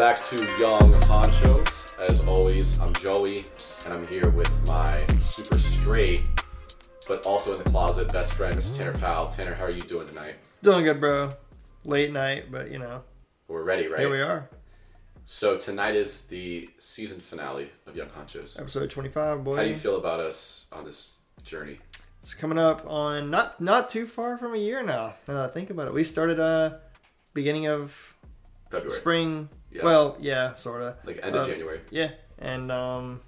back to Young Honchos. As always, I'm Joey, and I'm here with my super straight, but also in the closet, best friend, Mr. Tanner Powell. Tanner, how are you doing tonight? Doing good, bro. Late night, but you know, We're ready, right? here we are. So tonight is the season finale of Young Honchos. Episode 25, boy. How do you feel about us on this journey? It's coming up on not not too far from a year now. Now that I think about it, we started uh beginning of February, spring. Yeah. Well, yeah, sort of. like end of uh, January. Yeah, and um,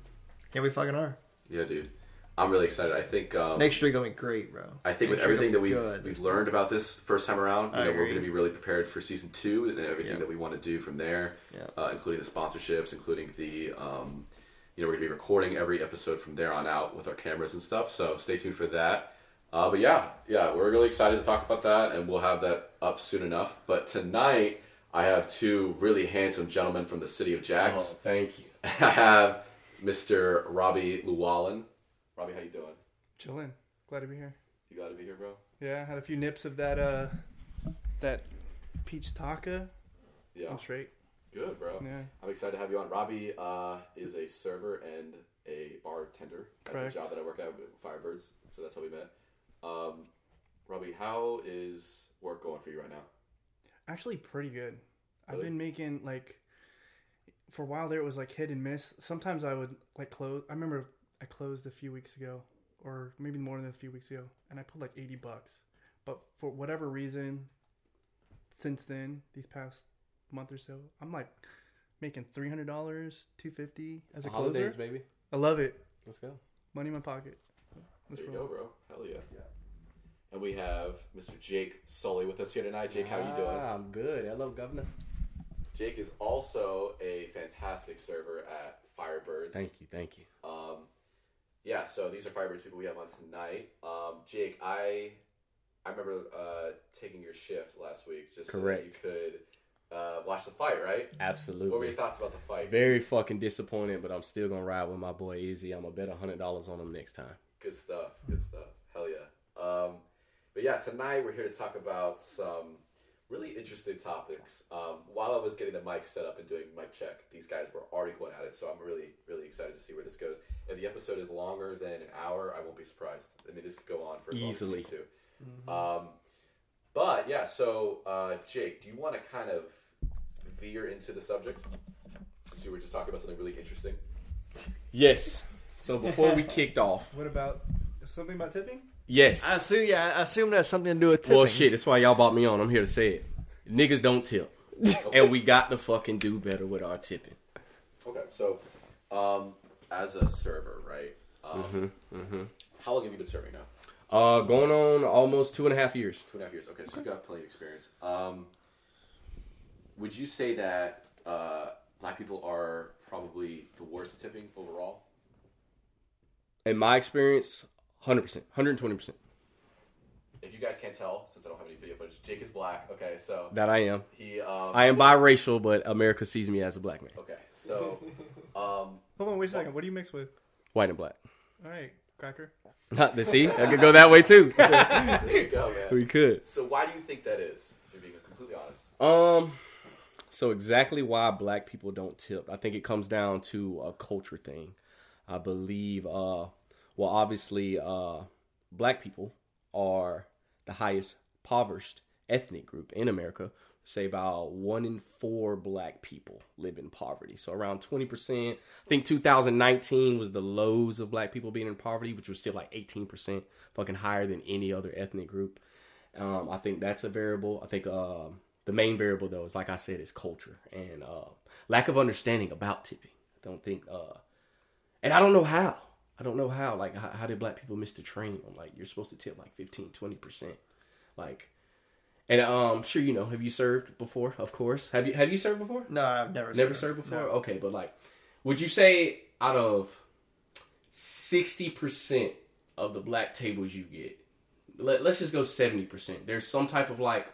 yeah, we fucking are. Yeah, dude. I'm really excited. I think um, Next year gonna be great, bro. I think with Next year everything that we've good. we've learned about this first time around, you know, we're going to be really prepared for season two and everything Yeah. that we want to do from there, Yeah. uh, including the sponsorships, including the, um, you know, we're going to be recording every episode from there on out with our cameras and stuff. So stay tuned for that. Uh, but yeah, yeah, we're really excited to talk about that, and we'll have that up soon enough. But tonight, I have two really handsome gentlemen from the city of Oh, Jax. thank you. I have Mr. Robbie Lewallen. Robbie, how you doing? Chilling. Glad to be here. You got to be here, bro. Yeah, I had a few nips of that uh that peach taco. Yeah, I'm straight. good, bro. Yeah. I'm excited to have you on. Robbie uh, is a server and a bartender at Correct. the job that I work at with Firebirds. So that's how we met. Um, Robbie, how is work going for you right now? Actually pretty good. I've been making like for a while there it was like hit and miss. Sometimes I would like close I remember I closed a few weeks ago or maybe more than a few weeks ago and I pulled like 80 bucks. But for whatever reason since then, these past month or so, I'm like making $300, 250 as a closer. Holidays, baby. I love it. Let's go. Money in my pocket. Let's there you roll. go, bro. Hell yeah. And we have Mr. Jake Sully with us here tonight. Jake, how you doing? Ah, I'm good. Hello, Governor. Jake is also a fantastic server at Firebirds. Thank you. Thank you. Um, yeah, so these are Firebirds people we have on tonight. Um, Jake, I I remember uh, taking your shift last week just so that you could uh, watch the fight, right? Absolutely. What were your thoughts about the fight? Very fucking disappointed, but I'm still gonna ride with my boy Easy. I'm gonna bet hundred dollars on him next time. Good stuff. Good stuff. Hell yeah. Um, but yeah, tonight we're here to talk about some really interesting topics. Um, while I was getting the mic set up and doing mic check, these guys were already going at it, so I'm really, really excited to see where this goes. If the episode is longer than an hour, I won't be surprised. I mean, this could go on for as long as we Easily. need to. Um, but yeah, so uh, Jake, do you want to kind of veer into the subject since you were just talking about something really interesting? Yes. So before we kicked off, What about something about tipping? Yes. I assume, yeah, I assume that's something to do with tipping. Well, shit. That's why y'all bought me on. I'm here to say it. Niggas don't tip, and we got to fucking do better with our tipping. Okay, so um, as a server, right? Um, Mm-hmm, How long have you been serving now? Uh, going on almost two and a half years. Two and a half years. Okay, so you've got plenty of experience. Um, would you say that uh, black people are probably the worst at tipping overall? In my experience, hundred percent, hundred twenty percent. If you guys can't tell, since I don't have any video footage, Jake is black. Okay, so That I am. he. Um, I am biracial, but America sees me as a black man, Okay, so um, Hold on, wait a second. What do you mix with? white and black. All right, cracker. Not the see. I could go that way too. there you go, man. we could. So why do you think that is? If you're being completely honest. Um. So exactly why black people don't tip, I think it comes down to a culture thing. I believe. Uh. Well, obviously, uh, black people are the highest impoverished ethnic group in America. Say about one in four black people live in poverty. So around twenty percent. I think 2019 was the lows of black people being in poverty, which was still like 18 percent, fucking higher than any other ethnic group. Um, I think that's a variable. I think um, the main variable, though, is like I said, is culture and uh, lack of understanding about tipping. I don't think, uh, and I don't know how. I don't know how. Like, how, how did black people miss the train on like you're supposed to tip like 15, 20 percent? Like, and um, sure, you know, have you served before? Of course. Have you have you served before? No, I've never Never served before? No. Okay, but like, would you say out of 60% of the black tables you get, let, let's just go 70%, there's some type of like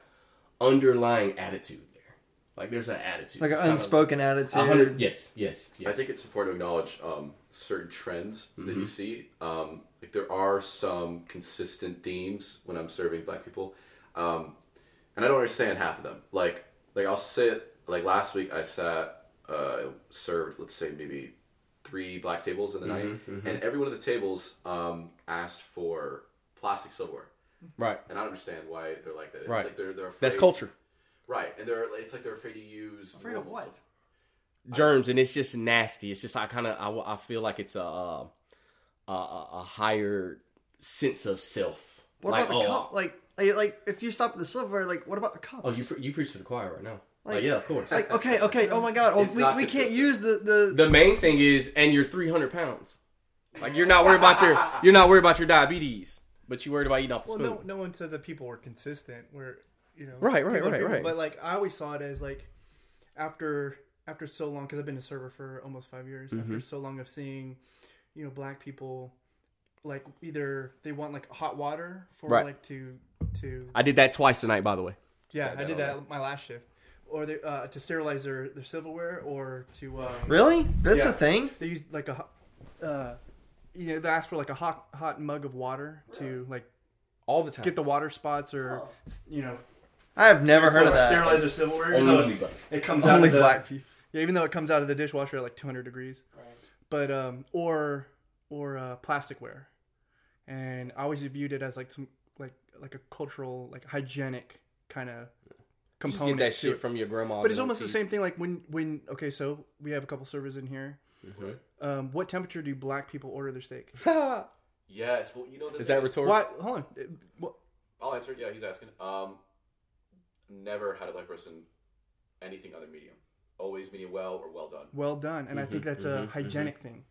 underlying attitude there. Like, there's an attitude. Like an It's kind of- unspoken a attitude. yes, yes, yes. I think it's important to acknowledge um, certain trends that Mm-hmm. you see. Um, like there are some consistent themes when I'm serving black people, um, and I don't understand half of them. Like like I'll sit like last week I sat uh, served, let's say maybe three black tables in the night, Mm-hmm, and every one of the tables um, asked for plastic silverware. Right. And I don't understand why they're like that. It's Right. like they're they're afraid, That's culture. right? And they're it's like they're afraid to use Afraid of what? silver- Germs, and it's just nasty. It's just I kind of I, I feel like it's a, uh, a a a higher sense of self. What like, about the oh, cup? Like, like, like, if you stop at the silverware, like, what about the cups? Oh, you pre- you preach to the choir right now. Like- Like, yeah, of course. like, okay, okay. Oh my God. Oh, It's we, not we can't use the the. the main thing is, and you're 300 pounds. Like you're not worried about your you're not worried about your diabetes, but you worried about eating off the Well, spoon. no, no one said that people were consistent. Where you know, Right, right, right, people. right. But like, I always saw it as like after after so long because I've been a server for almost five years. Mm-hmm. After so long of seeing, you know, black people like either they want like hot water for Right. like to to I did that twice tonight, by the way. yeah, I did on that my last shift. Or they uh, to sterilize their, their silverware, or to um, Really? That's Yeah. a thing. they use like a uh, you know they ask for like a hot hot mug of water to like All the time. get the water spots or you know I have never heard of or that. sterilize their silverware. Only So it comes out Only of the, black people. Yeah, even though it comes out of the dishwasher at like 200 degrees. But um, or or uh, plasticware, and I always viewed it as like some like like a cultural like hygienic kind of You just component. get that shit it. from your grandma. But it's almost the same thing. Like when when okay, so we have a couple servers in here. Mhm. Um, what temperature do black people order their steak? Yes, well, you know the Is thing that rhetorical? What? Hold on. Uh, What? I'll answer. it. Yeah, he's asking. Um, never had a black person anything other medium. Always medium well or well done. Well done, and I think mm-hmm. that's a mm-hmm. hygienic mm-hmm. thing.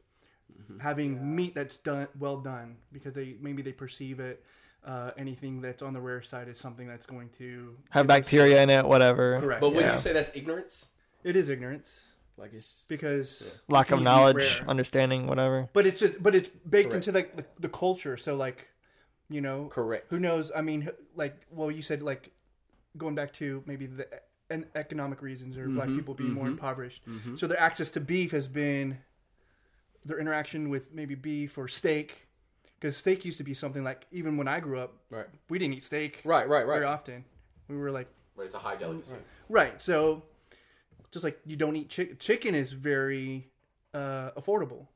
Having meat that's done well done because they maybe they perceive it. Uh, anything that's on the rare side is something that's going to Have bacteria in it, whatever. Correct. But when Yeah. you say that's ignorance, It is ignorance like it's because Lack of knowledge, understanding, whatever. But it's just but it's baked Correct. into like the, the culture. So like, you know, correct. who knows? I mean, like, well, you said like going back to maybe the and economic reasons or black Mhm, people being more mhm, impoverished. mhm. So their access to beef has been their interaction with maybe beef or steak. Because steak used to be something like even when I grew up, Right. we didn't eat steak Right, right, right. very often. We were like, Right, it's a high delicacy. right. So just like you don't eat chicken. Chicken is very uh, affordable,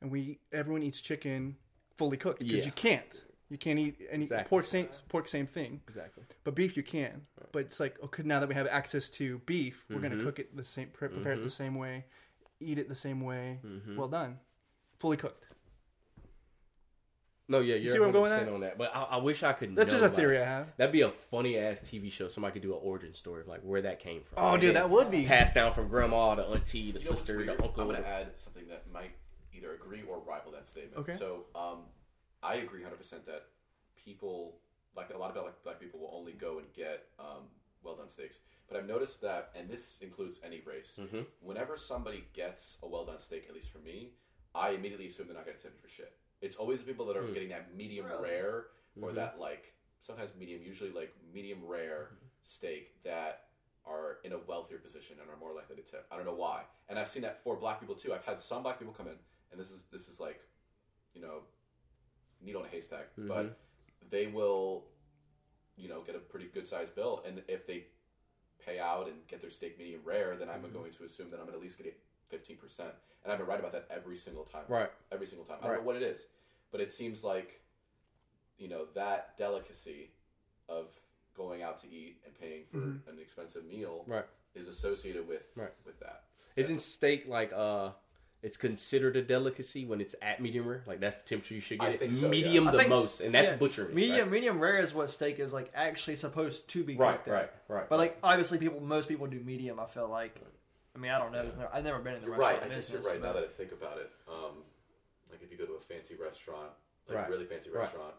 and we everyone eats chicken fully cooked because Yeah. you can't. You can't eat any Exactly. pork. Same pork, same thing. Exactly. But beef you can. But it's like okay, now that we have access to beef, we're Mm-hmm. gonna cook it the same, pre- prepare it the same way, eat it the same way. Mm-hmm. Well done, fully cooked. No, yeah, you're see where I'm going 100% at? on that. But I, I wish I could. That's know, just a like, theory I have. That'd be a funny ass TV show. Somebody could do an origin story of like where that came from. Oh, And dude, that would be. passed down from grandma to auntie, to You know what's sister, weird? the uncle. I'm gonna add something that might either agree or rival that statement. Okay. So, um, I agree 100% that people, like a lot of black, black people, will only go and get um, well done steaks. But I've noticed that, and this includes any race, Mhm. whenever somebody gets a well done steak, at least for me, I immediately assume they're not going to tip me for shit. It's always the people that are Mm. getting that medium Really? rare or Mhm. that like sometimes medium, usually like medium rare steak that are in a wealthier position and are more likely to tip. I don't know why. And I've seen that for black people too. I've had some black people come in, and this is this is like, you know, needle in a haystack, but mm-hmm. they will, you know, get a pretty good sized bill, and if they pay out and get their steak medium rare, then I'm mm-hmm. going to assume that I'm going to at least get fifteen percent. And I've been right about that every single time. Right. Every single time. I don't Right. know what it is, but it seems like, you know, that delicacy of going out to eat and paying for mm-hmm. an expensive meal Right. is associated with Right. with that. Isn't steak like uh? It's considered a delicacy when it's at medium rare. Like that's the temperature you should get I it. think so, medium I the think- most, and that's yeah, butchering. Medium, right? medium rare is what steak is like actually supposed to be Right, cooked at. right, right. But like obviously, people, most people do medium. I feel like. I mean, I don't know. There's no- I've never been in the You're restaurant right. I guess you're right. Now that I think about it, um, like if you go to a fancy restaurant, like Right. a really fancy Right. restaurant,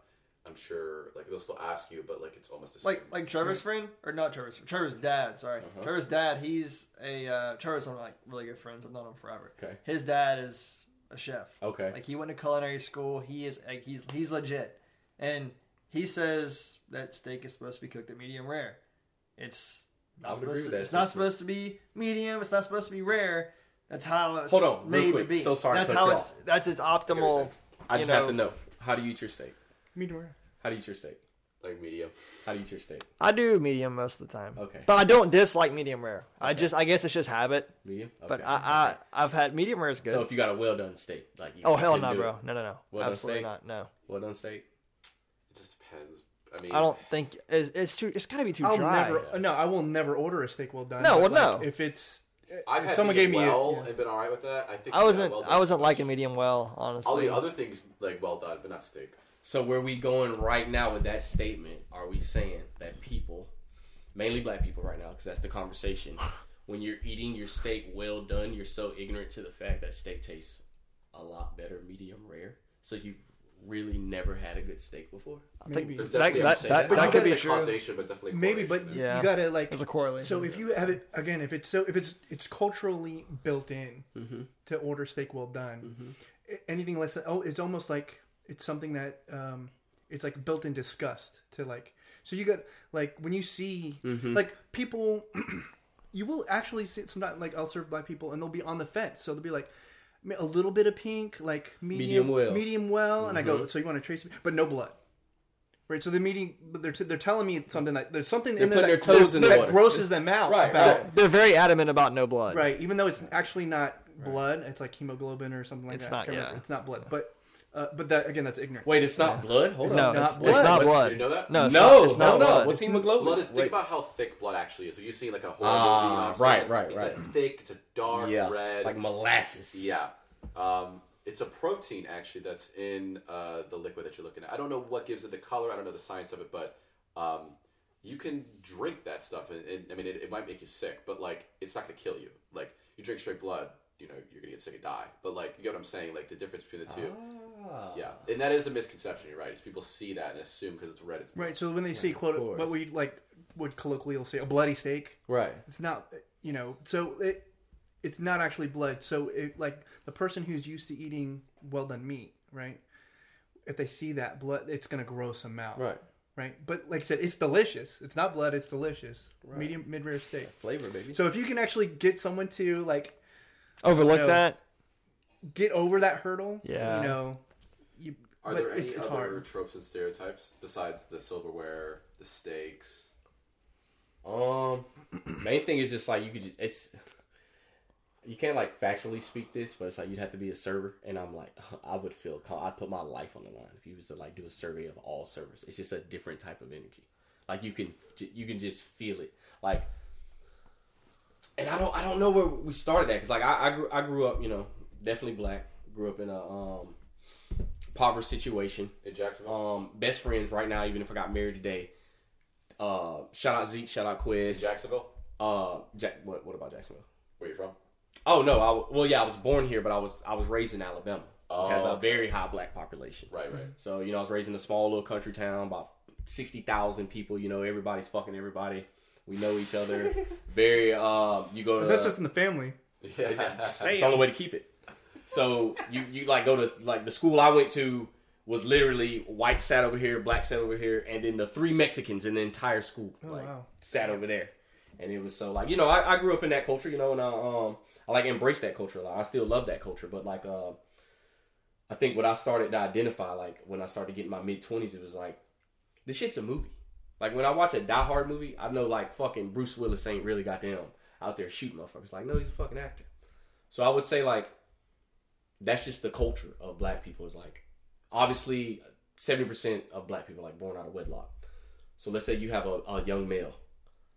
I'm sure like they'll still ask you, but like it's almost the like like Trevor's friend or not Trevor's Trevor's dad. Sorry, Uh-huh. Trevor's dad. He's a uh, Trevor's one of my like really good friends. I've known him forever. Okay. His dad is a chef. Okay. Like he went to culinary school. He is like he's he's legit, and he says that steak is supposed to be cooked at medium rare. It's not would agree supposed with to, that It's not supposed to be medium. It's not supposed to be rare. That's how it's Hold on, real made quick. to be. So sorry That's how you it's that's its optimal. I you just know, have to know how do you eat your steak? Medium rare. How do you eat your steak? Like medium. How do you eat your steak? I do medium most of the time. Okay. But I don't dislike medium rare. I just I guess it's just habit. Medium. But I, I I've had medium rare is good. So if you got a well done steak, like you oh hell no, bro. No no no. Well Absolutely steak? not. No. Well done steak. It just depends. I mean, I don't think it's, it's too. It's gotta be too I'll dry. never. No, I will never order a steak well done. No, well, like, no. If it's I've if had someone gave me a- well yeah. and been all right with that. I think I wasn't. well done I wasn't liking medium well, honestly. All the other things like well done, but not steak. So where we going right now with that statement? Are we saying that people, mainly black people right now, because that's the conversation, when you're eating your steak well done, you're so ignorant to the fact that steak tastes a lot better medium rare. So you've really never had a good steak before. I think Maybe. That that, that, that. that could be say true. causation, but definitely maybe, but you, Yeah. you gotta like. There's a correlation. So if you have it again, if it's so, if it's it's culturally built in Mm-hmm. to order steak well done, a- anything less than oh, it's almost like it's something that um, it's like built in disgust to like. So you got like when you see Mm-hmm. like people, you will actually see sometimes like I'll serve black people and they'll be on the fence. So they'll be like a little bit of pink, like medium, Medium well. medium well, and I go, Mm-hmm. so you want to trace, but no blood. Right, so the meeting, they're, t- they're telling me something that there's something They're in there that, their toes that, in the that water. grosses them out Right, about right. They're very adamant about no blood. Right, even though it's actually not blood, it's like hemoglobin or something like It's that. not, Can't remember. yeah. It's not blood, but uh, but that again, that's ignorant. Wait, it's not blood. Hold No, on. not it's, blood. it's not blood. Did you know that? No, it's no, not, it's no, not no. blood. What's hemoglobin? Blood is think Wait. about how thick blood actually is. So you see like a horror Ah, movie, you know right, right, it's right. a thick, it's a dark yeah, red. it's like molasses. yeah, um, it's a protein actually that's in uh, the liquid that you're looking at. I don't know what gives it the color. I don't know the science of it, but um, you can drink that stuff, and, and I mean, it, it might make you sick, but like it's not gonna kill you. Like you drink straight blood, you know, you're gonna get sick and die. But like you get what I'm saying? Like the difference between the two. Ah. Yeah, and that is a misconception. You're right. Is people see that and assume because it's red, it's Right, so when they see quote course. what we like would colloquially say a bloody steak, Right. it's not you know so it it's not actually blood. So it like the person who's used to eating well done meat, right? If they see that blood, it's gonna gross them out. Right. Right, but like I said, it's delicious. It's not blood; it's delicious. Medium, mid rare steak. Flavor, baby. So if you can actually get someone to like Overlook No. that. get over that hurdle, Yeah. you know, you. Are but there any it's, it's other hard. tropes and stereotypes besides the silverware, the steaks? Um, main thing is just like you could just it's you can't like factually speak this, but it's like you'd have to be a server, and I'm like I would feel I'd put my life on the line if you was to like do a survey of all servers. It's just a different type of energy. Like you can you can just feel it. Like, and I don't I don't know where we started at because like I I grew I grew up you know definitely black grew up in a um impoverished situation In Jacksonville? um, best friends right now, even if I got married today. Uh, shout out Zeke, shout out in Quiz. Jacksonville? Uh, Jack, what, what about Jacksonville? Where you from? Oh no, I, w- well yeah, I was born here, but I was I was raised in Alabama, which has Oh, a very high black population. Right, right. So you know, I was raised in a small little country town, about sixty thousand people. You know, everybody's fucking everybody. We know each other. very. Um, you go to That's just in the family. Yeah. it's the only way to keep it. So you you like go to like the school I went to was literally white sat over here, black sat over here, and then the three Mexicans in the entire school Oh, like wow. sat over there, and it was so like you know I, I grew up in that culture, you know, and I um I like embrace that culture. Like I still love that culture, but like uh, I think what I started to identify like when I started getting my mid twenties, it was like this shit's a movie. Like when I watch a Die Hard movie, I know like fucking Bruce Willis ain't really goddamn out there shooting motherfuckers. Like no, he's a fucking actor. So I would say like that's just the culture of black people is like obviously 70% of black people are like born out of wedlock. So let's say you have a, a young male.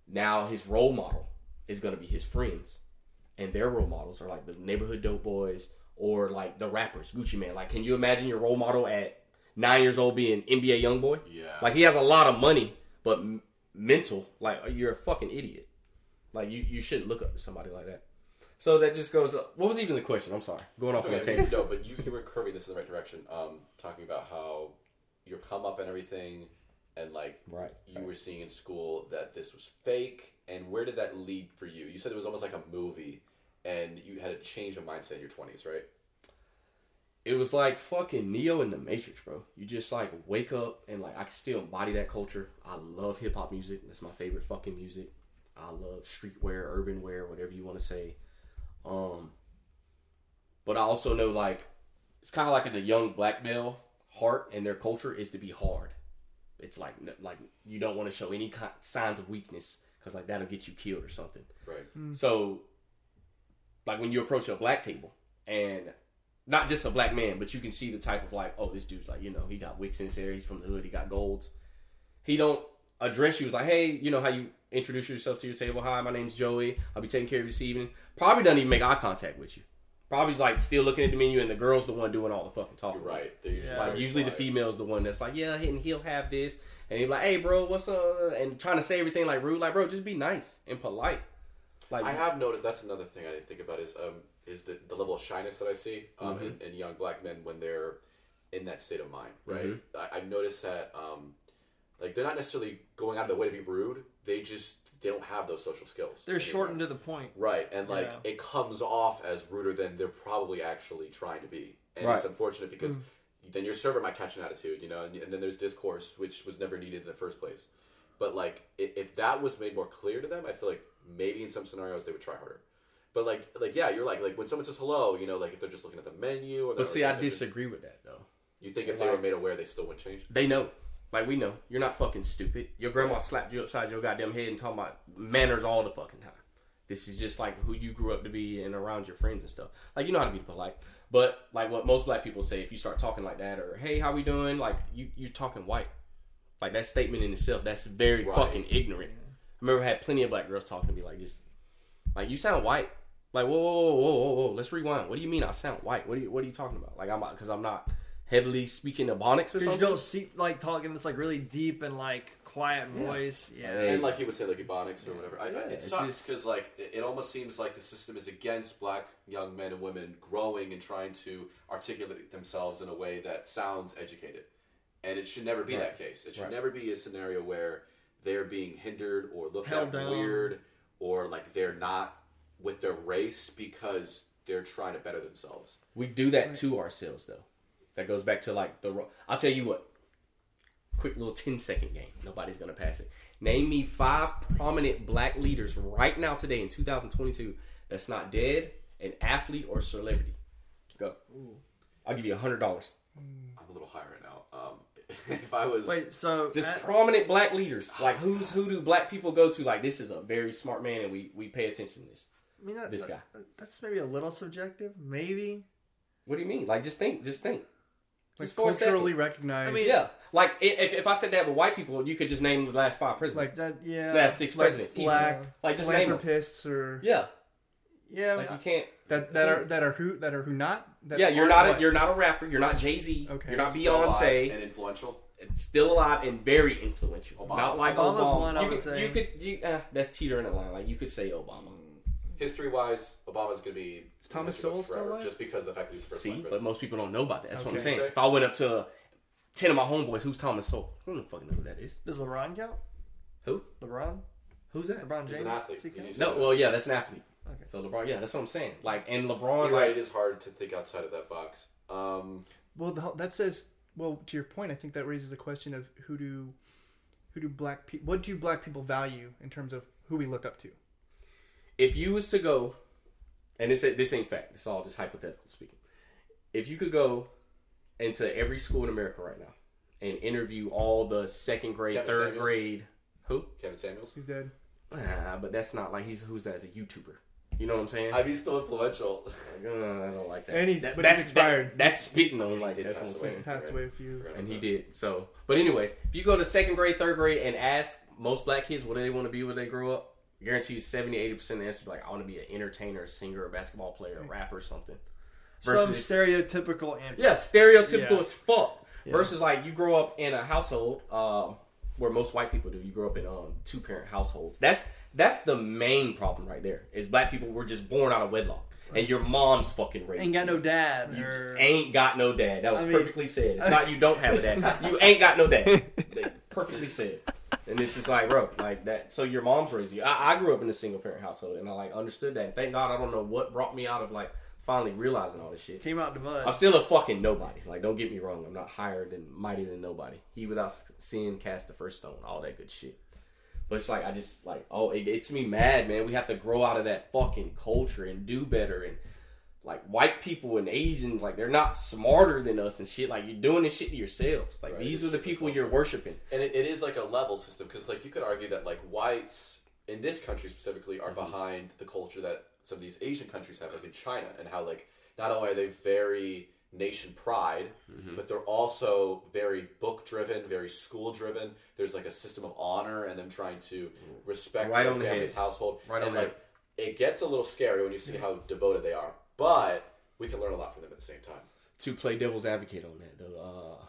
Now his role model is going to be his friends. And their role models are like the neighborhood dope boys or like the rappers, Gucci Mane. Like, can you imagine your role model at nine years old being NBA young boy? Yeah. Like he has a lot of money, but m- mental, like you're a fucking idiot. Like you, you shouldn't look up to somebody like that. So that just goes. What was even the question? I'm sorry, going off on a tangent. no, but you, you were curving this in the right direction. Um, talking about how your come up and everything, and like Right. you were seeing in school that this was fake. And where did that lead for you? You said it was almost like a movie, and you had a change of mindset in your twenties, right? it was like fucking Neo in the Matrix, bro. You just like wake up and like I can still embody that culture. I love hip hop music. That's my favorite fucking music. I love streetwear, urban wear, whatever you want to say. Um, but I also know like it's kind of like in the young black male heart and their culture is to be hard. it's like like you don't want to show any ki- signs of weakness because like that'll get you killed or something. Right. So, like when you approach a black table and not just a black man, but you can see the type of like, oh, this dude's like, you know, he got wicks in his hair, he's from the hood, he got golds. He don't address you as like, hey, you know how you introduce yourself to your table. Hi, my name's Joey. I'll be taking care of you this evening. Probably doesn't even make eye contact with you. Probably's like still looking at the menu, and the girl's the one doing all the fucking talking. You're right. Usually Yeah. Like very usually the quiet. female's the one that's like, yeah, and he'll have this, and he's like, hey, bro, what's up? And trying to say everything like rude, like, bro, just be nice and polite. Like, I have noticed that's another thing I didn't think about is um is the, the level of shyness that I see um Mm-hmm. in, in young black men when they're in that state of mind, right? Mm-hmm. I, I've noticed that um like they're not necessarily going out of their way to be rude. They just they don't have those social skills. They're anymore. shortened to the point. Right, and like Yeah. it comes off as ruder than they're probably actually trying to be, and Right. it's unfortunate because mm. then your server might catch an attitude, you know, and, and then there's discourse which was never needed in the first place. But like, if, if that was made more clear to them, I feel like maybe in some scenarios they would try harder. But like, like yeah, you're like like when someone says hello, you know, like if they're just looking at the menu, or but see, I disagree with that though. You think if they were made aware, they still wouldn't change? They know. Like we know. You're not fucking stupid. Your grandma slapped you upside your goddamn head and talking about manners all the fucking time. This is just like who you grew up to be and around your friends and stuff. Like you know how to be polite. But like what most black people say, if you start talking like that or hey, how we doing? Like you you're talking white. Like that statement in itself, that's very Right. fucking ignorant. I remember I had plenty of black girls talking to me like just like you sound white. Like whoa whoa whoa whoa whoa whoa. Let's rewind. What do you mean I sound white? What are you what are you talking about? Like I'm because I'm not heavily speaking Ebonics or Because something. you don't see like talking this like really deep and like quiet voice. Yeah. And like he would say, like Ebonics or whatever. I, I, Yeah, it it's sucks just- because like it, it almost seems like the system is against black young men and women growing and trying to articulate themselves in a way that sounds educated, and it should never be that case. It should Right. never be a scenario where they're being hindered or looked Held at down. weird or like they're not with their race because they're trying to better themselves. We do that to ourselves, though. That goes back to like the. I'll tell you what. Quick little 10 second game. Nobody's gonna pass it. Name me five prominent black leaders right now today in 2022 that's not dead, an athlete or celebrity. Go. I'll give you a hundred dollars. I'm a little high right now. Um, if I was Wait, so Just at- prominent black leaders. Like who's who do black people go to? Like this is a very smart man, and we we pay attention to this. I mean, that, this that- That's maybe a little subjective. Maybe. What do you mean? Like just think, just think. Like Just for a second. culturally recognized. I mean, Yeah, like if, if I said that with white people, you could just name the last five presidents. Like That yeah. last six like presidents. easy. black like just name them. philanthropists or Yeah, yeah. Like mean, you can't. that that are that are who that are who not. That Yeah, you're aren't. A, you're not a rapper. You're not Jay Z. Okay. You're not still alive Beyonce. and influential, It's still alive and very influential. Obama. Not like Obama's Obama. one, I you would could, say. You could. You, uh, that's teetering the line. Like you could say Obama. History wise, Obama's going to be Is Thomas in Sowell still forever, alive? just because of the fact that he's the first See, but president. most people don't know about that. That's what I'm Okay. saying. Say- If I went up to ten of my homeboys, who's Thomas Sowell? I don't fucking know who that is. does LeBron count? Who? LeBron? Who's that? LeBron He's James? an athlete. Does he count? He's- No, well, yeah, that's an athlete. Okay. So LeBron, yeah, that's what I'm saying. Like, and LeBron, You're like, right. It is hard to think outside of that box. Um, Well, the, that says well to your point. I think that raises the question of who do who do black people what do black people value in terms of who we look up to? If you was to go, and this this ain't fact, it's all just hypothetical speaking. If you could go into every school in America right now and interview all the second grade, Kevin third Samuels? grade, who? Kevin Samuels. He's dead. Ah, but that's not like he's who's that as a YouTuber. You know what I'm saying? I mean, still influential. Like, uh, I don't like that. And he's- That- but he's that's expired. that- that's spitting on like He did that's what I'm away. saying. Passed away a few. Forgot And he did. So, but anyways, if you go to second grade, third grade, and ask most black kids what do they want to be when they grow up, I guarantee you 70, 80 percent of the answer be like, I want to be an entertainer, a singer, a basketball player, a rapper, or something. Some stereotypical answer. Yeah, stereotypical Yeah. as fuck. Yeah. Versus like you grow up in a household um, where most white people do. You grow up in um, two parent households. That's that's the main problem right there. Is black people were just born out of wedlock, and your mom's fucking raised. Ain't got no dad. You or, ain't got no dad. That was I mean- perfectly said. It's not you don't have a dad. You ain't got no dad. Perfectly said. And it's just like, bro, like that. So your mom's raised you. I, I grew up in a single parent household, and I like understood that. And thank God, I don't know what brought me out of like finally realizing all this shit. Came out the mud. I'm still a fucking nobody. Like, don't get me wrong. I'm not higher than mighty than nobody. He without sin cast the first stone. All that good shit. But it's like I just like oh, it gets me mad, man. We have to grow out of that fucking culture and do better and like white people and Asians, like they're not smarter than us and shit. Like you're doing this shit to yourselves. Like Right, these it's are the different people you're worshiping. and it, it is like a level system because like you could argue that like whites in this country specifically are mm-hmm. behind the culture that some of these asian countries have like in china and how like not only are they very nation pride mm-hmm. but they're also very book driven very school driven. There's like a system of honor and them trying to mm. respect Right their on the family's head. household. Right and the like it gets a little scary when you see mm. how devoted they are but we can learn a lot from them at the same time To play devil's advocate on that, though, uh,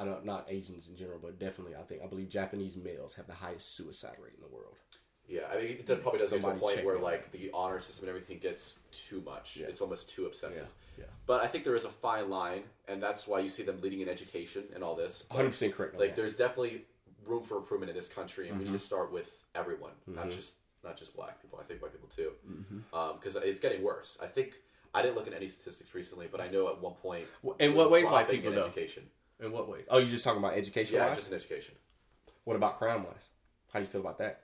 I don't not Asians in general, but definitely I think I believe Japanese males have the highest suicide rate in the world. Yeah, I mean, it probably does get to a point where like the honor system and everything gets too much. Yeah. It's almost too obsessive. Yeah, yeah. But I think there is a fine line, and that's why you see them leading in education and all this. 100 percent correct. Like, that. there's definitely room for improvement in this country, and we Mm-hmm. need to start with everyone, not just not just black people. I think white people too, Mm-hmm. because it's getting worse. I think I didn't look at any statistics recently, but I know at one point. in what ways white dropping people, in though? education? In what ways? Oh, you're just talking about education Yeah, just in education. What about crime wise? How do you feel about that?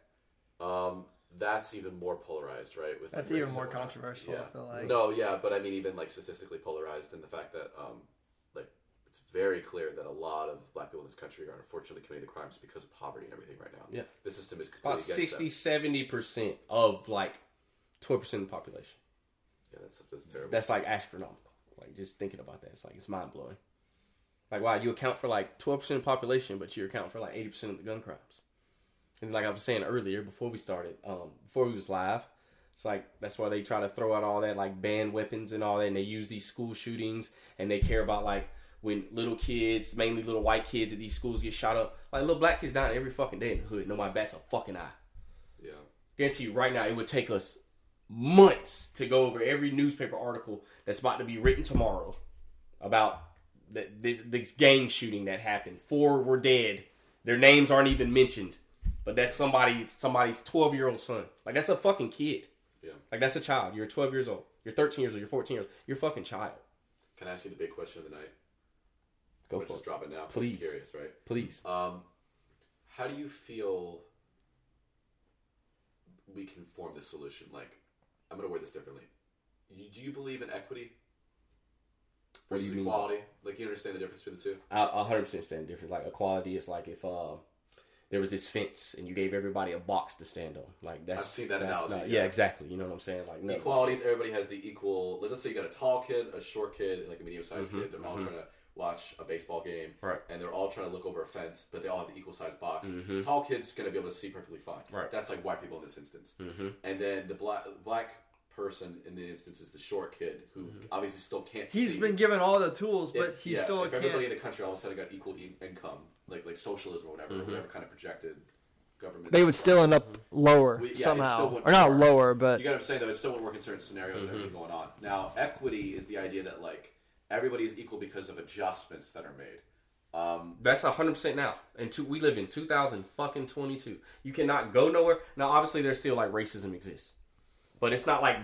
Um, that's even more polarized, right? With That's even more controversial, Yeah. I feel like. No, yeah, but I mean, even like statistically polarized in the fact that, um, like, it's very clear that a lot of black people in this country are unfortunately committing the crimes because of poverty and everything right now. Yeah. the system is About completely against 60, them. 70 percent of like twelve percent of the population. Yeah, that's that's terrible. That's like astronomical. Like just thinking about that, it's like it's mind blowing. Like wow, you account for like twelve percent of the population, but you account for like eighty percent of the gun crimes. And like I was saying earlier, before we started, um, before we was live, it's like that's why they try to throw out all that like ban weapons and all that, and they use these school shootings, and they care about like when little kids, mainly little white kids at these schools get shot up. Like little black kids dying every fucking day in the hood. Nobody bats a fucking eye. yeah, Guarantee you right now, it would take us months to go over every newspaper article that's about to be written tomorrow about the, this, this gang shooting that happened. Four were dead. Their names aren't even mentioned, but that's somebody's somebody's twelve year old son. Like that's a fucking kid. yeah. Like that's a child. You're twelve years old. You're thirteen years old. You're fourteen years old. You're fucking child. Can I ask you the big question of the night? Go for just it, drop it now. Please. I'm curious, right? please. Um, how do you feel we can form the solution? Like, I'm going to word this differently. You, do you believe in equity What do versus you mean? equality? Like, you understand the difference between the two? I a hundred percent stand different. Like equality is like if uh, there was this fence and you gave everybody a box to stand on. Like that's I've seen that that's analogy, not- yeah. yeah, exactly. You know what I'm saying? Like no, Equality is everybody has the equal. Like, let's say you got a tall kid, a short kid, and like a medium-sized kid. They're all trying to watch a baseball game, Mm-hmm, Right. And they're all trying to look over a fence, but they all have the equal-sized box. Tall kid's gonna be able to see perfectly fine. Mm-hmm. Right. That's like white people in this instance. Mm-hmm. And then the black black person in the instance is the short kid who Mm-hmm. obviously still can't. He's see. been given all the tools, but If- he yeah, still if can't. everybody in the country all of a sudden got equal e- income, like like socialism or whatever, Mm-hmm. whatever kind of projected government. They would still end up lower We- yeah, somehow, or not work. lower, but You got what I'm saying though. It still wouldn't work in certain scenarios and everything going on. Now, equity is the idea that like everybody is equal because of adjustments that are made. Um, That's hundred percent now. And two, we live in two thousand fucking twenty two. You cannot go nowhere. Now, obviously, there's still like racism exists, but it's not like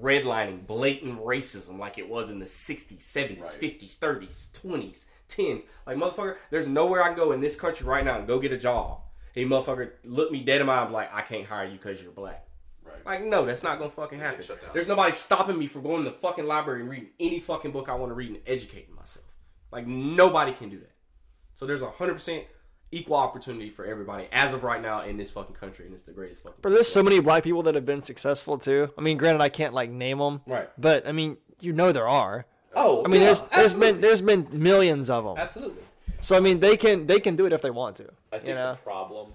redlining, blatant racism like it was in the '60s, '70s, Right. '50s, '30s, '20s, '10s. Like motherfucker, there's nowhere I can go in this country right now and go get a job. Hey, motherfucker, look me dead in my eye, and be like, I can't hire you because you're black. right. Like, no, that's not gonna fucking happen. There's nobody stopping me from going to the fucking library and reading any fucking book I want to read and educating myself. Like, nobody can do that. So there's a hundred percent equal opportunity for everybody as of right now in this fucking country, and it's the greatest fucking. but there's so many black people that have been successful too. I mean, granted, I can't like name them, Right. But I mean, you know there are. Oh, I mean, yeah, there's there's absolutely. been there's been millions of them. absolutely. So I mean, they can they can do it if they want to. I think you know, the problem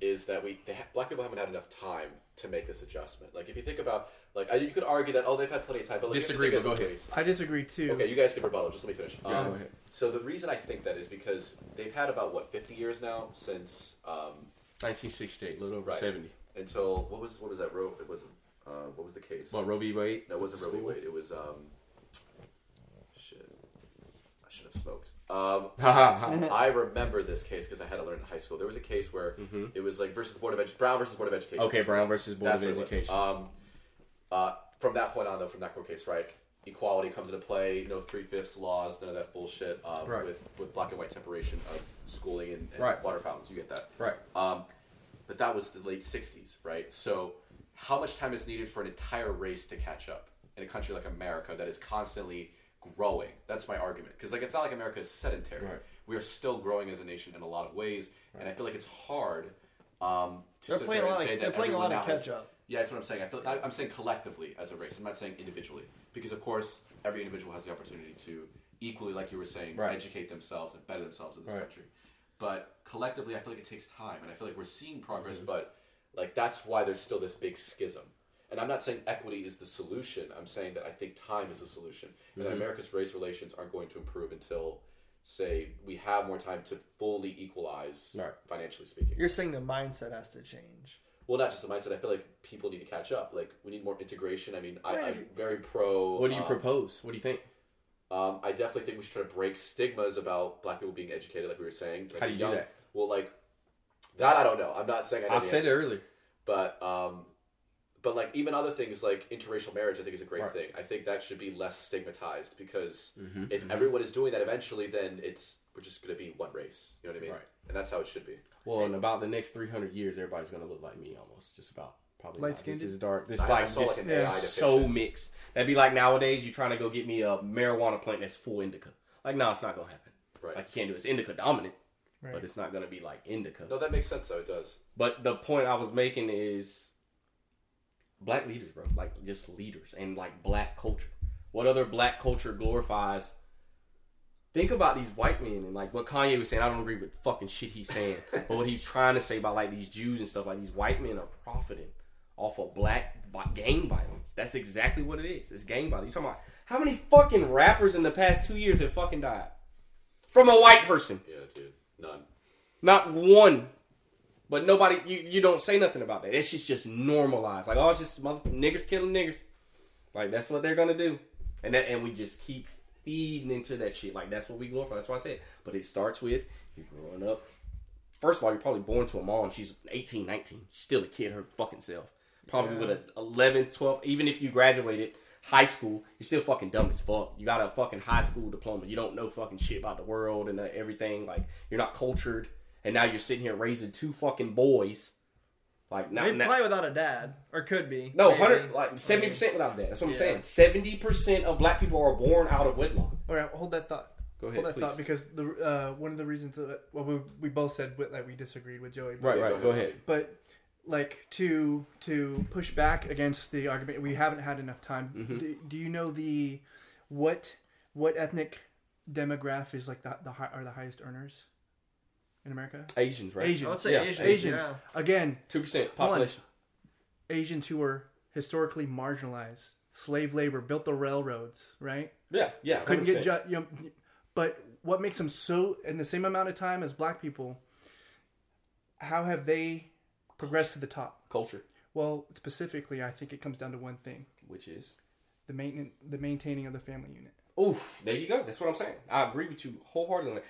is that we they ha- black people haven't had enough time to make this adjustment. Like if you think about like I, you could argue that oh they've had plenty of time, but like, you have to Disagree, but go employees. I disagree too. Okay, you guys can rebuttal. Just let me finish. Yeah, Um, go ahead. So the reason I think that is because they've had about what 50 years now since um, 1968, a little over Right. 70. until what was what was that Roe? It wasn't. Uh, what was the case? What Roe v. Wade? No, it wasn't Roe v. Wade. It was um. Shit, I should have smoked. Um, I remember this case because I had to learn in high school. There was a case where it was like versus the board of Edu- Brown versus board of education. Mm-hmm. Okay, Brown versus Board That's of was. Education. Um, uh, from that point on, though, from that court case, right, equality comes into play. No three fifths laws, none of that bullshit. Um, Right. With with black and white separation of schooling and, and Right. water fountains, you get that. right. Um, but that was the late '60s, right? So, how much time is needed for an entire race to catch up? in a country like America that is constantly growing. That's my argument because like it's not like America is sedentary. Right. We are still growing as a nation in a lot of ways, and I feel like it's hard um, to They're sit playing there a lot. say Of, that they're playing a lot of catch up. Yeah, that's what I'm saying. I feel I, I'm saying collectively as a race. I'm not saying individually because of course every individual has the opportunity to equally, like you were saying, Right. educate themselves and better themselves in this Right. country. But collectively, I feel like it takes time, and I feel like we're seeing progress. Mm-hmm. But like that's why there's still this big schism. And I'm not saying equity is the solution. I'm saying that I think time is the solution, and Mm-hmm. that America's race relations aren't going to improve until, say, we have more time to fully equalize, Right. financially speaking. You're saying the mindset has to change. Well, not just the mindset. I feel like people need to catch up. Like we need more integration. I mean, I, i'm very pro. What do you um, propose? What do you think? Um, I definitely think we should try to break stigmas about black people being educated, like we were saying. Like How do you do that? Well, like that, I don't know. I'm not saying I, know I said answer, it earlier. but um, but like even other things like interracial marriage, I think is a great Right. thing. I think that should be less stigmatized because Mm-hmm. if everyone is doing that, eventually, then it's we're just gonna be one race. You know what I mean? Right. And that's how it should be. Well, in about the next 300 years, everybody's going to look like me almost. Just about. Probably not. Light-skinned? This is dark. This I- is I like, saw, this, like, an so depiction. mixed. That'd be like nowadays, you trying to go get me a marijuana plant that's full indica. Like, no, it's not going to happen. Right. Like, you can't do it. It's indica dominant, Right. but it's not going to be like indica. No, that makes sense though. It does. But the point I was making is black leaders, bro. Like just leaders and like black culture. What other black culture glorifies? Think about these white men and like what Kanye was saying. I don't agree with fucking shit he's saying, but what he's trying to say about like these Jews and stuff, like these white men are profiting off of black gang violence. That's exactly what it is. It's gang violence. You talking about how many fucking rappers in the past two years have fucking died from a white person? Yeah, dude. None. Not one. But nobody, you, you don't say nothing about that. It's just just normalized. Like, oh, it's just mother, niggers killing niggers. Like that's what they're gonna do, and that and we just keep feeding into that shit. Like that's what we going for. That's why I said. But it starts with you're growing up. First of all, you're probably born to a mom. She's 18, 19. She's still a kid her fucking self. Probably with a 11, 12. Even if you graduated high school, you're still fucking dumb as fuck. You got a fucking high school diploma. You don't know fucking shit about the world and uh, everything. Like you're not cultured. And now you're sitting here raising two fucking boys. Like now, They now play without a dad, or could be. no, hundred like seventy percent without that. That's what I'm Yeah. saying. Seventy percent of black people are born out of wedlock. All right, hold that thought. Go ahead, hold that please. thought because the uh, one of the reasons that well we, we both said with, that we disagreed with Joey. Right, right. go Go ahead. ahead. But like to to push back against the argument, we haven't had enough time. Mm-hmm. Do, do you know the what what ethnic demographic is like the the high, are the highest earners in America? Asians, right? Asians. I would say Yeah, Asians. Asians. Yeah. Again, Two percent Hold on. population. Asians who were historically marginalized, slave labor, built the railroads, right? Yeah, yeah. couldn't get ju- you know, but what makes them so in the same amount of time as black people how have they progressed to the top culture, well specifically i think it comes down to one thing which is the maintenance the maintaining of the family unit oof. There you go. That's what I'm saying. I agree with you wholeheartedly.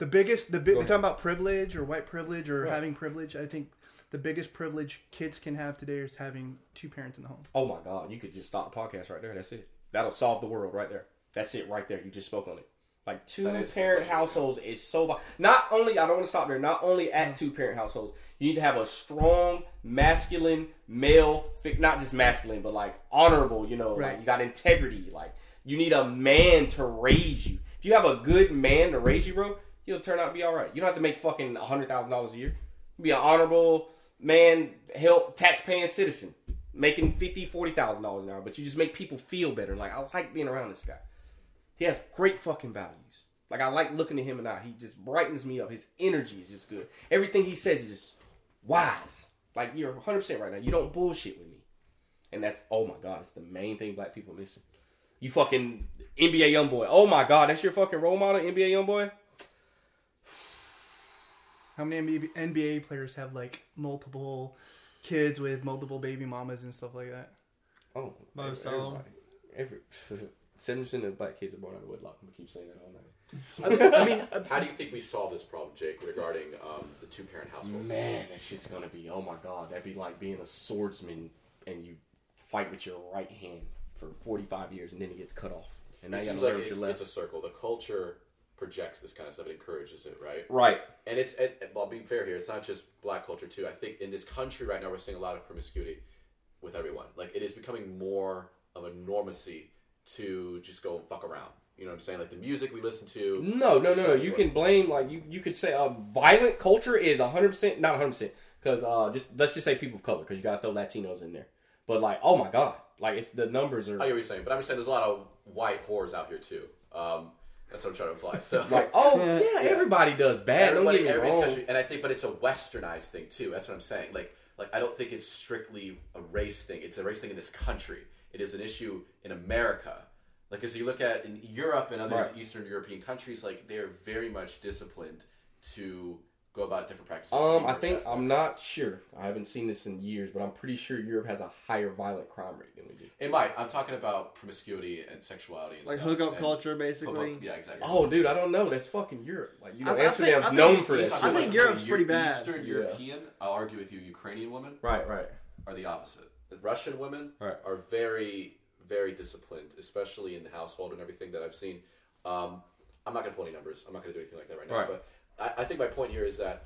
On that. the biggest the big they're talking about privilege or white privilege or Right. having privilege i think the biggest privilege kids can have today is having two parents in the home Oh my god, you could just stop the podcast right there. That's it. That'll solve the world right there. That's it right there. You just spoke on it. Like two parent households is so. Not only I don't want to stop there. Not only at two parent households, you need to have a strong masculine male, not just masculine, but like honorable. You know, Right. like you got integrity. Like you need a man to raise you. If you have a good man to raise you, bro, you'll turn out to be all right. You don't have to make fucking hundred thousand dollars a year. Be an honorable man, help tax-paying citizen, making fifty, forty thousand dollars an hour. But you just make people feel better. Like I like being around this guy. He has great fucking values. Like I like looking at him and I. He just brightens me up. His energy is just good. Everything he says is just wise. Like you're 100 percent right now. You don't bullshit with me. And that's oh my god, it's the main thing black people missing. You fucking NBA young boy. Oh my god, that's your fucking role model, NBA young boy. How many NBA, NBA players have like multiple kids with multiple baby mamas and stuff like that Oh, Most every- of 'em. everybody. Every seven percent of black kids are born out of wedlock. I'm gonna keep saying that all night. I mean, How do you think we solve this problem, Jake, regarding um, the two parent household? Man, that just gonna be oh my god, that'd be like being a swordsman and you fight with your right hand for forty five years and then it gets cut off. And now It you gotta seems learn like with it's, your left. it's a circle. The culture projects this kind of stuff. It encourages it, right? Right. And it's and, well, being fair here, it's not just black culture too. I think in this country right now, we're seeing a lot of promiscuity with everyone. Like it is becoming more of a normacy to just go fuck around. You know what I'm saying? Like the music we listen to. No, no, no, no. You can blame like you. You could say uh, violent culture is hundred percent, not hundred percent, because uh, just let's just say people of color, because you gotta throw Latinos in there. But like, oh my god, like it's the numbers are I get what you're saying, but I'm just saying there's a lot of white whores out here too. Um, that's what I'm trying to imply. So like, oh yeah, everybody does bad. everybody, Don't get me everybody's wrong. country, and I think, but it's a westernized thing too. That's what I'm saying. Like, like I don't think it's strictly a race thing. It's a race thing in this country. It is an issue in America. Like, as you look at in Europe and other Right. Eastern European countries, like they are very much disciplined to go about different practices. Um, I think. I'm not sure. I haven't seen this in years, but I'm pretty sure Europe has a higher violent crime rate than we do. It might. I'm talking about promiscuity and sexuality and Like stuff, hookup and culture, hookup- basically. yeah, exactly. Oh, dude, I don't know. That's fucking Europe. Like you know, I- I think- Amsterdam's I think known for He's that. I think about Europe's Eu- pretty bad. Eastern Yeah. European, I'll argue with you, Ukrainian women Right, right. are the opposite. Russian women Right. are very, very disciplined, especially in the household and everything that I've seen. Um, I'm not going to pull any numbers. I'm not going to do anything like that right now. Right. But I, I think my point here is that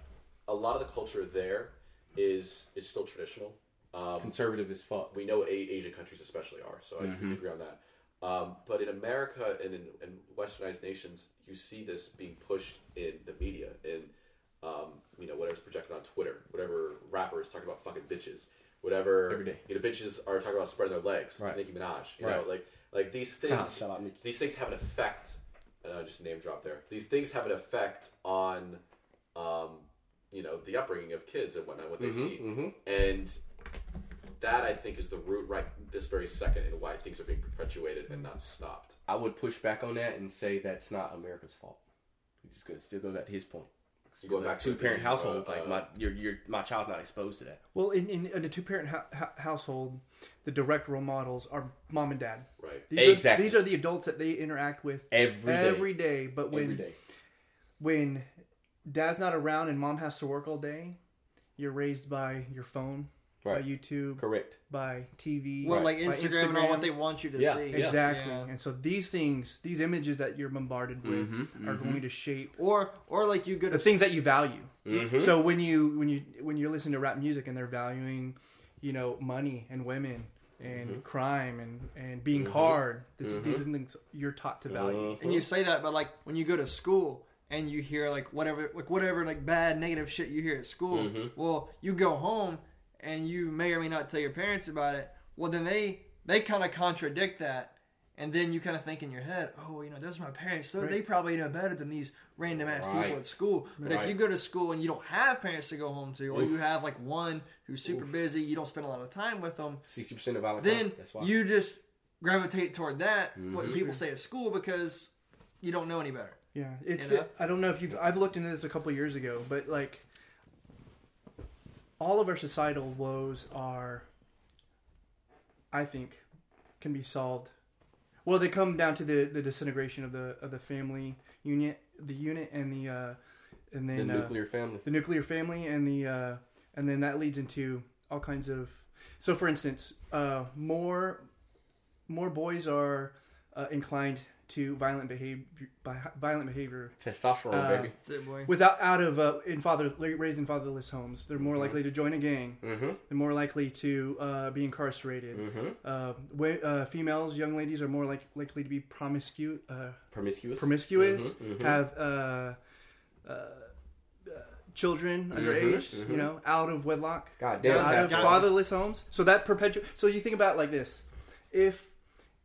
a lot of the culture there is is still traditional. Um, Conservative as fuck. we know a- Asian countries especially are, so I can agree on that. Um, but in America and in, in westernized nations, you see this being pushed in the media, in um, you know whatever's projected on Twitter, whatever rappers talking about fucking bitches, whatever Every day. you know bitches are talking about spreading their legs, Right. Nicki Minaj, you Right. know like like these things. Ah, shout. These things have an effect. Uh, just name drop there. These things have an effect on, um, you know, the upbringing of kids and whatnot, what they see, mhm. and that I think is the root right this very second and why things are being perpetuated and not stopped. I would push back on that and say that's not America's fault. Just could still go back to his point. So going back to two parent household, uh, like my your your my child's not exposed to that. Well, in, in, in a two parent ha- ha- household, the direct role models are mom and dad. right. These Exactly. Are, these are the adults that they interact with Every day. every day. But when Every day. when dad's not around and mom has to work all day, you're raised by your phone, Right. by YouTube, Correct. by TV, Well, Right. like by Instagram, and all what they want you to Yeah, see. yeah. Exactly. Yeah. And so these things, these images that you're bombarded with, Mhm, are going to shape Or or like you go to the things that you value. Mhm. So when you when you when you're listening to rap music and they're valuing, you know, money and women and Mm-hmm. crime and and being hard, this, these are things you're taught to value. Mm-hmm. and you say that, but like when you go to school and you hear like whatever, like whatever, like bad negative shit you hear at school. Mm-hmm. Well, you go home and you may or may not tell your parents about it. Well, then they they kind of contradict that, and then you kind of think in your head, oh, you know, those are my parents, so they probably know better than these random ass Right. people at school. But if you go to school and you don't have parents to go home to, or you have like one who's super busy, you don't spend a lot of time with them, Sixty percent of violent then. That's why. you just gravitate toward that what Mm-hmm. people say at school because you don't know any better. Yeah, it's. You know? I don't know if you've. I've looked into this a couple years ago, but like, all of our societal woes are, I think, can be solved. Well, they come down to the the disintegration of the of the family unit, the unit, and the uh, and the then uh, nuclear family. the nuclear family, and the uh, and then that leads into all kinds of. So, for instance, uh, more more boys are uh, inclined to violent behavior, violent behavior Testosterone, uh, baby. That's it, boy. without out of uh, in father raised in fatherless homes. They're more likely to join a gang. Mm-hmm. They're more likely to uh, be incarcerated. Mm-hmm. Uh, wa- uh, females, young ladies, are more like likely to be promiscuous. Uh, Promiscuous. promiscuous, Mhm, mhm. have uh, uh, uh, children underage, mhm. you know, out of wedlock, God damn. Out of fatherless homes. So that perpetual. So you think about it like this: if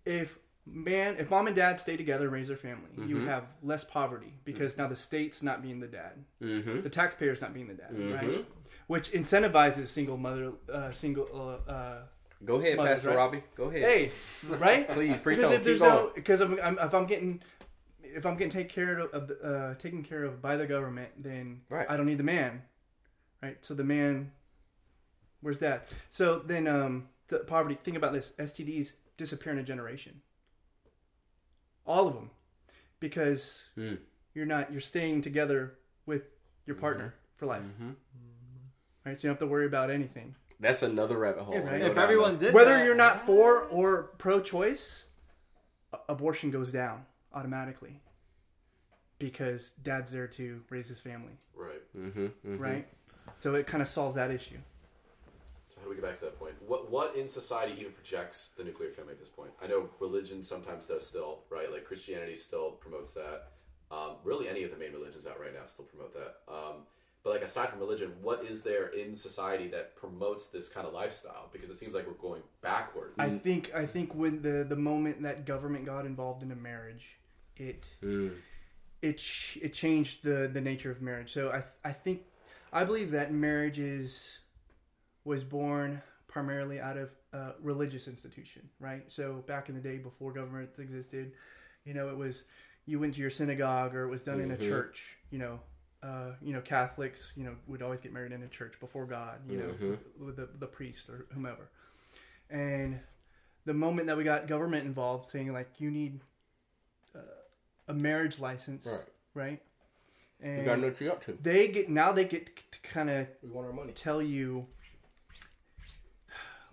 if man, if mom and dad stay together and raise their family, you would have less poverty because now the state's not being the dad, Mm-hmm. the taxpayer's not being the dad, right? Which incentivizes single mother, uh, single. Uh, uh, Go ahead, Mothers, Pastor right? Robbie. Go ahead. hey, right? Please, preach because on. if there's no because if I'm, if I'm getting if I'm getting taken care of, of uh, taken care of by the government, then Right. I don't need the man, right? So the man, where's that? So then um, the poverty. Think about this: STDs disappear in a generation. All of them, because Mm. you're not you're staying together with your partner for life, Mhm. right? So you don't have to worry about anything. That's another rabbit hole. If, We'll if everyone did Whether that- you're not for or pro-choice, abortion goes down automatically because dad's there to raise his family, Right. there. Mhm, mhm. right? So it kind of solves that issue. So how do do we get back to that point? What what in society even projects the nuclear family at this point? I know religion sometimes does still, right? Like Christianity still promotes that. Um, really, any of the main religions out right now still promote that. Um, but like aside from religion, what is there in society that promotes this kind of lifestyle? Because it seems like we're going backwards. I think I think when the the moment that government got involved in a marriage, it Mm. it it changed the the nature of marriage. So I I think I believe that marriage is was born primarily out of a religious institution, right? So back in the day before governments existed, you know, it was you went to your synagogue or it was done in a Mhm. church, you know. Uh, you know, Catholics, you know, would always get married in a church before God, you know, Mhm. with, with the, the priest or whomever. And the moment that we got government involved, saying like you need uh, a marriage license, Right. right? And You gotta know what you're up to. they get now they get to kind of We want our money. tell you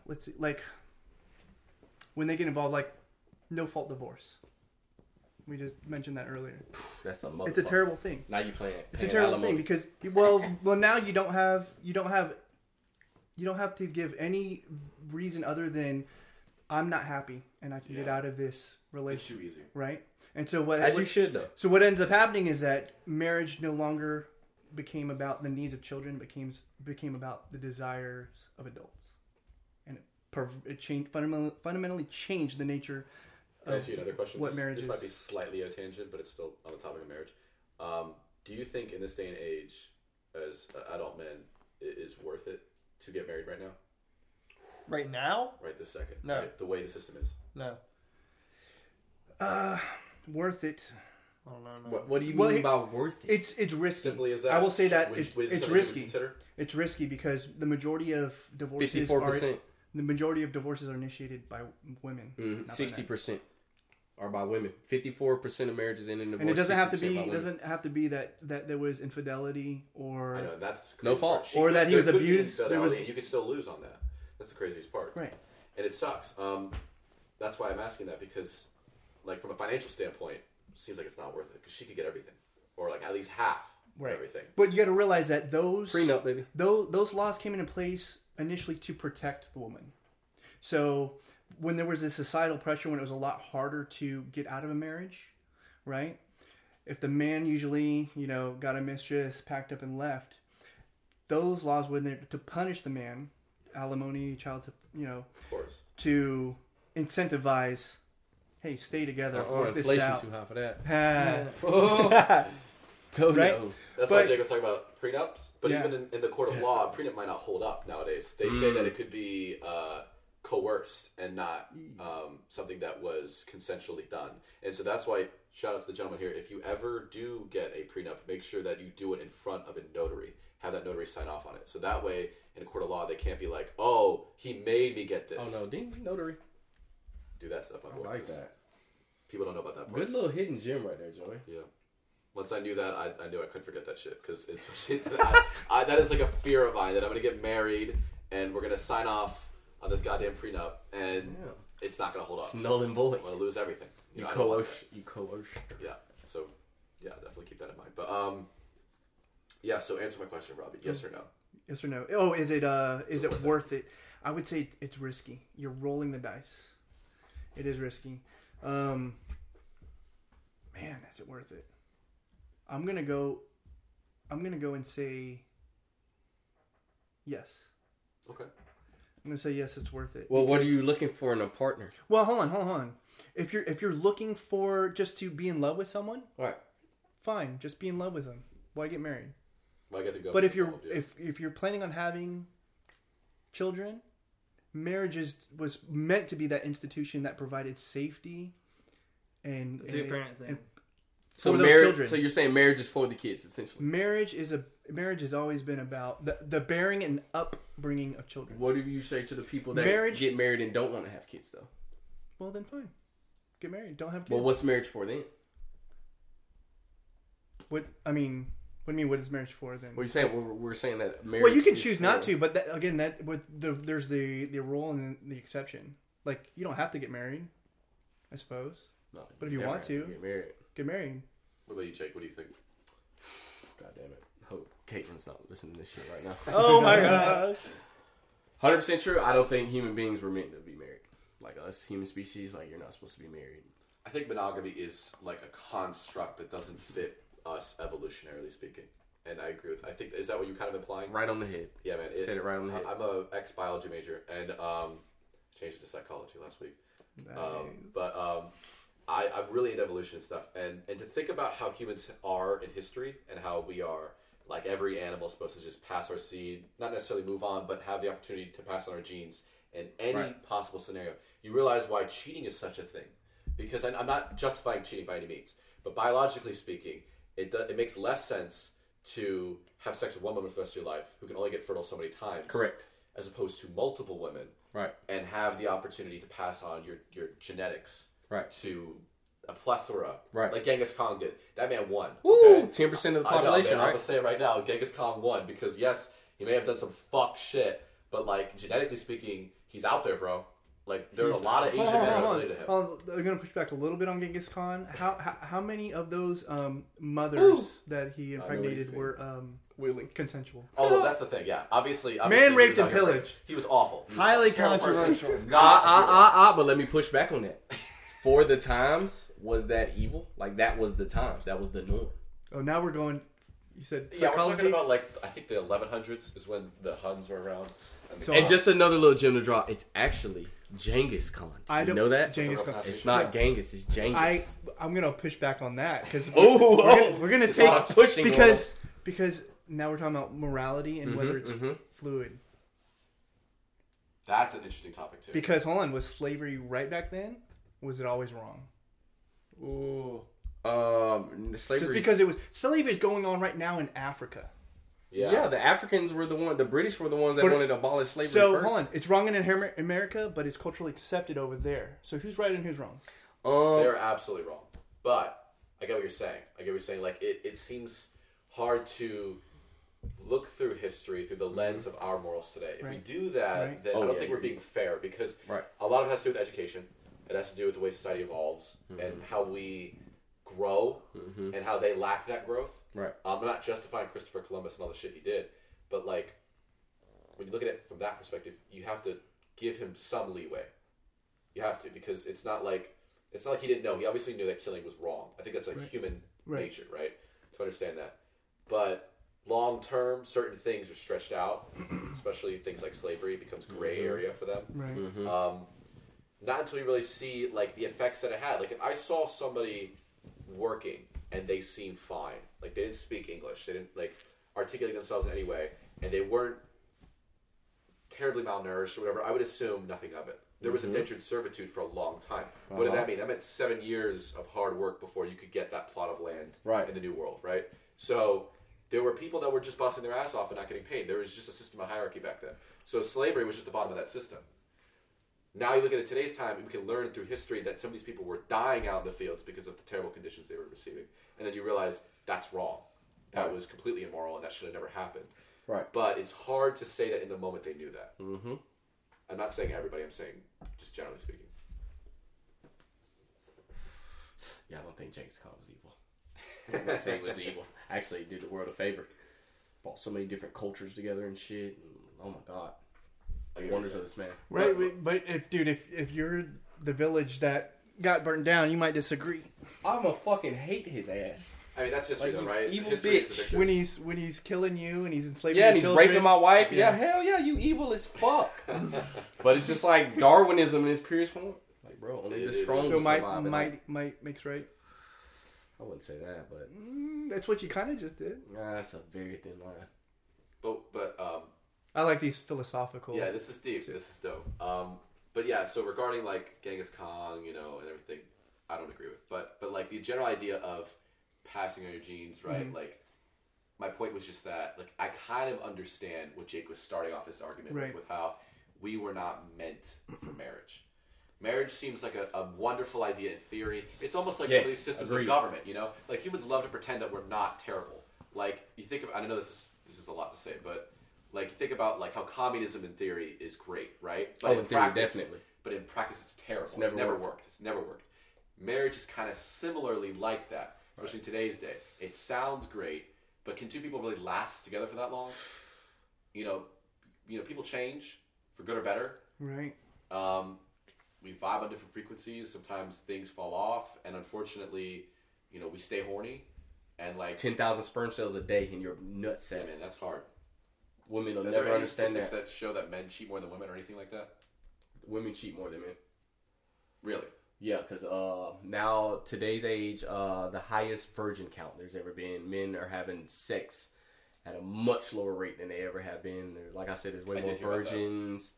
let's see like when they get involved like no fault divorce we just mentioned that earlier That's a it's a terrible thing Now you playing. it's a terrible thing because well well now you don't have you don't have you don't have to give any reason other than i'm not happy and i can get out of this it's relationship too easy. right and so what, As what you should though. so what ends up happening is that marriage no longer became about the needs of children, became became about the desires of adults, it, per- it changed fundamentally, fundamentally changed the nature. Can I Of, ask you another question? what this, marriage this is. might be slightly a tangent, but it's still on the topic of marriage. Um, do you think in this day and age, as uh, adult men, it is worth it to get married right now? Right now? Right this second? No. Right, the way the system is. No. uh, worth it. I don't know. What, what do you Well, mean it- by worth it? It's it's risky. Simply as that. I will say that Would- it- it's something you would risky. Consider? It's risky because the majority of divorces Fifty-four are percent. The majority of divorces are initiated by women. not by men. Mm-hmm. Sixty percent are by women. Fifty-four percent of marriages end in divorce. And it doesn't have to be it doesn't have to be that that there was infidelity or I know that's No fault. She Or could- that he was abused, there was- you could still lose on that. That's the craziest part. right. and it sucks. Um, that's why I'm asking that because, like, from a financial standpoint, it seems like it's not worth it because she could get everything, or like at least half Right. everything. But you got to realize that those prenup, baby. those those laws came into place initially to protect the woman. So when there was this societal pressure, when it was a lot harder to get out of a marriage, right? If the man usually, you know, got a mistress, packed up and left, those laws were there to punish the man, alimony, child, you know, Of course. to incentivize, hey, stay together, Uh-uh, work this out. too high for that. Ah. Told Right? you. That's But- why Jake was talking about prenups. But Yeah. even in, in the court of law, a prenup might not hold up nowadays. They say that it could be uh, coerced and not um, something that was consensually done. And so that's why, shout out to the gentleman here, if you ever do get a prenup, make sure that you do it in front of a notary. Have that notary sign off on it. So that way, in a court of law, they can't be like, oh, he made me get this. Oh no, ding notary. Do that stuff, my I boy. like 'cause that. People don't know about that part. Good little hidden gem right there, Joey. Yeah. Once I knew that, I, I knew I couldn't forget that shit because it's I, I, that is like a fear of mine that I'm gonna get married and we're gonna sign off on this goddamn prenup and Yeah. it's not gonna hold up. It's null and void. I'm gonna lose everything. You know, I don't want coerce. You coerce. that. Yeah. So yeah, definitely keep that in mind. But um, yeah. So answer my question, Robbie. Yes or no? Yes or no? Oh, is it uh is it it worth it? I would say it's risky. You're rolling the dice. It is risky. Um man, is it worth it? I'm going to go I'm going to go and say yes. Okay. I'm going to say yes, it's worth it. Well, what are you looking for in a partner? Well, hold on, hold on, hold on. If you're if you're looking for just to be in love with someone, All right. fine, just be in love with them. Why get married? Well, I get to go. But if you're involved, yeah. if if you're planning on having children, marriage is was meant to be that institution that provided safety and, It's a and- parent thing. and So marriage. So you're saying marriage is for the kids, essentially. marriage is a marriage has always been about the the bearing and upbringing of children. What do you say to the people that Marriage- get married and don't want to have kids, though? Well, then fine, get married. Don't have kids. Well, what's marriage for then? what I mean? What do you mean? What is marriage for then? What are you saying? We're, we're saying that marriage. Well, you can choose not to, but that, again, that with the there's the the rule and the exception. Like you don't have to get married, I suppose. No, But if you want have to- get married. Get married. what about you, Jake? What do you think? God damn it! Hope Caitlin's not listening to this shit right now. Oh my gosh. Hundred percent true. I don't think human beings were meant to be married. Like us, human species, like you're not supposed to be married. I think monogamy is like a construct that doesn't fit us evolutionarily speaking. And I agree with. I think is that what you kind of implying? Right on the head. Yeah, man. Said it right on the head. I'm a ex biology major and um, changed it to psychology last week. Um, but um, I, I'm really into evolution and stuff, and and to think about how humans are in history and how we are like every animal is supposed to just pass our seed, not necessarily move on, but have the opportunity to pass on our genes in any Right. possible scenario. You realize why cheating is such a thing, because I, I'm not justifying cheating by any means, but biologically speaking, it do, it makes less sense to have sex with one woman for the rest of your life who can only get fertile so many times, Correct. as opposed to multiple women Right. and have the opportunity to pass on your, your genetics Right. to a plethora, Right. Like Genghis Khan did. That man won. Woo! okay? Ten percent of the I know, population, man, I'm gonna say it right now. Genghis Khan won because yes, he may have done some fuck shit, but like genetically speaking, he's out there, bro. Like there are a lot of Asian men that hold are on, related to him. on. I'm gonna push back a little bit on Genghis Khan. How how, how many of those um, mothers that he impregnated were um, Willing. consensual? Although that's the thing, yeah. Obviously, obviously he raped and pillaged. He was awful. He was Highly a terrible person. controversial. Ah, ah, ah, ah, but let me push back on that. For the times, was that evil? Like that was the times. That was the norm. Oh, now we're going. You said Yeah, we're talking about like I think the 1100s is when the Huns were around. And So- And just another little gem to drop. It's actually Genghis Khan. I you don't know that? Genghis Khan. It's not Genghis. It's Genghis. I I'm gonna push back on that because Oh, we're, oh. gonna, we're gonna take pushing, because because now we're talking about morality and whether it's mhm. fluid. That's an interesting topic too. Because hold on, was slavery right back then? Was it always wrong? Ooh. um, slavery. Just because it was slavery is going on right now in Africa. yeah. yeah. the Africans were the one. The British were the ones that But- wanted to abolish slavery So first. hold on, it's wrong in America, but it's culturally accepted over there. So who's right and who's wrong? Um, They're absolutely wrong. But I get what you're saying. I get what you're saying. Like it, it seems hard to look through history through the lens of our morals today. If we do that, Right. then Oh, I don't yeah, think we're being fair because Right. a lot of it has to do with education. It has to do with the way society evolves Mm-hmm. and how we grow and how they lack that growth. Right. Um, I'm not justifying Christopher Columbus and all the shit he did, but like when you look at it from that perspective, you have to give him some leeway. You have to because it's not like it's not like he didn't know. He obviously knew that killing was wrong. I think that's like human Right. nature, right? To understand that. But long term, certain things are stretched out, especially things like slavery becomes gray area for them. Right. Um, not until you really see like the effects that it had. Like if I saw somebody working and they seemed fine, like they didn't speak English, they didn't like articulate themselves in any way, and they weren't terribly malnourished or whatever, I would assume nothing of it. There was indentured servitude for a long time. What did Uh-huh. that mean? That meant seven years of hard work before you could get that plot of land Right. in the New World, right? So there were people that were just busting their ass off and not getting paid. There was just a system of hierarchy back then. So slavery was just the bottom of that system. Now you look at it today's time, and we can learn through history that some of these people were dying out in the fields because of the terrible conditions they were receiving. And then you realize that's wrong. That Right. was completely immoral and that should have never happened. Right. But it's hard to say that in the moment they knew that. Mm-hmm. I'm not saying everybody, I'm saying just generally speaking. Yeah, I don't think Genghis Khan was evil. I'm not saying he was evil. Actually, he did the world a favor. Brought so many different cultures together and shit. And, oh my god, I the get what wonders of this man. Right, but, but if dude, if if you're the village that got burned down, you might disagree. I'ma fucking hate his ass. I mean, that's history, Like, though, right? evil history is the bitch. When he's when he's killing you and he's enslaving Yeah, and he's children. raping my wife. Yeah. Yeah. hell yeah, you evil as fuck. but it's just like Darwinism in its purest form. Like, bro, only It the is. strong So might might might makes right. I, I wouldn't say that, but Mm, that's what you kind of just did. nah, that's a very thin line. But, but um, I like these philosophical. Yeah, this is deep. This is dope. Um, but yeah, so regarding like Genghis Khan, you know, and everything, I don't agree with. But but like the general idea of passing on your genes, right? Mhm. Like my point was just that like I kind of understand what Jake was starting off his argument Right. with, with how we were not meant for marriage. Marriage seems like a, a wonderful idea in theory. It's almost like some of these systems agreed. of government, you know? Like humans love to pretend that we're not terrible. Like you think of I know this is this is a lot to say, but like you think about like how communism in theory is great, right? But Oh, in theory, definitely. But in practice, it's terrible. It's never never, worked. worked. It's never worked. Marriage is kind of similarly like that, especially in today's day. It sounds great, but can two people really last together for that long? You know, you know, people change. for good or better. Right. Um, we vibe on different frequencies. Sometimes things fall off, and unfortunately, you know, we stay horny, and like, Ten thousand sperm cells a day in your nut yeah, man, that's hard. Women will Are there never any understand statistics that. that show that men cheat more than women or anything like that? Women cheat more than men. Really? Yeah, because uh, now today's age, uh, the highest virgin count there's ever been. Men are having sex at a much lower rate than they ever have been. There, like I said, there's way I more did hear about that. virgins.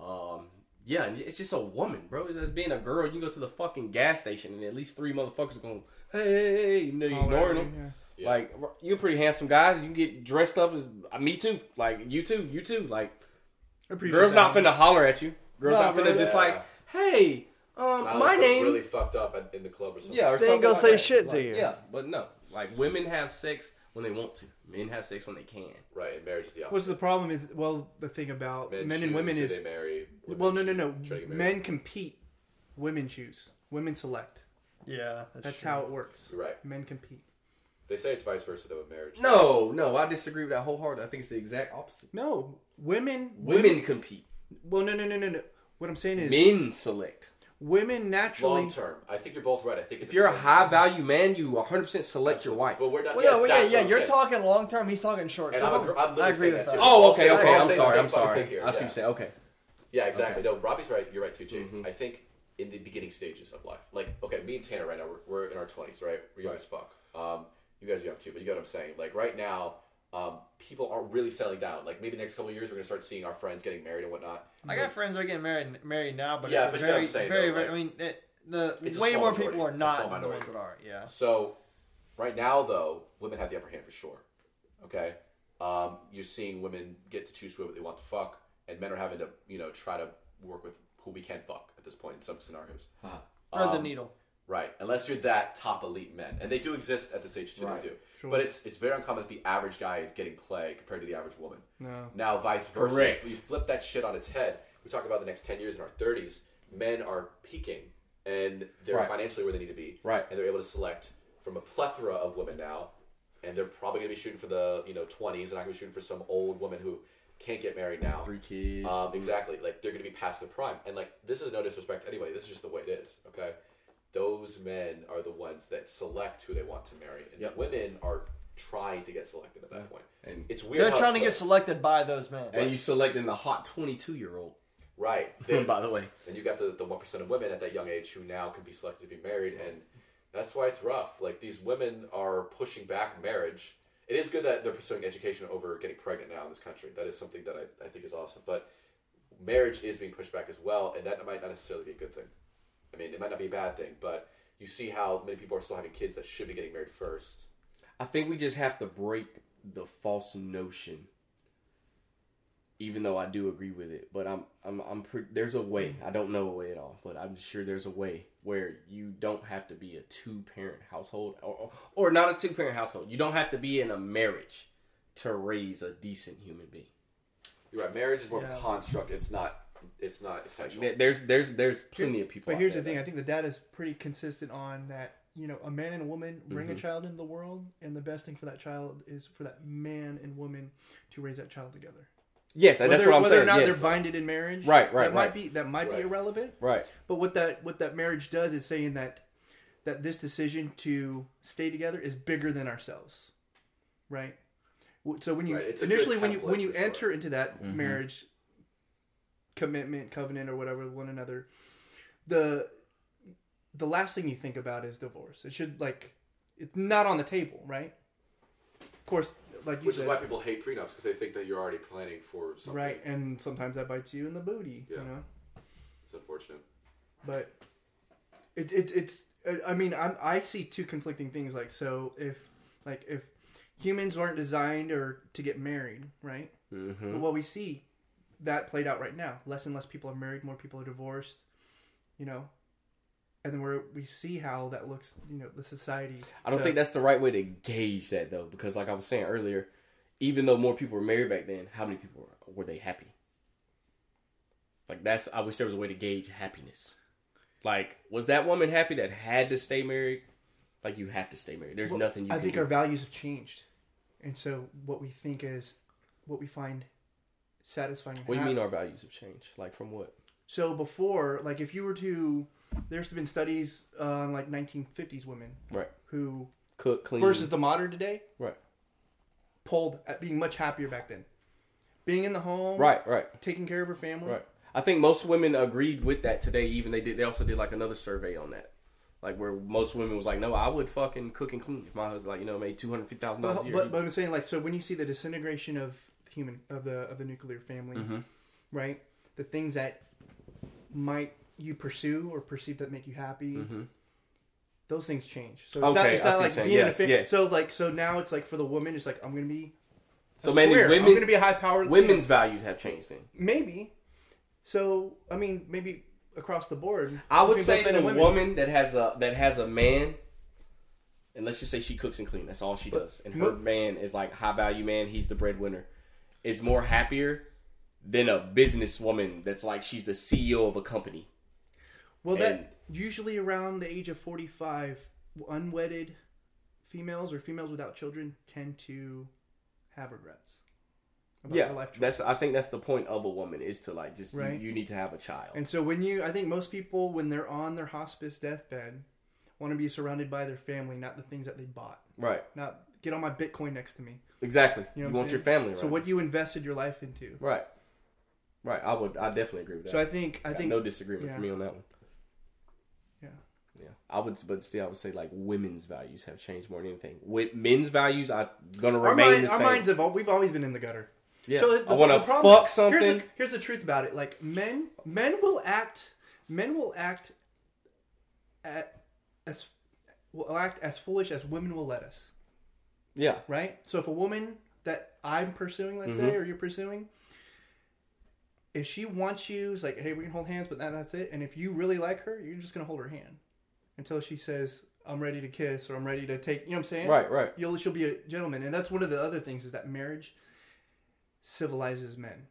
Um, yeah, and it's just a woman, bro. As being a girl, you can go to the fucking gas station and at least three motherfuckers are going, hey, hey, hey, you know, you Holler ignoring them. yeah. Yeah. Like you're pretty handsome guys. You can get dressed up as uh, me too. Like you too, you too. Like girls not finna holler at you. Girls Nah, not finna bro, just yeah. like, hey, um, Not my unless name. really fucked up at, in the club or something. Yeah, or They ain't gonna like say that. shit to you. Yeah, but no, like women have sex when they want to. Men have sex when they can. right. And marriage is the opposite. What's the problem is well the thing about men, and women is they marry. women well no no choose- no try to get married. men compete, women choose, women select. Yeah, that's, That's true. how it works. You're right. Men compete. They say it's vice versa though with marriage. No, no, I disagree with that wholeheartedly. I think it's the exact opposite. No, women Women compete. Well, no no no no no. What I'm saying is Men select. women naturally. Long term, I think you're both right. I think If you're a high value man, you 100% select your wife. But we're not. Well, yeah, well, yeah, yeah. You're saying. talking long term. He's talking short term. I'm, I'm I agree with that. that. too. Oh, okay, okay. I'll I'm sorry. I'm sorry. here, I see yeah. what you're saying. Okay. Yeah, exactly. Okay. No, Robbie's right. You're right too, Jake. Mhm. I think in the beginning stages of life, like okay, me and Tanner right now, we're, we're in our twenties, right? We're young Right. as fuck. Um, you guys are young too, but you get what I'm saying. Like right now, um, people are really settling down. Like maybe the next couple of years, we're gonna start seeing our friends getting married and whatnot. I got friends that are getting married married now, but Yeah, it's but a you know what very, I'm saying, very, though, very. like- I mean, it, the It's way more majority. people are not small than the ones that are. Yeah. So right now, though, women have the upper hand for sure. Okay, um, you're seeing women get to choose whoever they want to fuck, and men are having to, you know, try to work with who we can fuck at this point in some scenarios. Thread the Um, needle. Right, unless you're that top elite men, and they do exist at this age too. Right. They do, Sure. but it's it's very uncommon that the average guy is getting play compared to the average woman. No. Now, vice versa. Correct. If we flip that shit on its head, we talk about the next ten years in our thirties. Men are peaking, and they're Right. financially where they need to be. Right. and they're able to select from a plethora of women now, and they're probably going to be shooting for the you know twenties. They're not going to be shooting for some old woman who can't get married now. Three kids. Um, exactly. Like they're going to be past their prime, and like this is no disrespect to anybody. This is just the way it is. Okay, those men are the ones that select who they want to marry, and Yep. women are trying to get selected at that point. And, It's weird. They're trying to get selected by those men. and you selecting the hot 22 year old. right. They, By the way. and you got the the one percent of women at that young age who now can be selected to be married, and that's why it's rough. Like these women are pushing back marriage. It is good that they're pursuing education over getting pregnant now in this country. That is something that I, I think is awesome. But marriage is being pushed back as well, and that might not necessarily be a good thing. I mean, it might not be a bad thing, but you see how many people are still having kids that should be getting married first. I think we just have to break the false notion. Even though I do agree with it, but I'm I'm I'm pre- there's a way. I don't know a way at all, but I'm sure there's a way where you don't have to be a two parent household or, or or not a two parent household. You don't have to be in a marriage to raise a decent human being. You're right. Marriage is more of Yeah. a construct. It's not. It's not essential. There- There's there's there's plenty of people. But out here's the there thing: I think the data is pretty consistent on that. You know, a man and a woman bring a Mm-hmm. child into the world, and the best thing for that child is for that man and woman to raise that child together. Yes, that's whether, what I'm whether saying. Whether or not yes. they're binded in marriage, Right, right, That might be that might Right. be irrelevant. right. But what that what that marriage does is saying that that this decision to stay together is bigger than ourselves, right? So when you Right, it's a good initially when you when you for sure. enter into that Mhm. marriage commitment, covenant, or whatever with one another, the the last thing you think about is divorce. It should like it's not on the table, right? Of course, like you Which said, is why people hate prenups because they think that you're already planning for something. right? And sometimes that bites you in the booty, Yeah. you know. It's unfortunate. but it, it it's I mean I'm, I see two conflicting things like so if like if humans weren't designed or to get married right Mm-hmm. well we see that played out right now less and less people are married more people are divorced you know and then we're we see how that looks you know the society I don't the- think that's the right way to gauge that though, because like I was saying earlier, even though more people were married back then, how many people were, were they happy? Like that's I wish there was a way to gauge happiness. Like was that woman happy that had to stay married? Like you have to stay married. There's Well, nothing you I think do. our values have changed, and so what we think is, what we find satisfying. What do you mean our values have changed? Like from what? So before, like if you were to, there's been studies uh, on like 1950s women Right. who Cook, clean. versus the modern today right. pulled at being much happier back then, being in the home, Right. Right. taking care of her family. Right. I think most women agreed with that today. Even they did. They also did like another survey on that, like where most women was like, "No, I would fucking cook and clean if my husband like you know made two hundred fifty thousand dollars a year." but, but I'm saying like so when you see the disintegration of human of the of the nuclear family, Mhm. right? The things that might you pursue or perceive that make you happy, Mhm. those things change. So it's not, it's not like being in a Yes, fam- yes. So like so now it's like for the woman, it's like I'm gonna be so queer. women, I'm gonna be a high powered women's values have changed. Then maybe. So I mean maybe across the board. I would say that a women. woman that has a that has a man, and let's just say she cooks and clean. That's all she does, and her man is like high value man. He's the breadwinner. Is more happier than a businesswoman that's like she's the CEO of a company. Well, And- that usually around the age of 45, unwedded females or females without children tend to have regrets. Yeah, that's. I think that's the point of a woman is to like just you- you, need to have a child. And so when you, I think most people when they're on their hospice deathbed, want to be surrounded by their family, not the things that they bought. right. Not get on my Bitcoin next to me. Exactly. You You, know I'm want your family right. So what you invested your life into. Right. Right. I would. I definitely agree with that. So I think I Got think no disagreement yeah. for me on that one. Yeah. Yeah, I would, but still, I would say like women's values have changed more than anything. With men's values, are gonna our, remain mind, the our minds have we've always been in the gutter. yeah, So the, I want to fuck something. Here's the, here's the truth about it. Like men, men will act. Men will act. At, as will act as foolish as women will let us. Yeah, Right. So if a woman that I'm pursuing, let's Mhm. say, or you're pursuing, if she wants you, it's like, hey, we can hold hands, but that, that's it. And if you really like her, you're just gonna hold her hand until she says, "I'm ready to kiss" or "I'm ready to take." You know what I'm saying? right, right. You'll she'll be a gentleman, and that's one of the other things is that marriage civilizes men.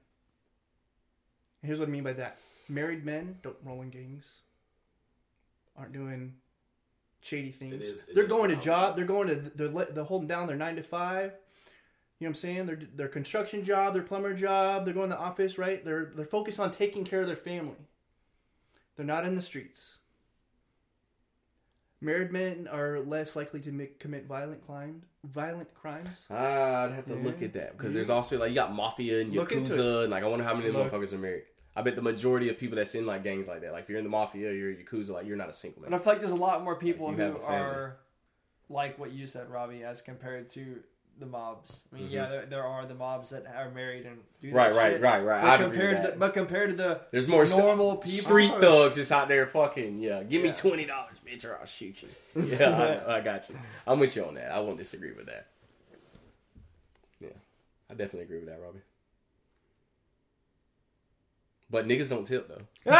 And here's what I mean by that: married men don't roll in gangs, aren't doing shady things. It is- it they're going to job. They're going to they're they're holding down their nine to five. You know what I'm saying? Their their construction job, their plumber job. They're going to the office, right? They're they're focused on taking care of their family. They're not in the streets. Married men are less likely to make, commit violent crime, violent crimes. Ah, I'd have to Yeah. look at that because You- there's also like you got mafia and yakuza, and like I wonder how many Look. motherfuckers are married. I bet the majority of people that's in like gangs like that, like if you're in the mafia, you're a yakuza, like you're not a single And I feel like there's a lot more people Like, who are like what you said, Robbie, as compared to the mobs. I mean, Mhm. yeah, there, there are the mobs that are married and do that Right, right, shit. right, right. But I'd compared to the, but compared to the There's more normal people, street thugs just out there fucking yeah. Give me twenty dollars, bitch, or I'll shoot you. Yeah, I, I got you. I'm with you on that. I won't disagree with that. Yeah, I definitely agree with that, Robbie. But niggas don't tip though.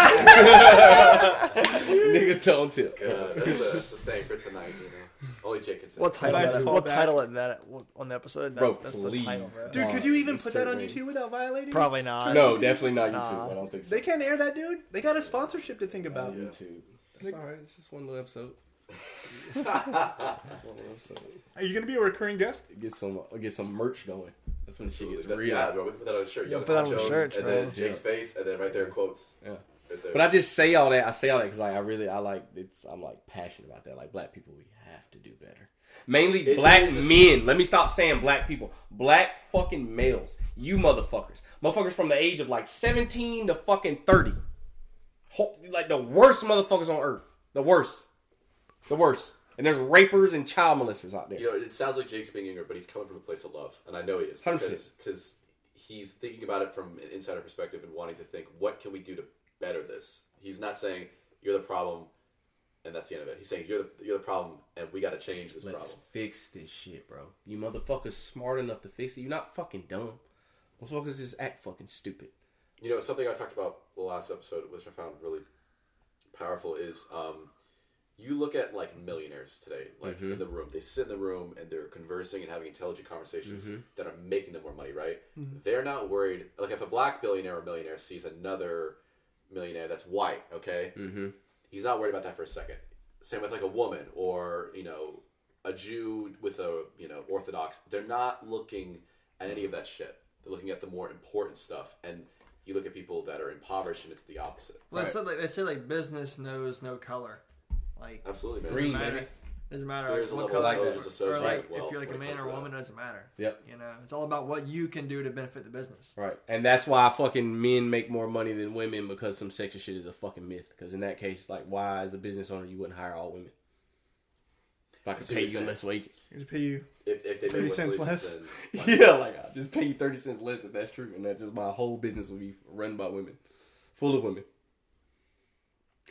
niggas don't tip. Uh, that's, the, that's the same for tonight, you know. Only Jake can say. What title? Nice that, call what back. title it that on the episode? That, Bro, that's please. the title, bro. Dude, Uh, could you even put that on YouTube without violating? Probably not. No, definitely not YouTube. Nah. I don't think so. They can't air that, dude. They got a sponsorship to think Not about. YouTube. That's all right. It's just one little episode. Just one little episode. Are you gonna be a recurring guest? Get some, get some merch going. That's when shit gets That- real. yeah, bro, we can put that on a shirt. Yeah, put that on the Honchos, shirts, and bro. then it's Jake's Yeah. face, and then right there in quotes. Yeah. Right there. But I just say all that. I say all that because like I really I like it's. I'm like passionate about that. Like black people, we have to do better. Mainly It black is a- men. Let me stop saying black people. Black fucking males. You motherfuckers. Motherfuckers from the age of like 17 to fucking 30. Like the worst motherfuckers on earth. The worst. The worst. And there's rapers and child molesters out there. You know, it sounds like Jake's being ignorant, but he's coming from a place of love, and I know he is 100%. because he's thinking about it from an insider perspective and wanting to think, what can we do to better this? He's not saying you're the problem, and that's the end of it. He's saying you're the, you're the problem, and we got to change this Let's problem. fix this shit, bro. You motherfuckers smart enough to fix it. You're not fucking dumb. Motherfuckers just act fucking stupid. You know, something I talked about the last episode, which I found really powerful, is um, you look at like millionaires today, like Mhm. in the room. They sit in the room and they're conversing and having intelligent conversations Mhm. that are making them more money, right? They're not worried. Like if a black billionaire or millionaire sees another millionaire that's white, okay, Mm-hmm. he's not worried about that for a second. Same with like a woman or you know a Jew with a you know Orthodox. They're not looking at any of that shit. They're looking at the more important stuff, and you look at people that are impoverished, and it's the opposite. Well, they say like they say like business knows no color. Like Absolutely, man. Green, doesn't matter. baby. Doesn't matter There's what level color of you intelligence or like with wealth if you're like a man or a woman, doesn't matter. Yep. You know, it's all about what you can do to benefit the business. Right, and that's why fucking men make more money than women because some sexist shit is a fucking myth. Because in that case, like, why as a business owner you wouldn't hire all women? If I could see pay you you're saying. less wages, Here's pay you. If, if they 30 made cents less, less. wages, then yeah, like I just pay you thirty cents less if that's true, and that just my whole business would be run by women, full of women.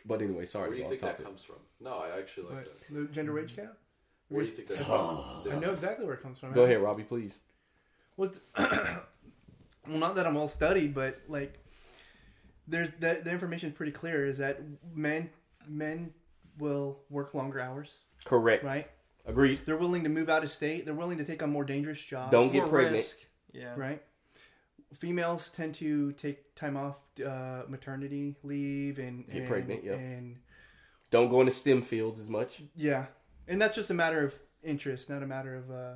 But anyway, sorry. where do you off think that comes from? No, I actually like What, that. the gender wage mm-hmm. gap? Where do you think that comes from? I know exactly where it comes from. Go ahead, Robbie, please. Well, well, not that I'm all studied, but like, there's the, the information is pretty clear. Is that men men will work longer hours, Correct. right? Agreed. They're willing to move out of state. They're willing to take on more dangerous jobs. Don't get More pregnant. risk. Yeah. right. Females tend to take time off uh, maternity leave and Get and, pregnant, Yeah, and Don't go into STEM fields as much. yeah, and that's just a matter of interest, not a matter of uh,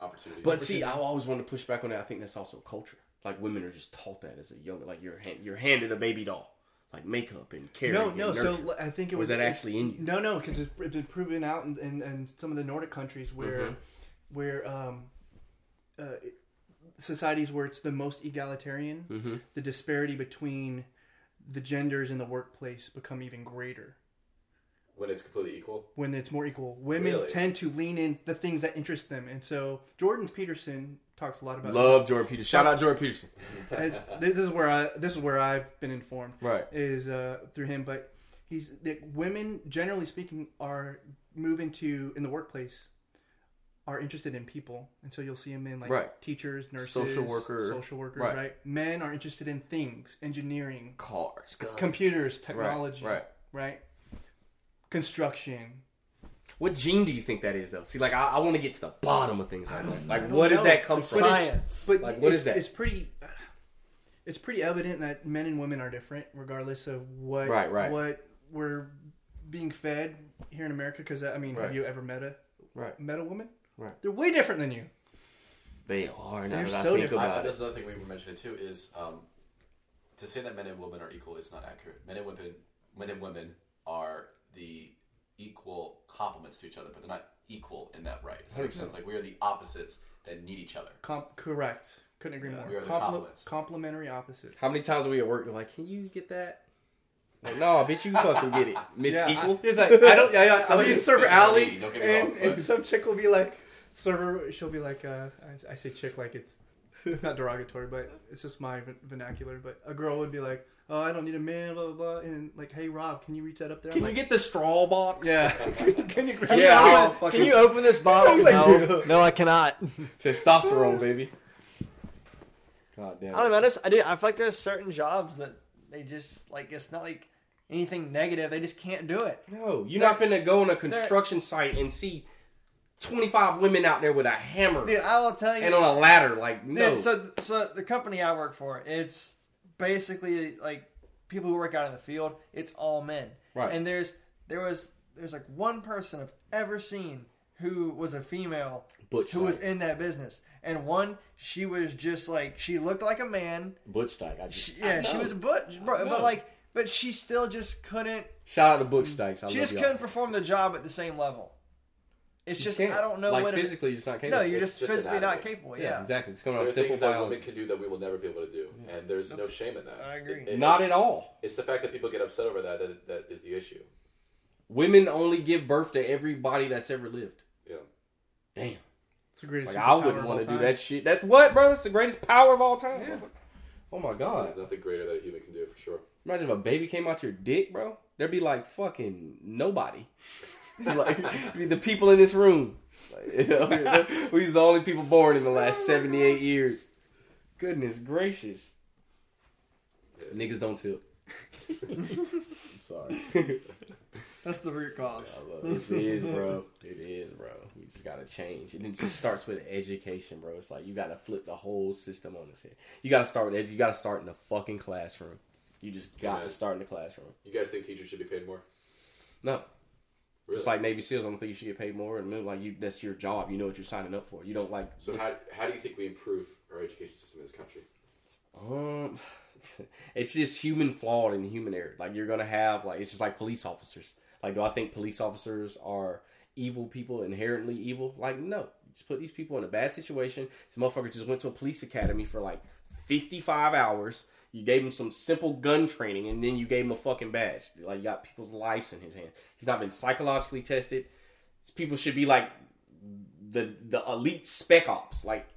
Opportunity. But see, I always want to push back on that. I think that's also culture. Like women are just taught that as a young, like you're hand, you're handed a baby doll, like makeup and care. no, no. nurture. So I think it was was that actually in you? No, no, because it's, it's been proven out in, in, in some of the Nordic countries where Mhm. where um, uh, societies where it's the most egalitarian, Mhm. the disparity between the genders in the workplace become even greater. when it's completely equal. When it's more equal, women Really? tend to lean in the things that interest them, and so Jordan Peterson talks a lot about. Love Jordan Peterson. Shout out Jordan Peterson. This is where I this is where I've been informed. Right. is uh, through him, but he's that women, generally speaking, are moving to in the workplace are interested in people, and so you'll see them in like Right. teachers, nurses, Social worker. social workers, Right. right. Men are interested in things, engineering, Cars, guns. computers, technology, Right. right? Construction. What gene do you think that is, though? See, like I, I want to get to the bottom of things. Like, that. like I don't what does that come But from? it's- Science. But Like, what it's, is that? It's pretty. It's pretty evident that men and women are different, regardless of what Right, right. what we're being fed here in America. Because I mean, Right. have you ever met a Right. met a woman? Right. They're way different than you. They are. Now They're that I so think different. I, about that's it. another thing we were mentioning too is um, to say that men and women are equal is not accurate. Men and women, men and women are the equal complements to each other, but they're not equal in that right. Does that make sense? Like we are the opposites that need each other. Com- correct. Couldn't agree more. We are the Comple- complements. complementary opposites. How many times are we at work? They're like, "Can you get that?" Like, no, bitch, you fucking get it, Miss Yeah, Equal. I, it's like I don't. Yeah, yeah. I'll Somebody be in server alley, don't get me and, wrong, but- and some chick will be like, server. She'll be like, uh, I, I say chick like it's it's not derogatory, but it's just my vernacular. But a girl would be like, oh, I don't need a man, blah blah blah, and like, hey Rob, can you reach that up there? I'm Can you like, get the straw box? Yeah. can you grab Yeah, that? I'll Can you open this bottle? Like, no, no, I cannot. testosterone, baby. God damn. I don't know. I, just, I, do, I feel like there's certain jobs that they just like. It's not like anything negative. They just can't do it. No, you're not finna go on a construction site and see 25 women out there with a hammer Dude, I will tell you. and on a ladder. Like, Dude, no. so, so the company I work for, it's basically like people who work out in the field. It's all men, Right. And there's there was there's like one person I've ever seen who was a female Butch who was in that business, and one she was just like she looked like a man. Butch Dyke. I just, She, I yeah, she was a butch, I but, but like, but she still just couldn't. Shout out to Butch Dykes. I She just y'all. couldn't perform the job at the same level. It's You just can't. I don't know like what it- physically, you're just not capable. no, you're just, just physically not capable. yeah, Yeah, exactly. It's coming There out simple things that women can do that we will never be able to do, and there's no shame in that. I agree. It- it- Not at all. It's the fact that people get upset over that that, that is the issue. Women only give birth to everybody that's ever lived. Yeah. Damn. It's the greatest. Like I wouldn't want to do that shit. That's what, bro. It's the greatest power of all time. Oh my god. There's nothing greater that a human can do for sure. Imagine if a baby came out your dick, bro. There'd be like fucking nobody. like be the people in this room. Like, you know, we's the only people born in the last seventy eight years. Goodness gracious. Niggas don't tip. I'm sorry. that's the root cause. I love it. It is, bro. It is, bro. We just gotta change. And it just starts with education, bro. It's like you gotta flip the whole system on its head. You gotta start with edu- You gotta start in the fucking classroom. You just got Yeah. to start in the classroom. You guys think teachers should be paid more? No, Just like Navy SEALs, I don't think you should get paid more. And like you, that's your job. You know what you're signing up for. You don't like. So how how do you think we improve our education system in this country? Um, it's just human flawed and human error. Like you're gonna have like it's just like police officers. Like do I think police officers are evil people inherently evil? Like no. Just put these people in a bad situation. This motherfucker just went to a police academy for like 55 hours. You gave him some simple gun training, and then you gave him a fucking badge. Like you got people's lives in his hand. He's not been psychologically tested. People should be like the the elite spec ops. Like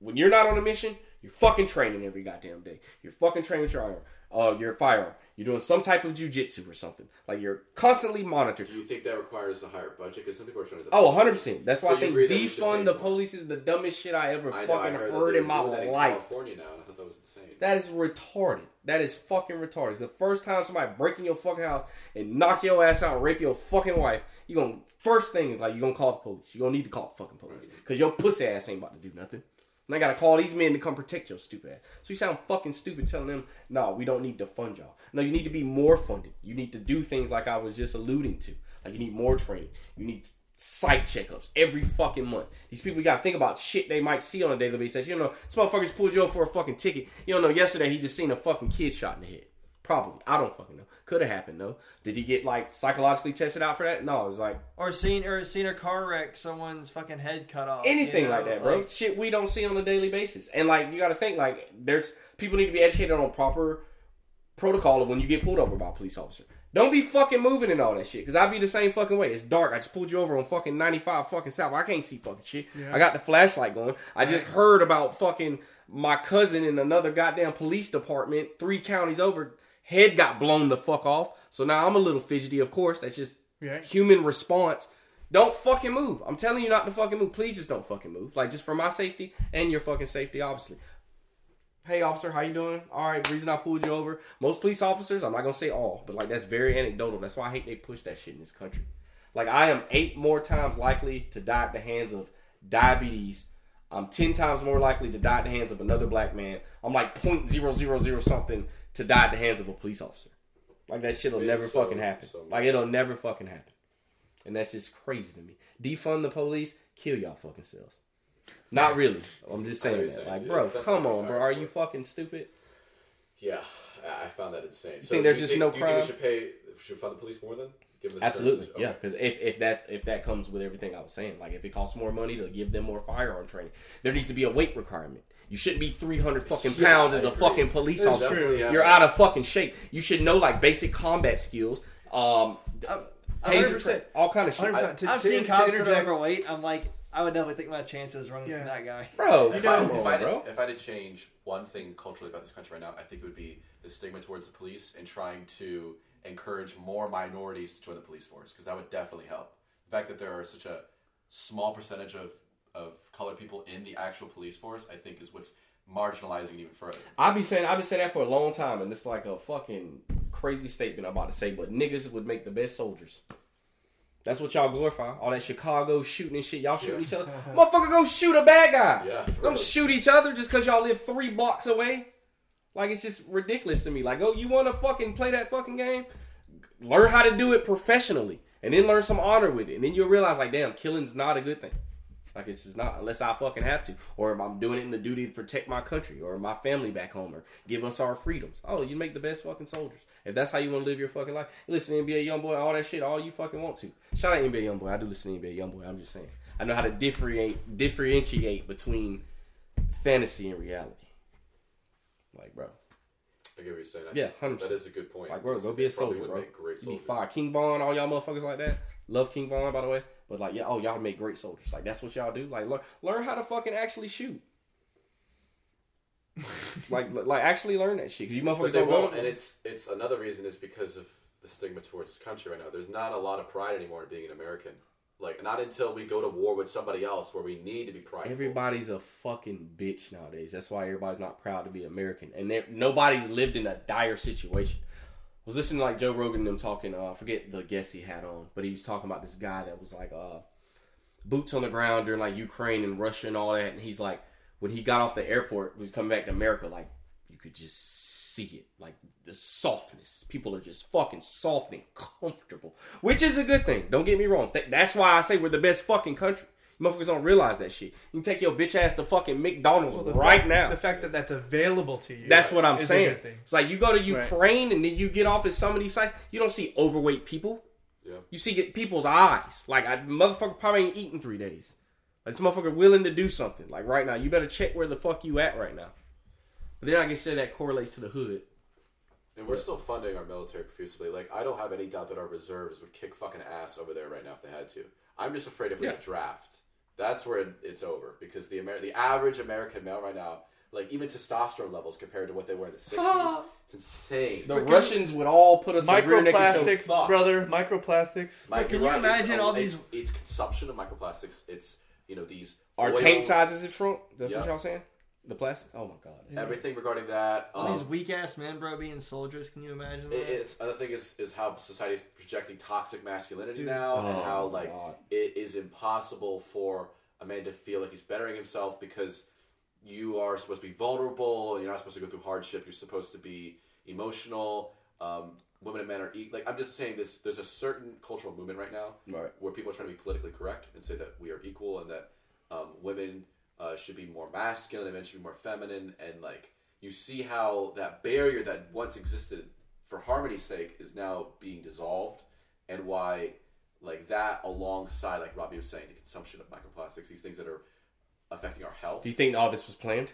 when you're not on a mission, you're fucking training every goddamn day. You're fucking training with your arm, uh, your firearm. You're doing some type of jujitsu or something. Like you're constantly monitored. Do you think that requires a higher budget? Because some people are trying to. Oh, 100 percent. That's why So I think defund the police is the dumbest shit I ever I know, I fucking heard, that heard in my that in life. California now, and I thought that was insane. That is retarded. That is fucking retarded. It's the first time somebody breaking your fucking house and knock your ass out rape your fucking wife, you gonna first thing is like you gonna call the police. You gonna need to call the fucking police because your pussy ass ain't about to do nothing. And I gotta call these men to come protect your stupid ass. So you sound fucking stupid telling them, no, we don't need to fund y'all. No, you need to be more funded. You need to do things like I was just alluding to. Like you need more training. You need site checkups every fucking month. These people you gotta think about shit they might see on a daily basis. You know, this motherfuckers pulled you over for a fucking ticket. You don't know, yesterday he just seen a fucking kid shot in the head. Probably. I don't fucking know. Could have happened though. Did he get like psychologically tested out for that? No, it was like Or seen or seen a car wreck, someone's fucking head cut off. anything you know, like that, bro. Shit we don't see on a daily basis. And like you got to think like there's people need to be educated on proper protocol of when you get pulled over by a police officer. Don't be fucking moving and all that shit. Cause I'd be the same fucking way. It's dark. I just pulled you over on fucking 95 fucking south. I can't see fucking shit. I got the flashlight going. I just heard about fucking my cousin in another goddamn police department, three counties over, head got blown the fuck off. So now I'm a little fidgety, of course. That's just Yeah. human response. Don't fucking move. I'm telling you not to fucking move. Please just don't fucking move. Like just for my safety and your fucking safety, obviously. Hey officer, how you doing? All right, reason I pulled you over. Most police officers, I'm not gonna say all, but like that's very anecdotal. That's why I hate they push that shit in this country. Like I am eight more times likely to die at the hands of diabetes. I'm ten times more likely to die at the hands of another black man. I'm like point zero zero zero something to die at the hands of a police officer. Like that shit'll It's never so- fucking happen. so like it'll never fucking happen. And that's just crazy to me. Defund the police, kill y'all fucking selves. Not really. I'm just saying that. you're Like, saying. bro, come on, bro. Are you fucking stupid? Yeah, I found that insane. You think there's just think, no do you think we crime? should pay? Should fund the police more then? Give them the Absolutely, services? yeah. Because if, if that's if that comes with everything I was saying, like if it costs more money to give them more firearm training, there needs to be a weight requirement. You shouldn't be 300 fucking pounds I as a fucking police There's officer. definitely, yeah. You're out of fucking shape. You should know like basic combat skills, um, taser, 100%. all kind of shit. 100%. To- I've to- seen to cops that are overweight. I'm like, I would definitely think my chances running Yeah. from that guy. bro, If, I, come if, I did, bro. if I did change one thing culturally about this country right now, I think it would be the stigma towards the police and trying to encourage more minorities to join the police force because that would definitely help. The fact that there are such a small percentage of, of colored people in the actual police force, I think, is what's marginalizing it even further. I be saying I been saying that for a long time, and it's like a fucking crazy statement I'm about to say, but niggas would make the best soldiers. That's what y'all glorify. All that Chicago shooting and shit. Y'all shooting each other. Motherfucker, go shoot a bad guy. Yeah, Don't real. shoot each other just because y'all live three blocks away. Like it's just ridiculous to me. Like, oh, you want to fucking play that fucking game? Learn how to do it professionally, and then learn some honor with it, and then you'll realize, like, damn, killing's not a good thing. Like it's just not unless I fucking have to, or if I'm doing it in the duty to protect my country or my family back home, or give us our freedoms. Oh, you make the best fucking soldiers. If that's how you want to live your fucking life, listen to NBA YoungBoy, all that shit, all you fucking want to. Shout out NBA YoungBoy. I do listen to NBA YoungBoy. I'm just saying. I know how to differentiate differentiate between fantasy and reality. Like, bro, I get what you're saying. I Yeah, 100%. That is a good point. like, bro, go be a soldier, bro. Great You be fire. King Von, all y'all motherfuckers like that. Love King Von, by the way. But like, yeah, oh, y'all make great soldiers. Like, that's what y'all do. Like, learn, learn how to fucking actually shoot. like, like actually learn that shit. Cause you motherfuckers they don't won't, and it's it's another reason is because of the stigma towards this country right now. There's not a lot of pride anymore in being an American. Like not until we go to war with somebody else where we need to be proud. Everybody's a fucking bitch nowadays. That's why everybody's not proud to be American, and nobody's lived in a dire situation. Was listening to like Joe Rogan and them talking. Uh, I forget the guest he had on, but he was talking about this guy that was like uh, boots on the ground during like Ukraine and Russia and all that. And he's like, when he got off the airport, he was coming back to America, like you could just see it. Like the softness. People are just fucking soft and comfortable, which is a good thing. Don't get me wrong. Th- That's why I say we're the best fucking country. You motherfuckers don't realize that shit. You can take your bitch ass to fucking McDonald's The right fact- now. the fact that that's available to you. That's what I'm saying. good. It's like you go to Right. Ukraine and then you get off at some of these sites. You don't see overweight people. Yeah. You see people's eyes. Like I motherfucker probably ain't eating three days. Like this motherfucker willing to do something. Like right now, you better check where the fuck you at right now. But then I can say that correlates to the hood. And we're still funding our military profusely. Like, I don't have any doubt that our reserves would kick fucking ass over there right now if they had to. I'm just afraid if we Yeah. get draft, that's where it, it's over. Because the Amer- the average American male right now, like even testosterone levels compared to what they were in the 60s, it's insane. The Russians would all put us in rear naked Microplastics, choke. fuck. brother. Microplastics. Mike, Can you're you right. It's imagine a- all it's- these- It's, consumption of microplastics. It's you know these Our oils, tank sizes have shrunk. That's what Yeah. y'all saying? The plastics? Oh my god. It's- Everything regarding that. All Um, these weak ass men, bro, being soldiers. Can you imagine It, that? it's another thing is is how society is projecting toxic masculinity now, and Oh, how like God. it is impossible for a man to feel like he's bettering himself because you are supposed to be vulnerable you're not supposed to go through hardship. You're supposed to be emotional. Um, women and men are e- like I'm just saying this. There's a certain cultural movement right now Right. where people are trying to be politically correct and say that we are equal and that um, women uh, should be more masculine and men should be more feminine and like you see how that barrier that once existed for harmony's sake is now being dissolved and why like that alongside like robbie was saying the consumption of microplastics these things that are affecting our health Do you think all this was planned?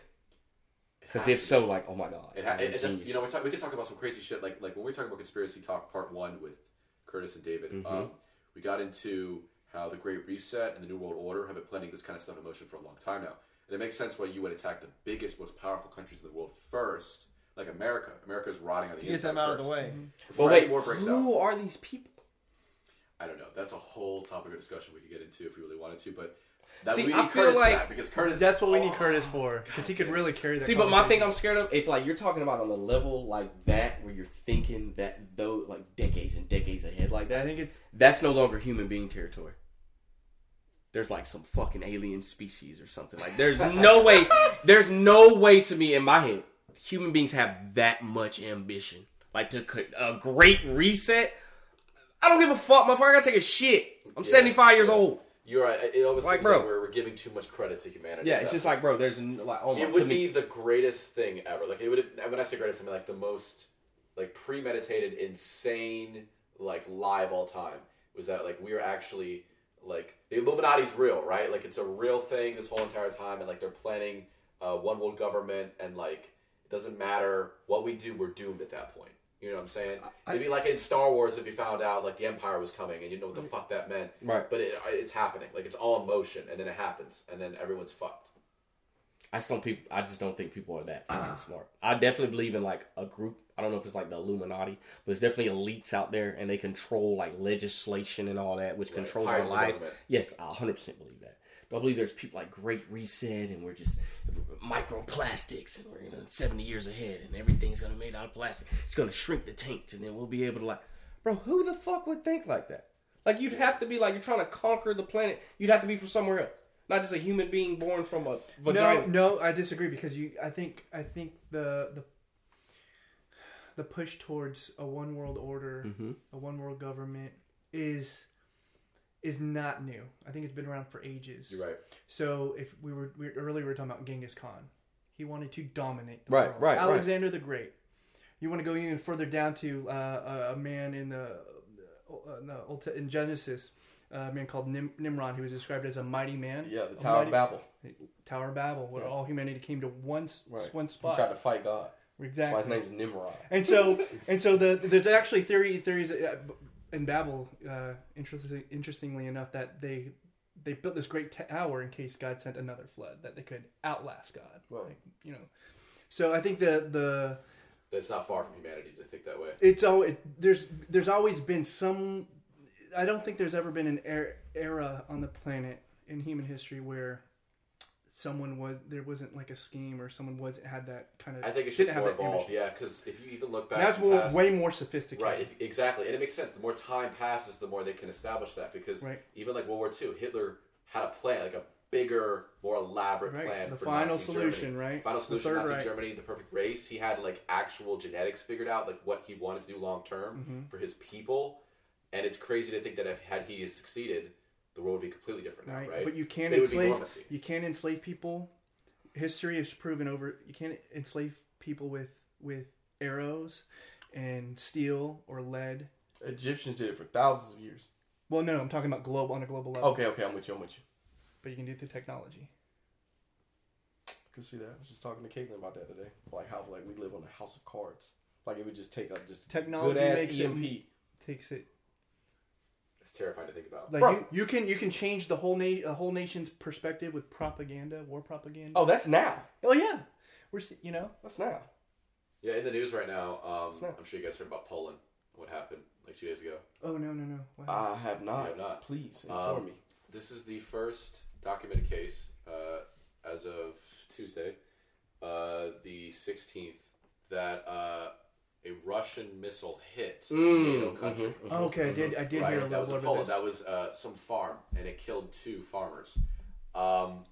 Because if so, like, oh my god. it, ha- it, it just, you know we, talk, we could talk about some crazy shit like like when we talk about conspiracy talk part one with curtis and david Mm-hmm. um, we got into how the great reset and the new world order have been planning this kind of stuff in motion for a long time now and it makes sense why you would attack the biggest most powerful countries in the world first like america america's rotting on the to get them out of the first. way. Mm-hmm. Before But wait, war breaks out. who are these people? I don't know. That's a whole topic of discussion we could get into if we really wanted to, but that See, we I need feel Curtis like because Curtis. That's what we need Oh, Curtis for, because he could really carry that. See, but my thing I'm scared of, if like you're talking about on a level like that, where you're thinking that though, like decades and decades ahead, like that. I think it's that's no longer human being territory. There's like some fucking alien species or something. Like there's no way, there's no way to me in my head, human beings have that much ambition. Like to cut a great reset. I don't give a fuck, motherfucker. I gotta take a shit. I'm Yeah. 75 years old. You're right. It almost Like, seems bro. like we're, we're giving too much credit to humanity. Yeah, it's just like, bro, there's like, oh my, it would me, be the greatest thing ever. Like it would. When I say greatest, I mean like the most like premeditated, insane, like lie of all time. Was that like we are actually like the Illuminati's real, right? Like it's a real thing this whole entire time, and like they're planning uh, one world government, and like it doesn't matter what we do, we're doomed at that point. You know what I'm saying? I- Maybe like in Star Wars, if you found out like the Empire was coming and you know what the fuck that meant, right. but it, it's happening. Like it's all in motion, and then it happens, and then everyone's fucked. I just don't people. I just don't think people are that fucking uh-huh. smart. I definitely believe in like a group. I don't know if it's like the Illuminati, but there's definitely elites out there, and they control like legislation and all that, which Right. controls Higher our lives. Yes, I 100 percent believe that. But I believe there's people like Great Reset, and we're just microplastics, and we're you know, 70 years ahead, and everything's gonna be made out of plastic. It's gonna shrink the tanks, and then we'll be able to like, bro, who the fuck would think like that? Like you'd have to be like you're trying to conquer the planet. You'd have to be from somewhere else, not just a human being born from a vagina. no, no. I disagree because you. I think. I think the the the push towards a one world order, Mhm. a one world government is is not new. I think it's been around for ages. You're right. So if we were we, earlier, we were talking about Genghis Khan. He wanted to dominate the Right, world. right, right. Alexander the Great. You want to go even further down to uh, a- a man in the, uh, in, the Old in Genesis, a man called Nim- Nimrod. He was described as a mighty man. Yeah, the Tower mighty- of Babel. Tower of Babel, where Yeah. all humanity came to one Right. one He spot. tried to fight God. exactly. That's why his name is Nimrod. And so, and so the there's actually theory theories uh, in Babel. Uh, interesting, interestingly enough, that they they built this great tower in case God sent another flood that they could outlast God. Right. Like, you know, so I think the the That's not far from humanity to think that way. it's all it, there's there's always been some. I don't think there's ever been an er, era on the planet in human history where someone was there wasn't like a scheme or someone was had that kind of. I think it's just have more evolved. Yeah, because if you even look back, it's more, past- way more sophisticated. right, if, exactly, and it makes sense. The more time passes, the more they can establish that. Because Right. even like World War II, Hitler had a plan, like a bigger, more elaborate Right. plan. The for final Nazi solution, Germany. right? Final solution, Nazi Reich. Germany, the perfect race. He had like actual genetics figured out, like what he wanted to do long term Mm-hmm. for his people. And it's crazy to think that if had he succeeded, the world would be completely different now, right? right? But you can't It would be enslave. You can't enslave people. History has proven over. You can't enslave people with with arrows and steel or lead. Egyptians did it for thousands of years. Well, no, I'm talking about global on a global level. Okay, okay, I'm with you. I'm with you. But you can do it through technology. I can see that. I was just talking to Caitlin about that today. Like how like we live on a house of cards. Like it would just take up just Technology good ass makes EMP. it takes it it's terrifying to think about. like Bro. you, you can you can change the whole na- a whole nation's perspective with propaganda, war propaganda. Oh, that's now. oh yeah, we're se- you know That's now. Yeah, in the news right now, um, It's not- I'm sure you guys heard about Poland. What happened like two days ago? oh no no no What I have not. You have not. Please inform Um, me. This is the first documented case uh, as of Tuesday, uh, the 16th, that uh, a Russian missile hit Mm, NATO country. mhm, mhm. Oh, okay I did I did right, hear a that little was bit in Poland. of this. That was uh, some farm, and it killed two farmers. Um,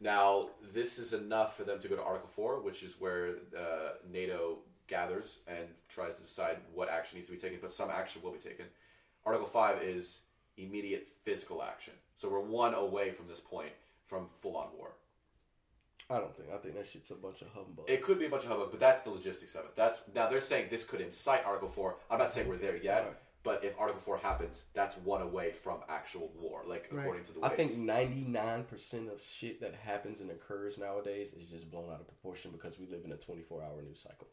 now, this is enough for them to go to Article 4, which is where uh, NATO gathers and tries to decide what action needs to be taken, but some action will be taken. Article 5 is immediate physical action. So we're one away from this point from full on war. I don't think. I think that shit's a bunch of humbug. It could be a bunch of hubbub, but that's the logistics of it. That's now they're saying this could incite Article Four. I'm not saying we're there yet, Right. but if Article Four happens, that's one away from actual war. Like Right. according to the I think ninety nine percent of shit that happens and occurs nowadays is just blown out of proportion because we live in a twenty four hour news cycle.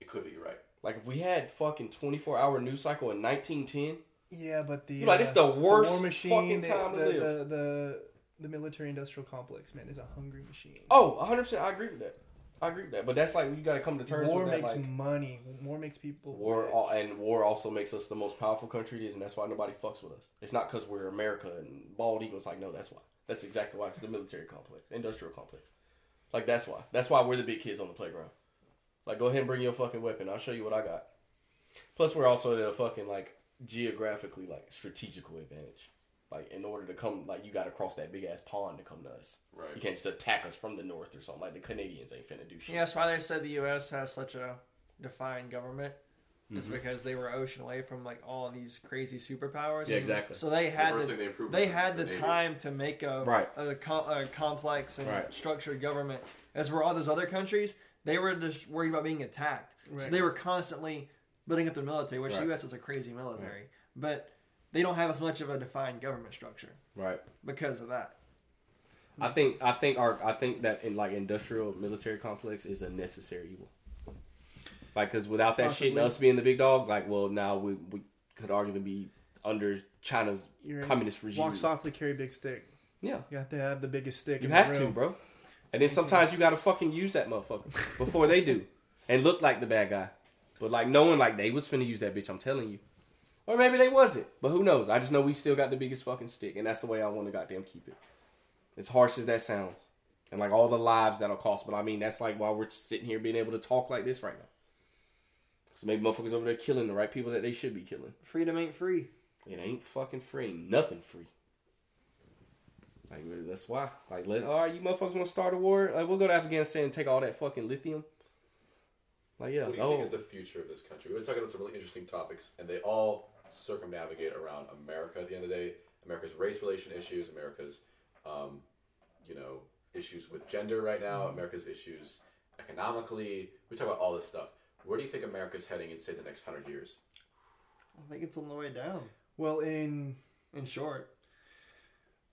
it could be. Right. Like if we had fucking twenty four hour news cycle in nineteen ten, yeah, but the You're like, uh, this is the worst war machine, fucking the, time to the, live. The, the the military industrial complex man is a hungry machine. oh, hundred percent, I agree with that. I agree with that. But that's like you got to come to terms war with that. makes Like, money. War makes people. War and war also makes us the most powerful country it is, and that's why nobody fucks with us. It's not because we're America and bald eagles. Like no, that's why. That's exactly why. It's the military complex, industrial complex. Like that's why. That's why we're the big kids on the playground. Like go ahead and bring your fucking weapon. I'll show you what I got. Plus, we're also at a fucking like geographically like strategical advantage. Like in order to come, like you got to cross that big ass pond to come to us. Right. You can't just attack us from the north or something. Like the Canadians ain't finna do shit. Yeah, that's why they said the U.S. has such a defined government. Is Mm-hmm. because they were ocean away from like all these crazy superpowers. Yeah, exactly. So they had first the, they they had the the time to make a Right. a, com- a complex and Right. structured government. As were all those other countries, they were just worried about being attacked. Right. So they were constantly building up their military, which Right. the U.S. is a crazy military, but they don't have as much of a defined government structure Right. because of that. I think I think our I think that in like industrial military complex is a necessary evil. Like, cause without that shit, and us being the big dog, like, well, now we we could arguably be under China's You're communist regime. Walk softly, carry big stick. Yeah, You have to have the biggest stick. you in have the to, bro. And then sometimes you gotta fucking use that motherfucker before they do, and look like the bad guy. But like knowing like they was finna use that bitch, I'm telling you. Or maybe they wasn't, but who knows? I just know we still got the biggest fucking stick, and that's the way I want to goddamn keep it. As harsh as that sounds, and like all the lives that'll cost, but I mean that's like why we're sitting here being able to talk like this right now. So maybe motherfuckers over there killing the right people that they should be killing. Freedom ain't free. It ain't fucking free. Nothing free. Like really, that's why. Like, let, all right, you motherfuckers want to start a war? Like, we'll go to Afghanistan and take all that fucking lithium. Like, yeah, What do you oh, think is the future of this country? We've been talking about some really interesting topics, and they all circumnavigate around America. At the end of the day, America's race relation issues, America's, um, you know, issues with gender right now, Mm-hmm. America's issues economically. We talk about all this stuff. Where do you think America's heading in say the next hundred years? I think it's on the way down. Well, in In short,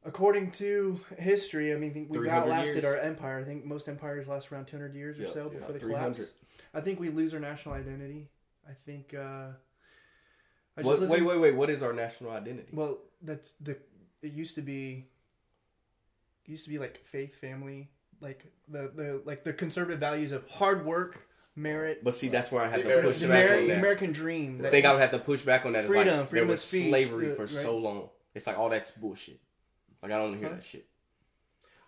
according to history, I mean, we've outlasted years. our empire. I think most empires last around 200 years or Yeah, so before they 300. collapse. I think we lose our national identity. I think. Uh, I what, wait, wait, wait. What is our national identity? Well, that's the. It used to be. It used to be like faith, family, like the the like the conservative values of hard work, merit, But see, that's where I have to push the, back Ameri- on the that. American dream. The that- thing I would have to push back on that Freedom, like freedom there of was speech, slavery the- for right. so long. It's like all that's bullshit. Like I don't hear Huh? that shit.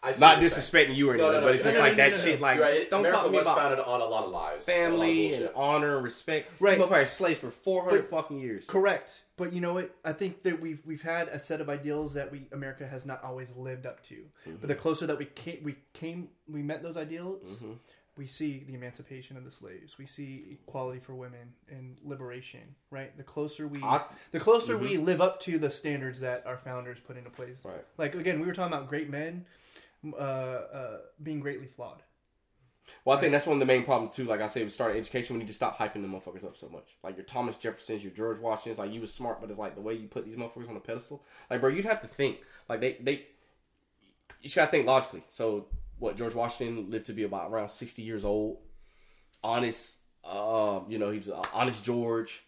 I Not what you're saying. disrespecting you or anything, no, no, but it's no, just no, like no, that no, no. shit. Like, right. It- don't America talk to me was about founded on a lot of lies, and family and bullshit. honor and respect. Right. Motherfuckers slaves for four hundred fucking years. Correct, but you know what? I think that we've we've had a set of ideals that we America has not always lived up to. But the mm-hmm. closer that we came, we came, we met those ideals. Mm-hmm. We see the emancipation of the slaves. We see equality for women and liberation. Right. The closer we, I- the closer we mm-hmm. live up to the standards that our founders put into place. Right. Like again, we were talking about great men uh, uh, being greatly flawed. Well, I think that's one of the main problems too. Like I said, with starting education, we need to stop hyping the motherfuckers up so much. Like your Thomas Jeffersons, your George Washingtons, like you was smart, but it's like the way you put these motherfuckers on a pedestal. Like, bro, you'd have to think. Like they, they, you just gotta think logically. So, what George Washington lived to be about around sixty years old, honest. Uh, you know, he was honest George.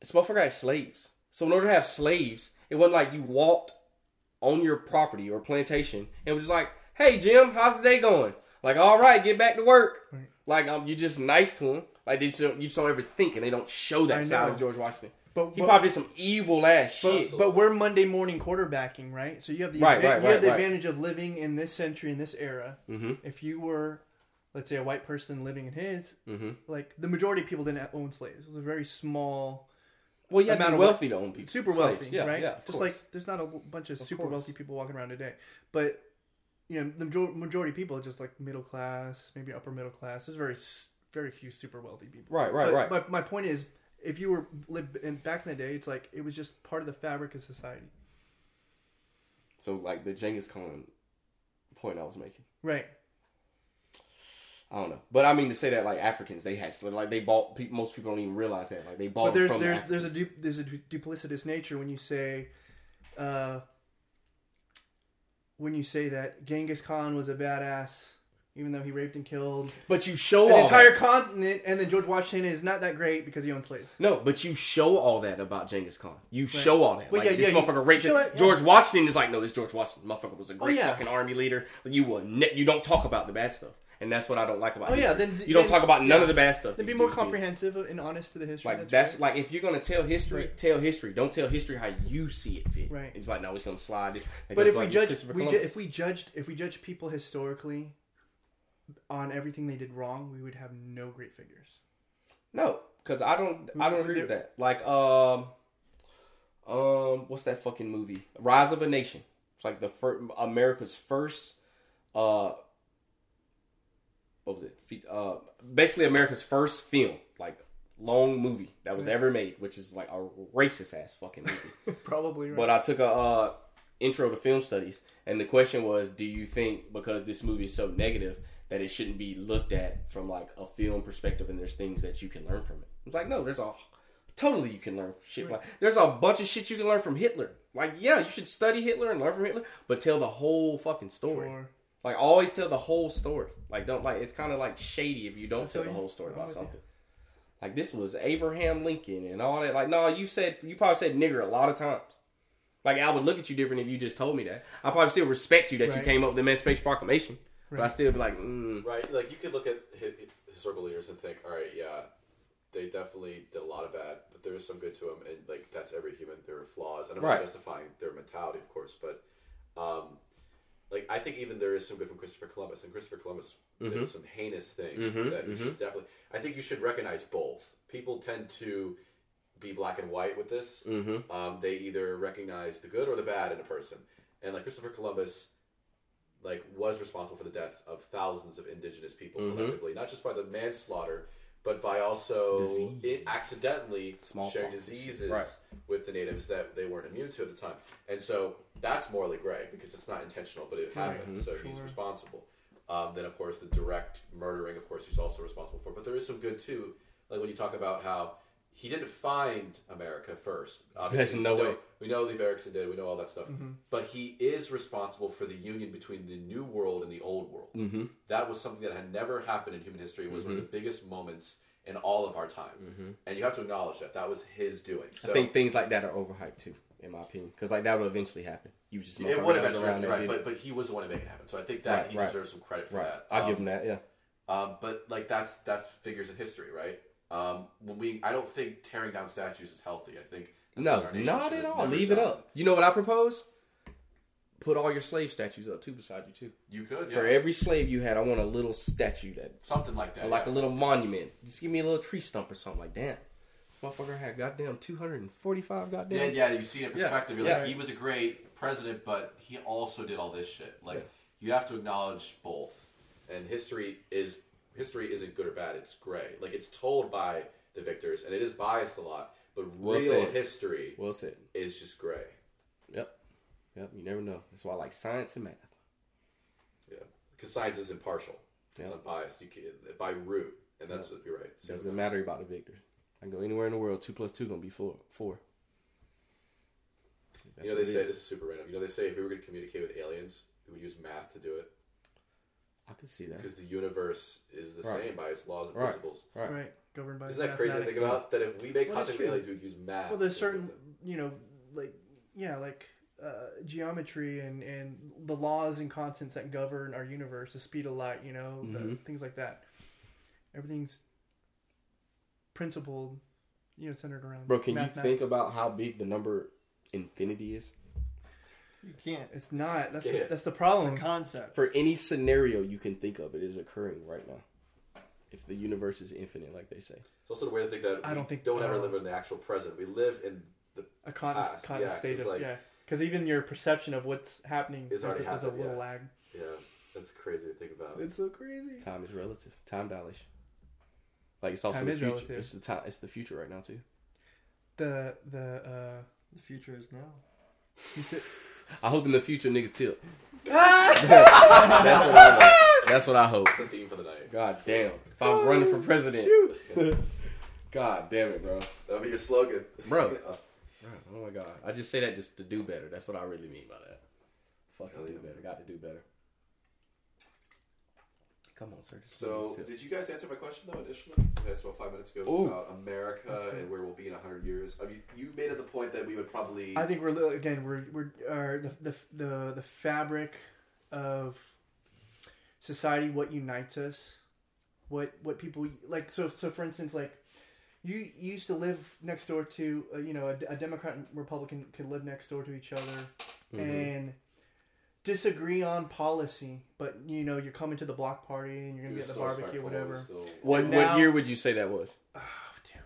This motherfucker had slaves. So in order to have slaves, it wasn't like you walked on your property or plantation and was just like, "Hey Jim, how's the day going?" Like, "All right, get back to work." Right. Like, um, you just nice to him. Like they just don't, you just don't ever think, and they don't show that I side know. of George Washington. But, He but- probably did some evil ass shit. But, but we're Monday morning quarterbacking, right? So you have the Right, adva- right, you have the advantage of living in this century in this era. Mhm. If you were, let's say, a white person living in his, Mhm. like the majority of people didn't own slaves. It was a very small, well, to amount of wealthy to own people, super Slaves. wealthy, Yeah, right? Yeah, Just course. like there's not a bunch of, Of super course. wealthy people walking around today, but you know the majority of people are just like middle class, maybe upper middle class. There's very very few super wealthy people. Right, right, But right. My, my point is, if you were live in back in the day, it's like it was just part of the fabric of society. So like the Genghis Khan point I was making. Right. I don't know, but I mean to say that like Africans, they had like they bought. People, most people don't even realize that like they bought But there's from there's the there's a du- there's a du- duplicitous nature when you say, uh, when you say that Genghis Khan was a badass, even though he raped and killed But you show an entire that. continent, and then George Washington is not that great because he owned slaves. No, but you show all that about Genghis Khan. You show all that. Well, like yeah, this yeah, motherfucker raped it. yeah. George Washington is like, no, this George Washington motherfucker was a great yeah. fucking army leader. But you will ne- you don't talk about the bad stuff, and that's what I don't like about. Oh, yeah, then- you don't then- talk about none yeah. of the bad stuff. Then be more dudes do. comprehensive and honest to the history. Like that's, right. like if you're gonna tell history, Right. tell history. Don't tell history how you see it fit. Right. It's like no, it's gonna slide this. But if we like judge, we ju- if we judged, if we judge people historically on everything they did wrong, we would have no great figures. No, because I don't. I don't agree with that. Like, um, um, what's that fucking movie? Rise of a Nation. It's like the first America's first. Uh, what was it? Uh, basically America's first film, like long movie that was ever made, which is like a racist ass fucking movie. Probably right. But I took a uh, intro to film studies, and the question was, do you think because this movie is so negative that it shouldn't be looked at from like a film perspective, and there's things that you can learn from it? It's like no, there's a totally you can learn shit. From, there's a bunch of shit you can learn from Hitler. Like yeah, you should study Hitler and learn from Hitler, but tell the whole fucking story. Sure. Like always tell the whole story. Like don't like it's kind of like shady if you don't tell feel the whole story about with you. something. Like this was Abraham Lincoln and all that. Like no, you said you probably said nigger a lot of times. Like I would look at you different if you just told me that. I probably still respect you that you came up with the Emancipation Proclamation, but I still be like, mm, Right, like you could look at historical leaders and think, all right, yeah, they definitely did a lot of bad, but there is some good to them, and like that's every human. There are flaws, and I'm Right. not justifying their mentality, of course, but um, like I think even there is some good from Christopher Columbus, and Christopher Columbus did some heinous things Mhm, that you should definitely. I think you should recognize both. People tend to be black and white with this. mm-hmm. Um, they either recognize the good or the bad in a person, and like Christopher Columbus, like was responsible for the death of thousands of indigenous people Mhm. collectively, not just by the manslaughter, but by also it accidentally Smallpox sharing and diseases Right. with the natives that they weren't immune to at the time, and so that's morally gray because it's not intentional, but it happened, Mhm. so he's responsible. Um, then of course the direct murdering, of course, he's also responsible for. But there is some good too, like when you talk about how he didn't find America first. Obviously, no we know, way. we know Leif Erikson did. We know all that stuff. But he is responsible for the union between the new world and the old world. Mm-hmm. That was something that had never happened in human history. It was one of the biggest moments in all of our time, and you have to acknowledge that that was his doing. So I think things like that are overhyped too, in my opinion, because like that will eventually happen. You just it would was eventually happen, right? But but he was the one to make it happen. So I think that Right, he right. deserves some credit for right. that. I'll Um, give him that. Yeah. Um, but like that's that's figures in history, right? Um, when we, I don't think tearing down statues is healthy. I think No, not at all. Leave it up. You know what I propose? put all your slave statues up too beside you too. You could For every slave you had, I want a little statue that, something like that, like yeah. a little monument. Just give me a little tree stump or something. Like damn, this motherfucker had goddamn two hundred and forty-five goddamn. Yeah, yeah, you see it in Yeah, perspective. You're yeah. like, he was a great president, but he also did all this shit. Like, Yeah. you have to acknowledge both. And history is history isn't good or bad. It's gray. Like it's told by the victors, and it is biased a lot. But Well real said. history Well said. is just gray. Yep. Yep. You never know. That's why I like science and math. Yeah, because science is impartial. It's unbiased. You can by root, and that's what you're right. It doesn't matter about the victors. I can go anywhere in the world. Two plus two gonna be four. Four. That's You know what they it say is. this is super random. You know they say if we were going to communicate with aliens, we would use math to do it I can see that. because the universe is the Right. same by its laws and Right. principles. Right. Right. Governed by Isn't that crazy to think mathematics. about? That if we make Well, that's contact with true. aliens, we would use math. Well, there's to certain, them. you know, like yeah, like uh, geometry and and the laws and constants that govern our universe, the speed of light, you know, the, Mhm. things like that. Everything's principled, you know, centered around. Bro, can you think about how big the number infinity is? You can't. It's not. That's Yeah. the, that's the It's problem. a concept. For any scenario you can think of, it is occurring right now. If the universe is infinite, like they say. It's also the way to think that I we don't think- don't ever uh, live in the actual present. We live in the a constant, past, constant yeah, state 'cause, of like- yeah. Because even your perception of what's happening Is is, already is a happened, little yeah. lag. yeah. That's crazy to think about. It's so crazy. Time is relative. Time dilation. Like it's also Time the future. relative. It's the time. It's the future right now too. The the uh, The future is now. You said I hope in the future niggas tip. That's what I hope. That's what I hope. That's the theme for the night. God damn. If I was oh, running for president. God damn it, bro. That'll be your slogan, Bro. Oh my god. I just say that just to do better. That's what I really mean by that. Fucking Hell do yeah. better. Got to do better. Come on, sir. Just So, let did you guys answer my question though? Initially, okay, so five minutes ago it Ooh. about America and where we'll be in hundred years. I mean, you made it the point that we would probably. I think we're li- again we're we're are the, the the the fabric of society. What unites us? What what people like? So so for instance, like you, you used to live next door to uh, you know a, a Democrat and Republican could live next door to each other Mhm. and disagree on policy, but you know you're coming to the block party and you're gonna was get the still barbecue, respectful, whatever. still- What And what year would you say that was? Oh, dude.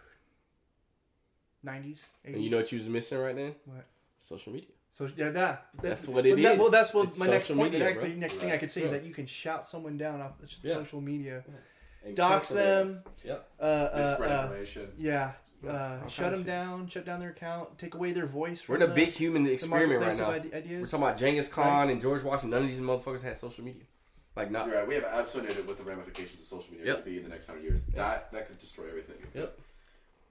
Nineties, And you know what you was missing right then? What? Social media. So yeah, that, That's what it well, that- is. well, that's what It's my next point. media, the next, bro. next thing I could say is that you can shout someone down off the Yeah. social media, And dox them, ass. Yep. uh, uh, uh, information. yeah, Yeah, all uh, shut them down, shut down their account, take away their voice. We're in a the, big human experiment right now. ideas. We're talking about Genghis Khan and George Washington. None of these motherfuckers had social media. Like not. You're right. We have absolutely what the ramifications of social media Yep. will be in the next hundred years. That that could destroy everything. Yep.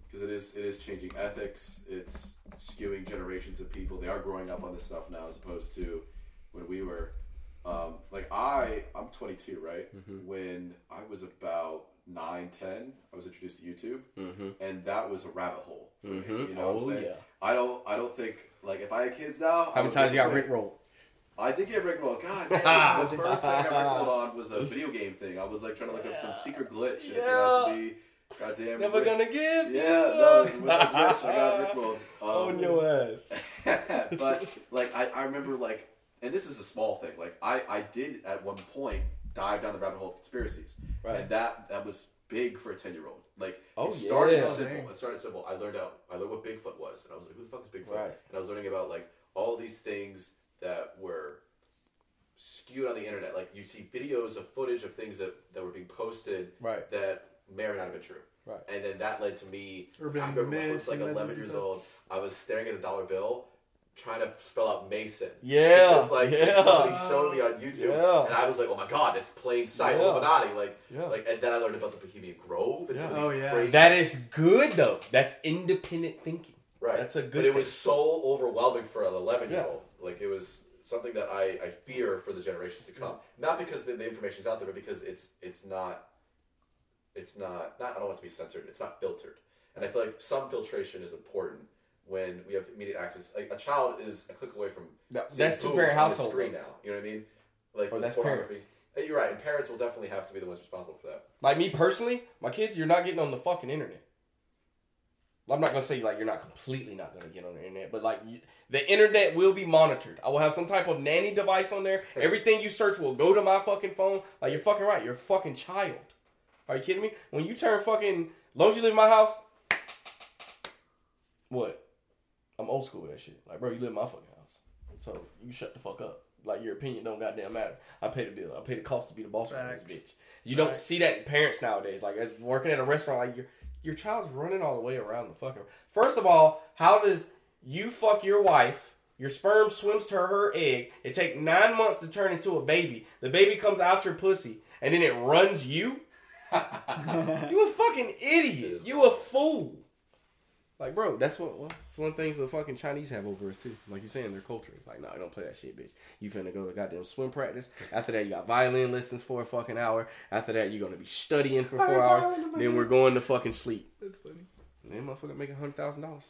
Because it is it is changing ethics. It's skewing generations of people. They are growing up on this stuff now, as opposed to when we were. Um, like I, I'm 22, right? Mm-hmm. When I was about 9, 10, I was introduced to YouTube, Mm-hmm. and that was a rabbit hole for me. You know what Oh, I'm saying? yeah. I don't, I don't think like if I had kids now. How many times you got Rick rolled? I did get Rickrolled. God damn. the first thing I got Rickrolled on was a video game thing. I was like trying to look up some secret glitch. And it turned out to be God goddamn. Never Rick- gonna give. Yeah, no, with the glitch, I got Rickrolled. On Um, your ass. but like I, I remember like, and this is a small thing. Like I, I did at one point dive down the rabbit hole of conspiracies, Right. and that that was big for a ten year old. Like Oh, it started yeah. simple. Dang. It started simple. I learned out. I learned what Bigfoot was, and I was like, "Who the fuck is Bigfoot?" Right. And I was learning about like all these things that were skewed on the internet. Like you see videos of footage of things that, that were being posted Right. that may or may not have been true. Right. And then that led to me. Urban I remember when I was like 11 years old. I was staring at a dollar bill, trying to spell out Mason. Yeah. Because like yeah. somebody showed me on YouTube, Yeah. and I was like, "Oh my god, it's plain sight, Yeah. Illuminati!" Like, Yeah. like, and then I learned about the Bohemian Grove. And Yeah. some of these Oh, yeah. crazy- That is good though. That's independent thinking. right. That's a good. But it was so overwhelming for an 11 year old. Like it was something that I, I fear for the generations to come. Not because the, the information's out there, but because it's it's not it's not not I don't want it to be censored. It's not filtered. And I feel like some filtration is important when we have immediate access. Like a child is a click away from seeing that's two parent on the household. screen now. You know what I mean? Like Or that's pornography. parents. Uh, you're right, and parents will definitely have to be the ones responsible for that. Like me personally, my kids, you're not getting on the fucking internet. I'm not gonna say like you're not completely not gonna get on the internet, but like you, the internet will be monitored. I will have some type of nanny device on there. Everything you search will go to my fucking phone. Like you're fucking right. You're a fucking child. Are you kidding me? When you turn fucking, long as you live in my house, what? I'm old school with that shit. Like, bro, you live in my fucking house, so you shut the fuck up. Like your opinion don't goddamn matter. I pay the bill. I pay the cost to be the boss of this bitch. You don't see that in parents nowadays. Like, as working at a restaurant, like your your child's running all the way around the fucking. First of all, how does you fuck your wife? Your sperm swims to her egg. It take nine months to turn into a baby. The baby comes out your pussy, and then it runs you. you a fucking idiot. You a fool. Like, bro, that's what well, that's one of the things the fucking Chinese have over us too. Like you're saying, their culture is like, no, nah, don't play that shit, bitch. You finna go to goddamn swim practice. After that, you got violin lessons for a fucking hour. After that, you're gonna be studying for four hours. Then we're going to fucking sleep. That's funny. And then motherfucker make a hundred thousand dollars.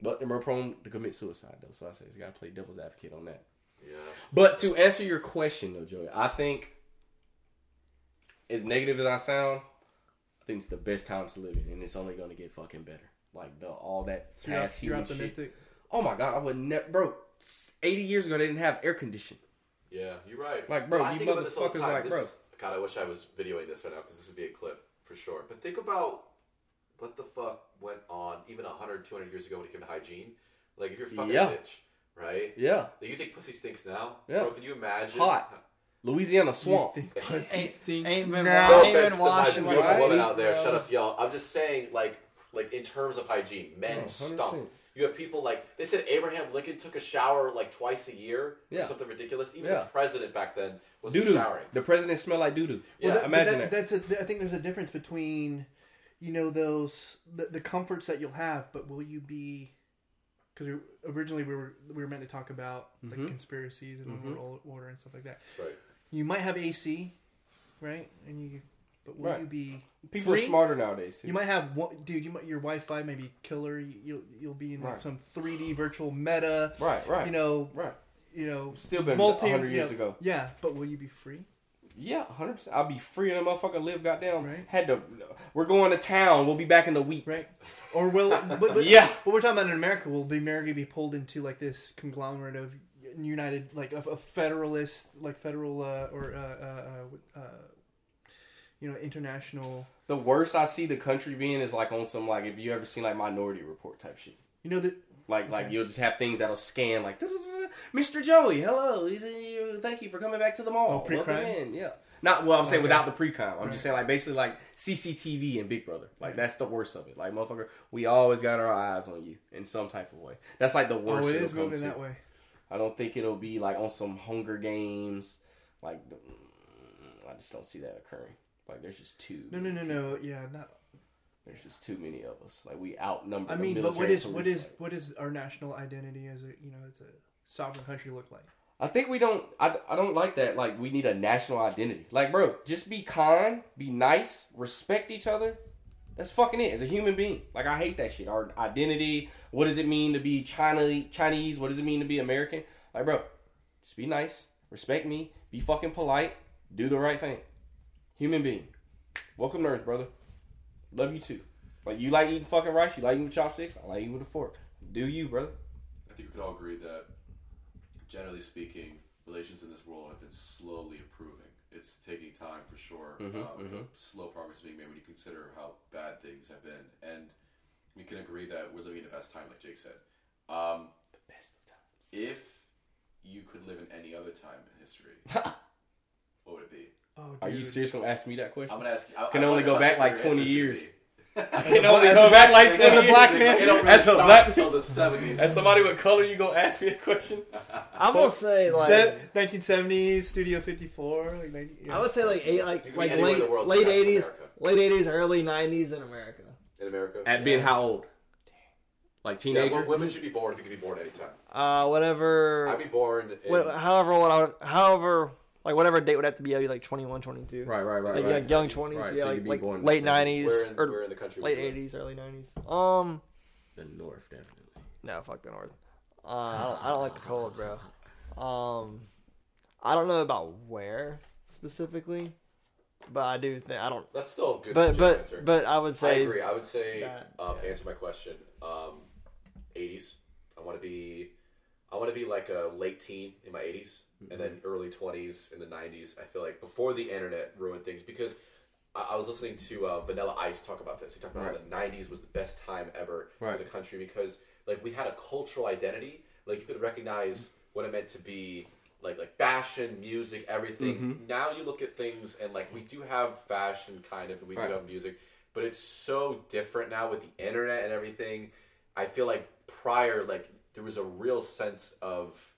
But they're more prone to commit suicide though. So I say you gotta play devil's advocate on that. Yeah. But to answer your question though, Joey, I think as negative as I sound, I think it's the best times to live in, and it's only gonna get fucking better. Like the all that So you're, past you're human shit. Oh my god, I would never, bro. Eighty years ago, they didn't have air conditioning. Yeah, you're right. Like, bro, I you think about this all the motherfuckers time. like, This bro. is- God, I wish I was videoing this right now because this would be a clip for sure. But think about what the fuck went on even 100, 200 years ago when it came to hygiene. Like, if you're fucking Yeah. a bitch, right? Yeah, Do you think pussy stinks now? Yeah. Bro, can you imagine? Hot. Louisiana swamp. Pussy Ain't- stinks ain't been now? No Ain't been offense to my washing beautiful my woman out there. bro. Shout out to y'all. I'm just saying, like, like in terms of hygiene, men Oh, 100%. stunk. You have people like they said Abraham Lincoln took a shower like twice a year Yeah. or something ridiculous. Even Yeah. the president back then was Doo doo. showering. The president smelled like doo doo. Yeah. Well, that, imagine that, that. That's a, I think there's a difference between, you know, those the, the comforts that you'll have, but will you be? Because originally we were we were meant to talk about like Mhm. conspiracies and Mhm. world order and stuff like that. Right. You might have AC, right? And you, but will Right. you be? People are smarter nowadays too. You might have one, dude. You might your Wi-Fi may be killer. You, you'll you'll be in like Right. some 3D virtual meta. right, right, You know, right. you know, Still been multi- 100 you years know, ago. Yeah, but will you be free? Yeah, hundred percent. I'll be free and a motherfucker live. Goddamn, Right. had to. We're going to town. We'll be back in a week. Right? Or will? but, but, Yeah. What we're talking about in America will be America be pulled into like this conglomerate of united, like a, a federalist, like federal uh, or uh, uh, uh, uh, you know international. The worst I see the country being is like on some like if you ever seen like Minority Report type shit. You know that Like like you'll just have things that'll scan like Mr. Joey, hello. He's thank you for coming back to the mall. Oh, pre-crime? Welcome in. Yeah. Not well. I'm saying Okay. without the pre-cog. I'm Right. just saying like basically like CCTV and Big Brother. Like that's the worst of it. Like motherfucker, we always got our eyes on you in some type of way. That's like the worst. oh, it is moving that way. I don't think it'll be like on some Hunger Games. Like I just don't see that occurring. Like there's just too. No, no, no, no. Yeah, not. There's just too many of us. Like we outnumber. I mean, but what is what is what is our national identity as a you know as a sovereign country look like? I think we don't. I, I don't like that. Like we need a national identity. Like bro, just be kind, be nice, respect each other. That's fucking it. As a human being, like I hate that shit. Our identity. What does it mean to be China Chinese? What does it mean to be American? Like bro, just be nice, respect me, be fucking polite, do the right thing. Human being. Welcome to Earth, brother. Love you too. Like you like eating fucking rice. You like eating with chopsticks. I like eating with a fork. Do you, brother? I think we could all agree that, generally speaking, relations in this world have been slowly improving. It's taking time for sure. Mhm, um, mhm. Slow progress being made when you consider how bad things have been, and we can agree that we're living in the best time, like Jake said. Um, The best of times. if you could live in any other time in history, what would it be? Oh, Are you serious gonna ask me that question? I'm gonna ask you. I, Can I only go back like 20 years. I can only go back like As a black man, It it don't don't really really As a stop black- until the 70s. As somebody with color, you gonna ask me a question? I'm gonna say like Set 1970s Studio 54, like 90, yeah. I would say like eight, like like late late eighties, America. late eighties, early nineties in America. in America. At being how old? Like yeah, teenager? well, women should be born if you can be born anytime. Uh, whatever. I'd be born in. Wh- however, what I would, however, like whatever date would have to be, I'd be like 21, 22. right, right, right. Like, right. yeah, young twenties, Right, yeah, so like, you'd be like born late nineties where in, or where in the country? late would you live? eighties, early nineties. Um, The North, definitely. no, fuck the north. Uh, I don't, I don't like the cold, bro. Um, I don't know about where specifically, but I do think I don't. That's still a good. But but answer. but I would say I agree. I would say that, um, yeah. answer my question. um, 80s. I want to be I want to be like a late teen in my 80s and then early 20s in the 90s. I feel like before the internet ruined things because I, I was listening to uh, Vanilla Ice talk about this. He talked about how the 90s was the best time ever Right. for the country because like we had a cultural identity. Like you could recognize what it meant to be like like fashion, music, everything. Mm-hmm. Now you look at things and like we do have fashion kind of, and we Right. do have music, but it's so different now with the internet and everything. I feel like prior, like there was a real sense of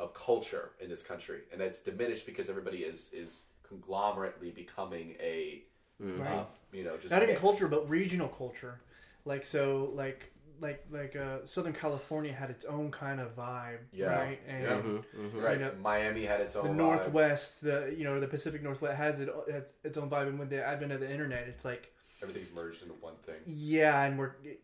of culture in this country, and it's diminished because everybody is is conglomerately becoming a Mm-hmm. Right. uh, you know just not even culture but regional culture like so like like like uh southern california had its own kind of vibe Yeah. right and Yeah. Mm-hmm. right? you know, Miami had its own the vibe. northwest the you know the pacific northwest has it has its own vibe and with the advent of the internet it's like Everything's merged into one thing. yeah and we're it,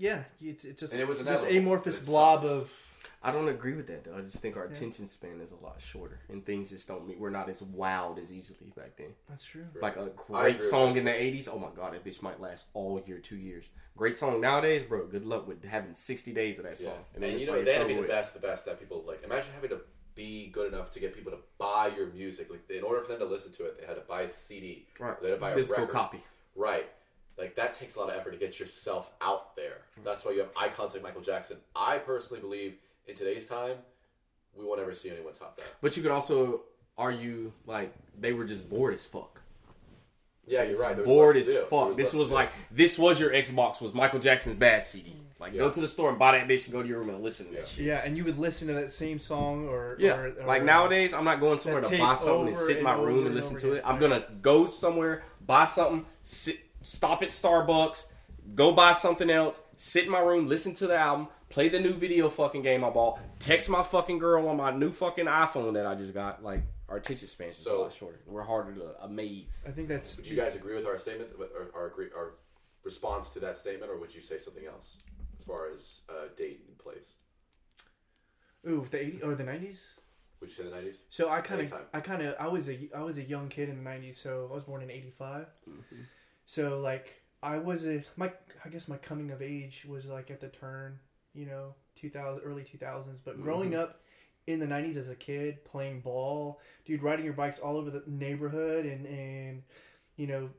yeah it's, it's just And it was this inevitable, amorphous blob sucks. of I don't agree with that though. I just think our Yeah. attention span is a lot shorter, and things just don't. meet We're not as wild as easily back then. that's true Like a great song in the '80s. Oh my god, that bitch might last all year, two years. Great song nowadays, bro. Good luck with having 60 days of that song. Yeah. then And, it's you know, like, they it's had to be the best, the best that people like. Imagine having to be good enough to get people to buy your music. Like, in order for them to listen to it, they had to buy a CD. Right. They had to buy Physical a record. copy. Right. Like, that takes a lot of effort to get yourself out there. Mm-hmm. That's why you have icons like Michael Jackson. I personally believe in today's time, we won't ever see anyone top that. But you could also argue like they were just bored as fuck. Yeah, you're right. Bored less as to do. There fuck. was This was like this was your Xbox was Michael Jackson's bad CD. Like Yeah. go to the store and buy that bitch and go to your room and listen to that Yeah. shit. yeah and you would listen to that same song or Yeah, or, or, like nowadays, I'm not going somewhere to buy something and sit in my and room and and listen to it. again. I'm gonna go somewhere, buy something, sit, stop at Starbucks, go buy something else, sit in my room, listen to the album, play the new video fucking game I bought, text my fucking girl on my new fucking iPhone that I just got. Like our attention spans is a lot shorter. We're harder to amaze. i think that's Would you guys agree with our statement, with our, our, agree, our response to that statement, or would you say something else as far as uh, date and place? ooh the 80s or the 90s Would you say the 90s? So I kind of, I kind of, I was a, I was a young kid in the '90s. So I was born in '85. Mm-hmm. So like, I was a my, I guess my coming of age was like at the turn, you know, 2000, early 2000s. But growing Mm-hmm. up in the '90s as a kid, playing ball, dude, riding your bikes all over the neighborhood, and and you know.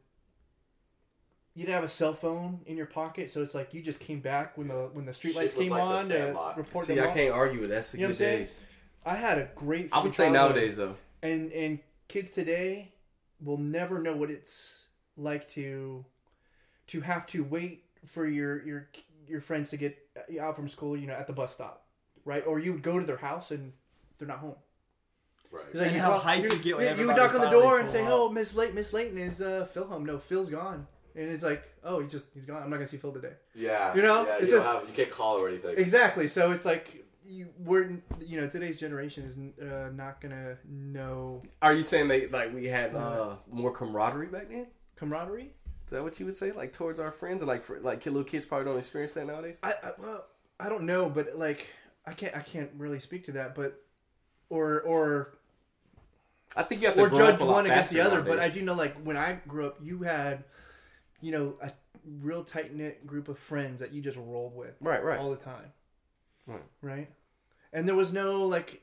You didn't have a cell phone in your pocket, so it's like you just came back when the when the streetlights came like on to report See, I ball. can't argue with that. That's the You know what I'm days. I had a great. I would say nowadays though. and and kids today will never know what it's like to to have to wait for your your your friends to get out from school you know at the bus stop right or you would go to their house and they're not home Right. It's like And you how call- hyped you, you get when you would knock on the door and say up. oh miss Layton miss Layton is uh phil home no phil's gone and it's like oh he just he's gone i'm not gonna see phil today Yeah. You know, yeah, it's you, just- have, you can't call or anything. exactly so it's like you we're you know today's generation is uh, not gonna know Are you saying they like we had uh, more camaraderie back then? Camaraderie Is that what you would say, like towards our friends, and like for like little kids probably don't experience that nowadays? I, I well, I don't know, but like I can't I can't really speak to that, but or or I think you have to or judge up a lot one against the other. But I do know like when I grew up, you had you know a real tight knit group of friends that you just rolled with right, right. all the time, Right. right? And there was no like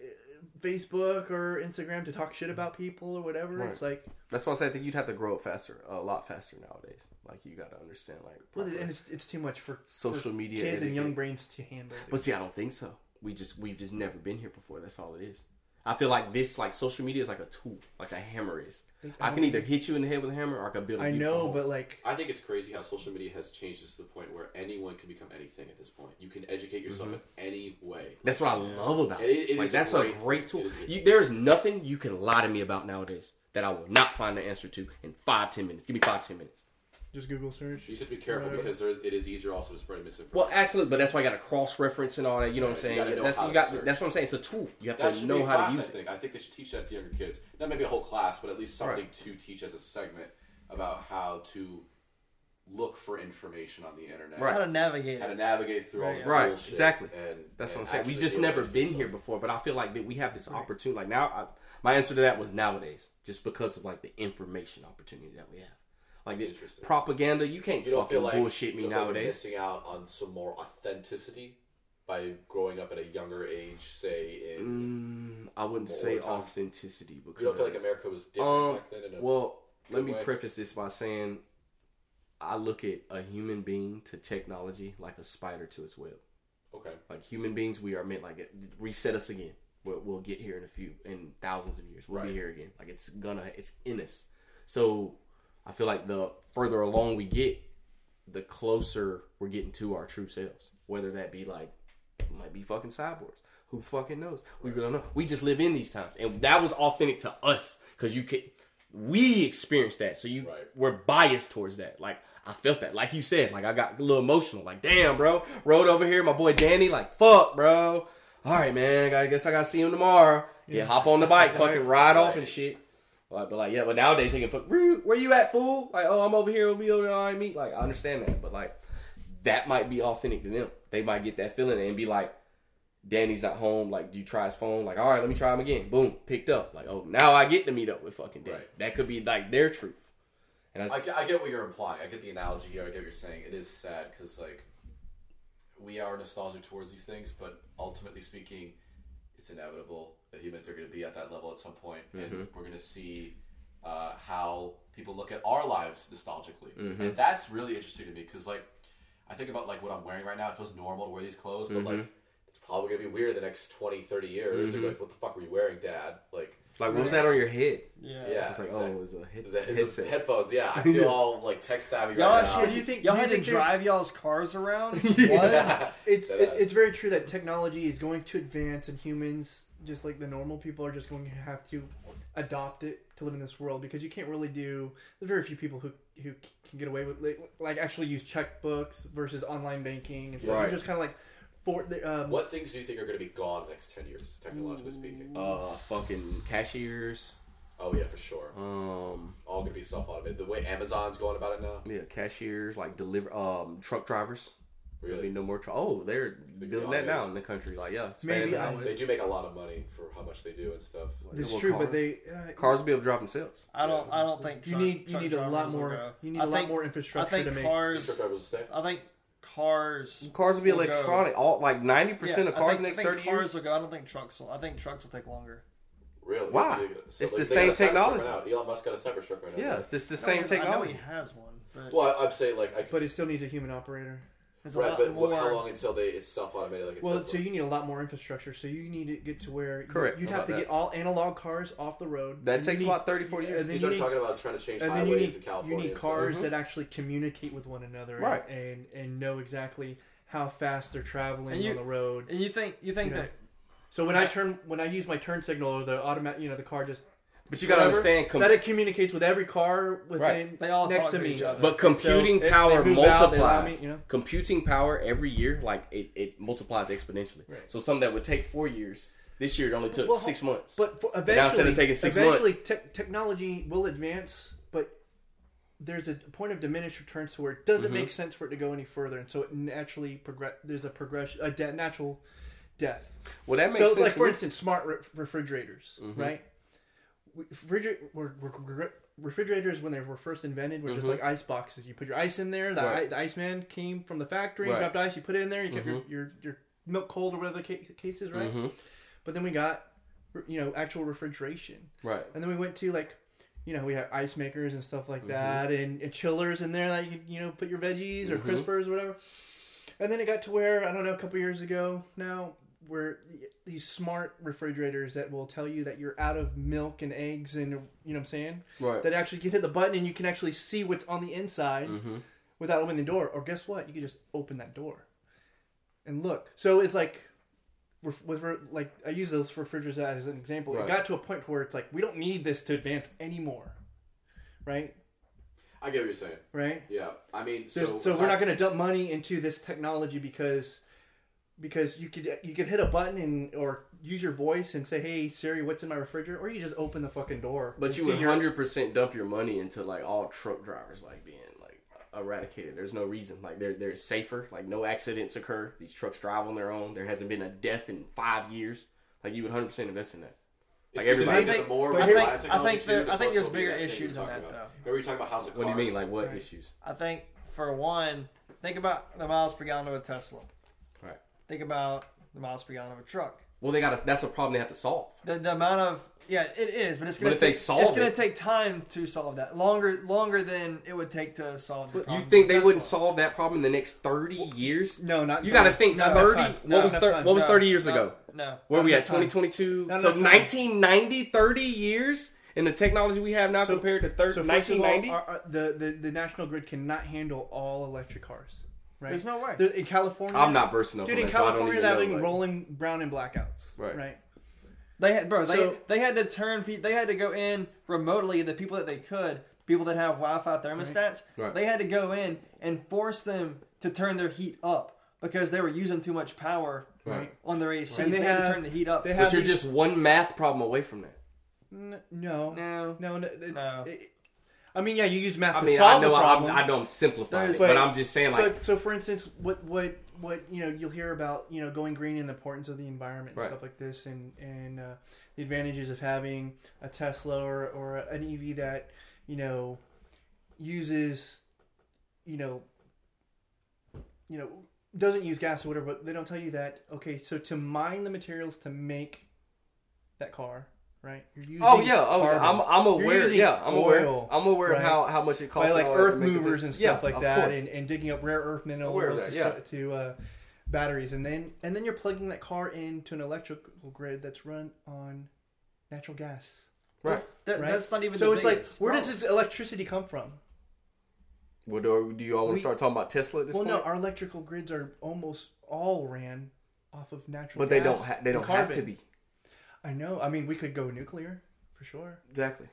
Facebook or Instagram to talk shit mm-hmm. about people or whatever. Right. It's like That's why I say I think you'd have to grow up faster, a lot faster nowadays. Like you got to understand, like well, and it's it's too much for social for media kids and young brains to handle. But see, I don't think so. We just we've just never been here before. That's all it is. I feel like this, like social media, is like a tool, like a hammer is. I can either hit you in the head with a hammer, or I can build. a I beautiful know, home. but like I think it's crazy how social media has changed us to the point where anyone can become anything at this point. You can educate yourself mm-hmm. in any way. That's what I love about It- it. it like is a that's great a great tool. It is a- You, there's nothing you can lie to me about nowadays that I will not find the answer to in five ten minutes. Give me five ten minutes. Just Google search. You should be careful Right. because there, it is easier also to spread misinformation. Well, absolutely, but that's why I got to cross reference and all that. You know what I'm Right, saying? you gotta know that's how you to got. search. That's what I'm saying. It's a tool. You have that to should know be a how class, to I use it. think. I think they should teach that to younger kids. Not maybe a whole class, but at least something Right. to teach as a segment about how to look for information on the internet. Right. How to navigate How to it. navigate through all this Right, bullshit. exactly. And That's and what I'm saying. We actually just be never educate been yourself. here before, but I feel like that we have this opportunity. Like now, I, my answer to that was nowadays, just because of like the information opportunity that we have. Like Interesting. propaganda, you can't You fucking like bullshit me you don't feel like you're nowadays. missing out on some more authenticity by growing up at a younger age, say in. Mm, I wouldn't say times. authenticity because You don't feel like America was different Um, back then. In a, Well, let me way. preface this by saying I look at a human being to technology like a spider to its web. okay, Like human beings, we are meant like it, reset us again. We'll, we'll get here in a few, in thousands of years. We'll be here again. Like it's gonna, it's in us. So I feel like the further along we get, the closer we're getting to our true selves. Whether that be like, it might be fucking cyborgs. Who fucking knows? We don't know. We just live in these times, and that was authentic to us because you could. We experienced that, so you Right. were biased towards that. Like I felt that, like you said, like I got a little emotional. Like damn, bro, rode over here, my boy Danny. Like fuck, bro. All right, man. I guess I gotta see him tomorrow. Yeah, hop on the bike, fucking ride off and shit. Like, but like, yeah, but nowadays they can fuck. Where, you- at, fool? Like, oh, I'm over here. We'll be over there. Right, meet. Like, I understand that, but like, that might be authentic to them. They might get that feeling and be like, Danny's not home. Like, do you try his phone? Like, all right, let me try him again. Boom, picked up. Like, oh, now I get to meet up with fucking Danny. Right. That could be like their truth. And I, I get, I get what you're implying. I get the analogy here. I get what you're saying. It is sad because like we are nostalgic towards these things, but ultimately speaking, it's inevitable humans are going to be at that level at some point, Mm-hmm. and we're going to see uh, how people look at our lives nostalgically, Mm-hmm. and that's really interesting to me because like I think about like what I'm wearing right now. It feels normal to wear these clothes, but Mm-hmm. like it's probably going to be weird the next 20, 30 years. They're Like, what the fuck were you wearing, Dad? Like. like, what was that on your head? Yeah. Yeah, It's like, exactly. oh, it was a head, It was a- it was headset. a headphones, yeah. I feel all like tech savvy Y'all right actually, now. do you think- y'all do you had to think there's- drive y'all's cars around? Yeah. it's That it, is. it's very true that technology is going to advance and humans just like the normal people are just going to have to adopt it to live in this world because you can't really do there's very few people who who can get away with like, like actually use checkbooks versus online banking and stuff Right. you're just kind of like for the um, What things do you think are going to be gone the next 10 years, technologically speaking? Uh, fucking cashiers. Oh, yeah, for sure. Um, All going to be self automated. The way Amazon's going about it now. yeah, cashiers like deliver. Um, truck drivers. There'll be Really? no more. Tr- oh, they're building that now in the country. Like, yeah, Maybe I- They do make a lot of money for how much they do and stuff. it's Well, true cars- but they uh, Cars will be able to drive themselves. I don't. I don't think you truck- need you need a lot more you need I a lot think- more I infrastructure think to make Think cars. truck drivers will stay? I think cars. Cars will be will go. electronic. All like ninety percent of cars I in think, the next I think thirty cars years. will go. I don't think trucks. will I think trucks will take longer. Really? Why? They- It's they- the same got a Cybertruck technology. right now. Elon Musk got a Cybertruck right now. Yeah, it's the same he- I technology. he has one, but Well, I'd say like, I but it still needs a human operator it's a right, lot but more. what, how long until they it's self automated? Like, a Well, Tesla? so you need a lot more infrastructure. So you need to get to where Correct. you'd have to about get all analog cars off the road. That takes need- about 30, 40 years. And then you you start need, talking about trying to change and then you highways need in California. you need and stuff. cars Mhm. that actually communicate with one another, and- Right. And and know exactly how fast they're traveling And you- on the road. and you think you think You know, that So when I turn when I use my turn signal, or the automatic, you know, the car just But you gotta whatever, understand, com- that it communicates with every car within Right. They all next talk to to me. each other. but computing So power they move out, multiplies. me, you know? Computing power every year, like it, it multiplies exponentially. Right. So something that would take four years, this year it only took Well, six months. But for, now eventually, instead of taking six eventually te- technology will advance, but there's a point of diminished returns to where it doesn't Mhm. make sense for it to go any further, and so it naturally progress. There's a progression, a de- natural death. well, that makes So, sense. like for instance, smart re- refrigerators, Mhm. right? We- Refriger- were- were- were- refrigerators when they were first invented were just Mhm. like ice boxes. You put your ice in there. The, Right. i- the Iceman came from the factory, Right. dropped ice. You put it in there. You kept Mhm. your, your your milk cold or whatever the ca- case is, right? Mhm. But then we got you know actual refrigeration. Right. And then we went to like, you know, we have ice makers and stuff like Mhm. that, and, and chillers in there that you could, you know, put your veggies or Mhm. crispers or whatever. And then it got to where I don't know, a couple years ago now, where these smart refrigerators that will tell you that you're out of milk and eggs, and you know what I'm saying, Right. that actually can hit the button and you can actually see what's on the inside hmm without opening the door. Or guess what? You can just open that door and look. So it's like with like I use those refrigerators as an example. Right. It got to a point where it's like we don't need this to advance anymore, right? I get what you're saying. Right. Yeah, I mean, So, so so, we're not going to dump money into this technology because because you could you could hit a button and or use your voice and say, "Hey Siri, what's in my refrigerator?" Or you just open the fucking door. But you would hundred percent dump your money into like all truck drivers like being like eradicated. There's no reason. Like they're they're safer. Like no accidents occur. These trucks drive on their own. There hasn't been a death in five years. Like you would hundred percent invest in that. It's like everybody- because I the think, more I think, I think, too, there, the I think there's bigger to that thing issues you're on that talking though. about. Remember you talking about House of What do you mean? Like what Right. issues? I think for one, think about the miles per gallon of a Tesla. Right. Think about the miles per gallon of a truck. Well, they got to That's a problem they have to solve. The, the amount of yeah, it is, but it's gonna But if they take, solve it's gonna it- take time to solve that. Longer longer than it would take to solve the You problem. think they wouldn't Tesla. solve that problem in the next thirty years? No, not. You got to think Not enough thirty. time. What Not was thir- what was No, thirty years no, ago? No. Where Not we at? 2022. So 1990, 30 years in the technology we have now So- compared to thir- So first all, 1990. our, our, the, the the national grid cannot handle all electric cars. Right? There's no way. There- in California, I'm not versed enough. Dude, in that, so I don't California, even they're know, having like- rolling brown and blackouts. Right. Right. They had, bro. They So- they had to turn. pe- They had to go in remotely. The people that they could, people that have Wi-Fi thermostats, Right. they had to go in and force them to turn their heat up because they were using too much power Right. on their AC. And they, they had to turn the heat up. they have But you're these- just one math problem away from that. N- no. no, No. No. It's, No. it- I mean, yeah, you use math I to mean, I solve know the I'm, problem. I know I'm simplifying it, but I'm just saying like so, so for instance, what what what you know you'll hear about you know going green and the importance of the environment and Right. stuff like this, and and uh, the advantages of having a Tesla or or an EV that you know uses you know you know doesn't use gas or whatever, but they don't tell you that. Okay, so to mine the materials to make that car, right? You're using Oh yeah, oh, carbon. I'm I'm aware. using Yeah, I'm aware. oil, I'm aware right? of how, how much it costs. by like and all that earth to make it movers just- and Yeah, stuff like that, and, and digging up rare earth Aware of minerals that, to, yeah. to uh, batteries, and then and then you're plugging that car into an electrical grid that's run on natural gas. Right. That's, that, Right. that's not even. So the it's like, biggest where does this electricity come from? Well, do, do you all want to start talking about Tesla at this Well, point? no, our electrical grids are almost all ran off of natural. Gas. But they don't. Ha- they don't have to be. I know. I mean, we could go nuclear for sure, Exactly.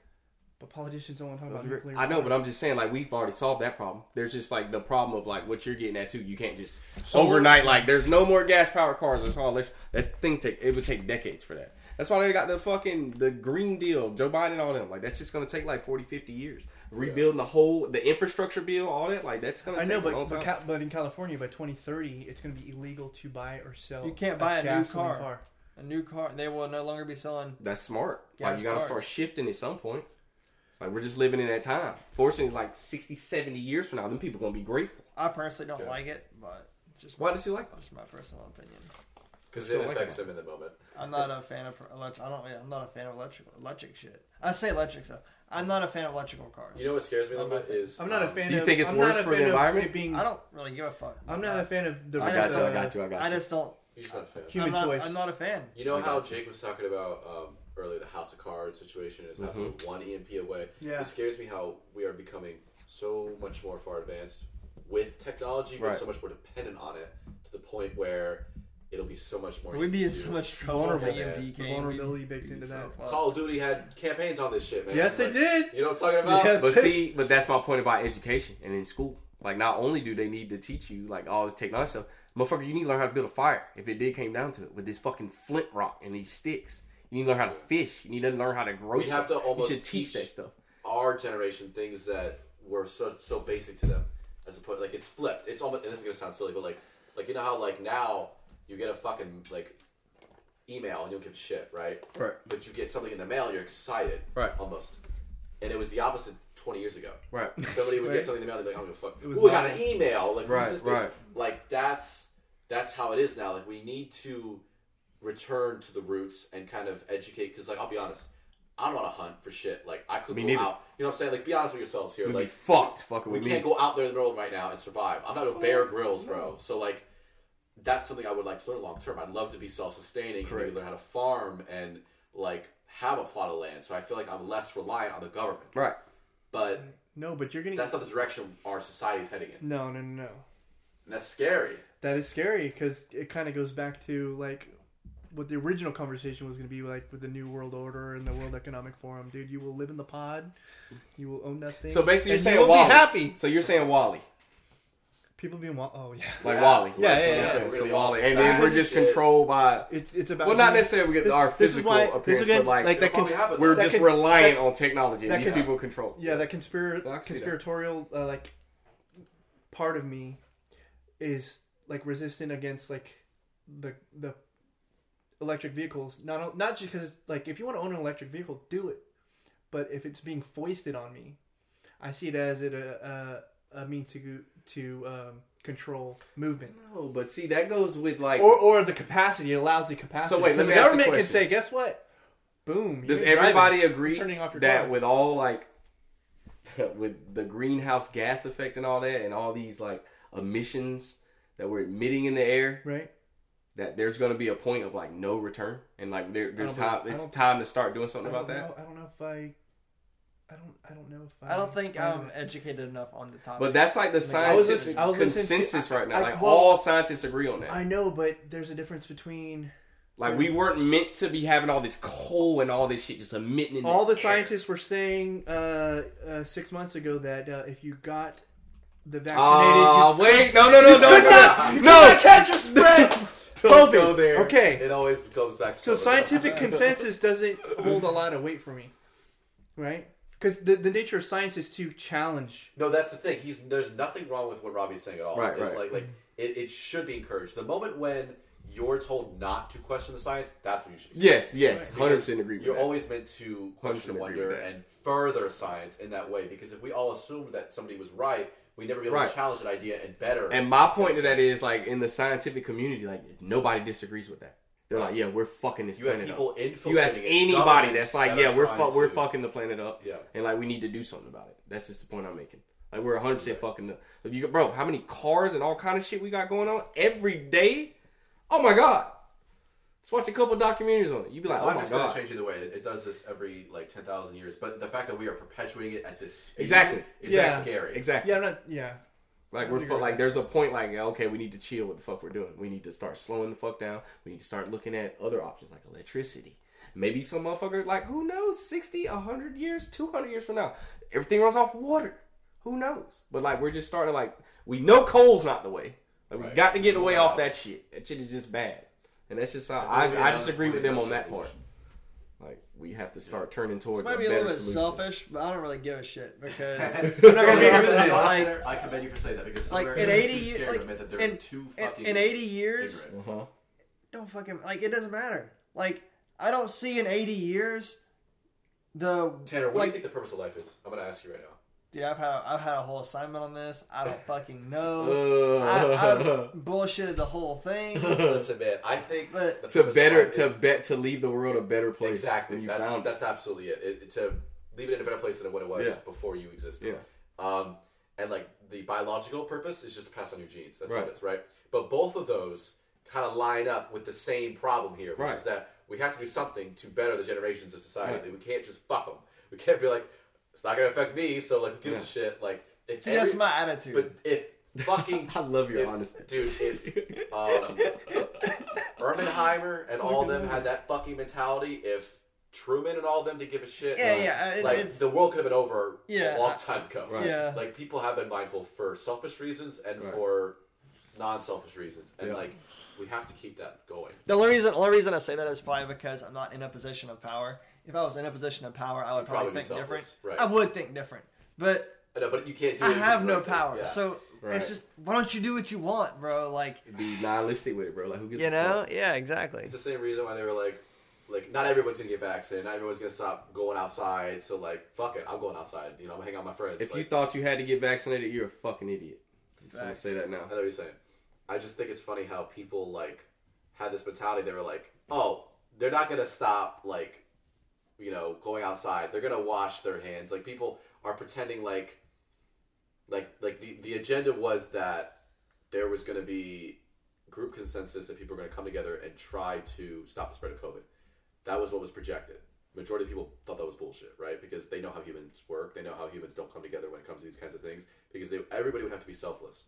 but politicians don't want to talk about nuclear. I know, but I'm just saying, like we've already solved that problem. There's just like the problem of like what you're getting at too. You can't just Solar- overnight like there's no more gas powered cars. It's all electric. That thing take it would take decades for that. That's why they got the fucking the Green Deal, Joe Biden, and all them. Like that's just gonna take like 40, 50 years. Rebuilding the whole the infrastructure bill, all that. Like that's gonna. I take know, a long but but, time. Ca- but in California, by 2030, it's going to be illegal to buy or sell. You can't buy a new gasoline car. A new car. They will no longer be selling. That's smart. Gas like you gotta start shifting at some point. Like we're just living in that time. Fortunately, like 60, 70 years from now, then people gonna be grateful. I personally don't Yeah. like it, but just Why does you like? just my personal opinion. Because Still it like affects it. him in the moment. I'm not a fan of electric. I don't. I'm not a fan of electric electric shit. I say electric stuff. I'm not a fan of electrical cars. You know what scares me a I'm little bit is I'm not a um, fan. Do you of, think it's I'm worse not a for fan the environment? being. I don't really give a fuck. I'm not a fan of the I I got just you. I got you. I got you. I just don't. You're just not a fan. Human I'm not, choice. I'm not a fan. You know I how got you. Jake was talking about um, earlier the House of Cards situation is having Mhm. one EMP away. Yeah. It scares me how we are becoming so much more far advanced with technology, but Right. so much more dependent on it to the point where it'll be so much more. We'd easy be in to- so much trouble. Vulnerable, if man. EMP The vulnerability We'd- baked we'd into be that. fucked. Call of Duty had campaigns on this shit, man. Yes, they Like, did. You know what I'm talking about? Yes. But see, but that's my point about education and in school. Like, not only do they need to teach you like all this technology stuff, motherfucker, you need to learn how to build a fire. If it did came down to it, with this fucking flint rock and these sticks, you need to learn how to fish. You need to learn how to grow. We have stuff. to almost you should teach, teach- that stuff. Our generation things that were so so basic to them, as opposed like it's flipped. It's almost and this is gonna sound silly, but like like you know how like now you get a fucking like email and you don't give a shit, right? Right. But you get something in the mail and you're excited, Right. Almost. And it was the opposite 20 years ago. Right. Somebody would Right. get something in the mail, they'd be like, I don't give a fuck. It was Ooh, I got an email. Like, Right, this right. Like, that's that's how it is now. Like, we need to return to the roots and kind of educate. Because, like, I'll be honest, I don't want to hunt for shit. Like, I could Me go neither. out. You know what I'm saying? Like, be honest with yourselves here. We'd like, be fucked fucking we with can't me. go out there in the world right now and survive. I'm not a Bear Grylls, bro. So like, that's something I would like to learn long term. I'd love to be self sustaining and Correct. maybe learn how to farm and like have a plot of land. So I feel like I'm less reliant on the government. Right. But No, but you're gonna. that's not the direction our society is heading in. no, no, no, no. And that's scary. That is scary because it kind of goes back to like what the original conversation was going to be like with the New World Order and the World Economic Forum. Dude, you will live in the pod. You will own nothing. So basically, you're saying you WALL-E. be happy. So you're saying WALL-E, People being wa- oh yeah. like Yeah. WALL-E. Yeah, That's yeah, what yeah. I'm saying. We're So gonna be WALL-E, and then we're just shit. controlled by. It's it's about Well, not necessarily we get This- our physical why- appearance, again, but like, like that cons- happen, we're that just can- relying on technology. that these can- people control. yeah that conspira- I that. conspiratorial uh, like part of me is like resistant against like the the electric vehicles not not just because like if you want to own an electric vehicle do it but if it's being foisted on me I see it as it a a, a means to to um, control movement. No, but see that goes with like or, or the capacity. It allows the capacity. So wait, let me the ask government can say, guess what? Boom. Does everybody driving. agree Turning off your that car. with all like with the greenhouse gas effect and all that and all these like emissions that we're emitting in the air right? that there's going to be a point of like no return and like there, there's time it's time to start doing something about that know. I don't know if I. I don't. I don't know if I. I don't think I I'm educated enough on the topic. but that's like the I was scientific I was listening to- consensus right now I- like well- all scientists agree on that I know, but there's a difference between like we weren't meant to be having all this coal and all this shit just emitting in all the air. scientists were saying uh, uh, six months ago that uh, if you got the vaccinated, Ah, you wait, no, no, no, no, no, no, no, catch a spread. Don't COVID. go there. Okay, It always comes back. To so scientific consensus doesn't hold a lot of weight for me, right? Because the, the nature of science is to challenge. No, that's the thing. He's there's nothing wrong with what Robbie's saying at all. Right, it's right. like like it, it should be encouraged. The moment when you're told not to question the science, that's when you should. Be yes yes Right. 100% agree with You're that. always meant to question wonder and further science in that way. Because if we all assumed that somebody was right, we never be able Right. to challenge an idea and better. And my point to that is like in the scientific community, like nobody disagrees with that. They're like, yeah, we're fucking this you have planet people up. infiltrating. You ask anybody that's like, that yeah, we're trying fu- we're fucking the planet up, Yeah. and like we need to do something about it. That's just the point I'm making. Like we're 100 percent fucking. The, if you bro, how many cars and all kind of shit we got going on every day? Oh my god! Just watch a couple documentaries on it. You'd be like, oh my Climate's gonna god. change either way. It, it does this every like ten thousand years, but the fact that we are perpetuating it at this speed Exactly. is Yeah. that scary. Exactly. Yeah, I'm not. Yeah, Like we're fu- like there's a point like okay we need to chill what the fuck we're doing. We need to start slowing the fuck down. We need to start looking at other options like electricity. Maybe some motherfucker like who knows 60, 100 years, 200 years from now everything runs off water. Who knows? But like we're just starting like we know coal's not the way. Like we got to get away off that shit. That shit is just bad. And that's just how I, I disagree with them on 20% that part. Pollution. We have to start turning this towards might a be a little bit solution. selfish, but I don't really give a shit because I'm not gonna be able to- I like- I commend you for saying that because like in 80 years, like admit that they're in, too in, fucking in 80 years. Uh-huh. don't fucking like it doesn't matter. Like I don't see in 80 years the Tanner, what do you think the purpose of life is? I'm gonna ask you right now. Dude. I've had I've had a whole assignment on this. I don't fucking know. I, Uh, I bullshitted the whole thing. Listen, man, I think But- to better to is- bet to leave the world a better place exactly than you that's found it. that's absolutely it. It- to leave it in a better place than what it was Yeah. before you existed. Yeah. Um, and like the biological purpose is just to pass on your genes. That's Right. what it is, right? But both of those kind of line up with the same problem here, which Right. is that we have to do something to better the generations of society. Right. We can't just fuck them. We can't be like, it's not gonna affect me, so like, who gives Yeah. a shit? Like, if See, every- that's my attitude. But if fucking I love your if- honesty. dude. If um, Oppenheimer and all of them had that fucking mentality, if Truman and all of them did give a shit, yeah, like, yeah. It, like it's the world could have been over Yeah, a long time ago. Right. yeah. Like people have been mindful for selfish reasons and Right. for non-selfish reasons, and Yeah. like we have to keep that going. The only reason, only reason I say that is probably because I'm not in a position of power. If I was in a position of power, I would You'd probably, probably be think different. right. I would think different, but I know, but you can't do. It. I have no directly. power. Yeah. So Right. it's just why don't you do what you want, bro? Like Be nihilistic with it, bro. Like who gives you know? fuck? Yeah, exactly. It's the same reason why they were like, like not everyone's gonna get vaccinated, not everyone's gonna stop going outside. So like, fuck it, I'm going outside. You know, I'm gonna hang out with my friends. If like, you thought you had to get vaccinated, you're a fucking idiot. I'm just gonna say that now. I know what you're saying. I just think it's funny how people like had this mentality. They were like, "Oh, they're not gonna stop like, you know, going outside. They're gonna wash their hands." Like people are pretending like, like, like the the agenda was that there was gonna be group consensus that people were gonna come together and try to stop the spread of COVID. That was what was projected. Majority of people thought that was bullshit, right? Because they know how humans work. They know how humans don't come together when it comes to these kinds of things. Because they, everybody would have to be selfless,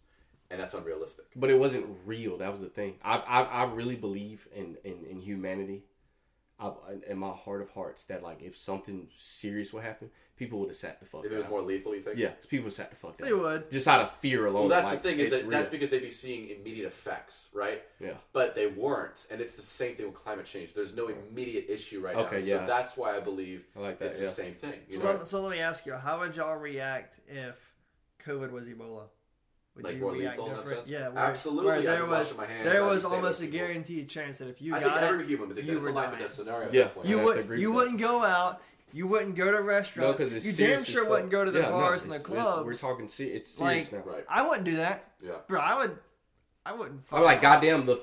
and that's unrealistic. But it wasn't real. That was the thing. I I, I really believe in in, in humanity. I, in my heart of hearts, that like if something serious would happen, people would have sat the fuck. If it was down. more lethal, you think? yeah, people would sat the fuck. They down. would. just out of fear alone. Well, that's like, the thing is that real. that's because they'd be seeing immediate effects, right? yeah. But they weren't, and it's the same thing with climate change. There's no immediate issue right Okay, now, yeah. so that's why I believe I like that. it's Yeah. the same thing. You So, know? let, so let me ask you, how would y'all react if COVID was Ebola? Would Like you more react lethal in that different? sense? Yeah, where, Absolutely, Where I'd there was my hands, there was almost a people. guaranteed chance that if you I got think it, every human would think you that's a were life or dying. death scenario. At Yeah. that point. you I have to would agree you with that. wouldn't go out You wouldn't go to restaurants. because it's you damn sure fuck. wouldn't go to the Yeah, no, bars and the it's- it's- clubs. We're talking. se- It's serious Like- now. Right. I wouldn't do that, Yeah. bro. I would. I wouldn't. I'm like, goddamn, the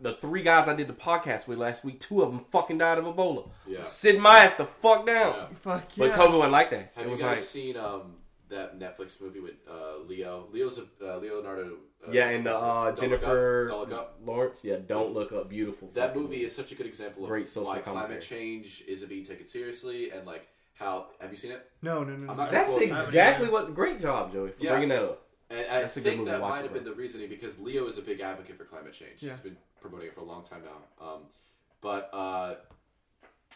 the three guys I did the podcast with last week, two of them fucking died of Ebola. Yeah. Sitting my ass the fuck down. Yeah. Fuck yeah. But COVID wasn't like that. Have it you was guys like, seen um that Netflix movie with uh, Leo? Leo's a uh, Leonardo. Uh, yeah, and the uh, Don't Look Up. Jennifer Don't Look Up. Lawrence. Yeah, don't look up. Beautiful. That fucking movie is such a good example of Great social why commentary. climate change isn't being taken seriously, and like how have you seen it? No, no, no. no. I'm not That's exactly what. Great job, Joey, for Yeah. bringing that up. And I That's a good think movie. that Watch might have been the reasoning because Leo is a big advocate for climate change. Yeah. He's been promoting it for a long time now. Um, but uh,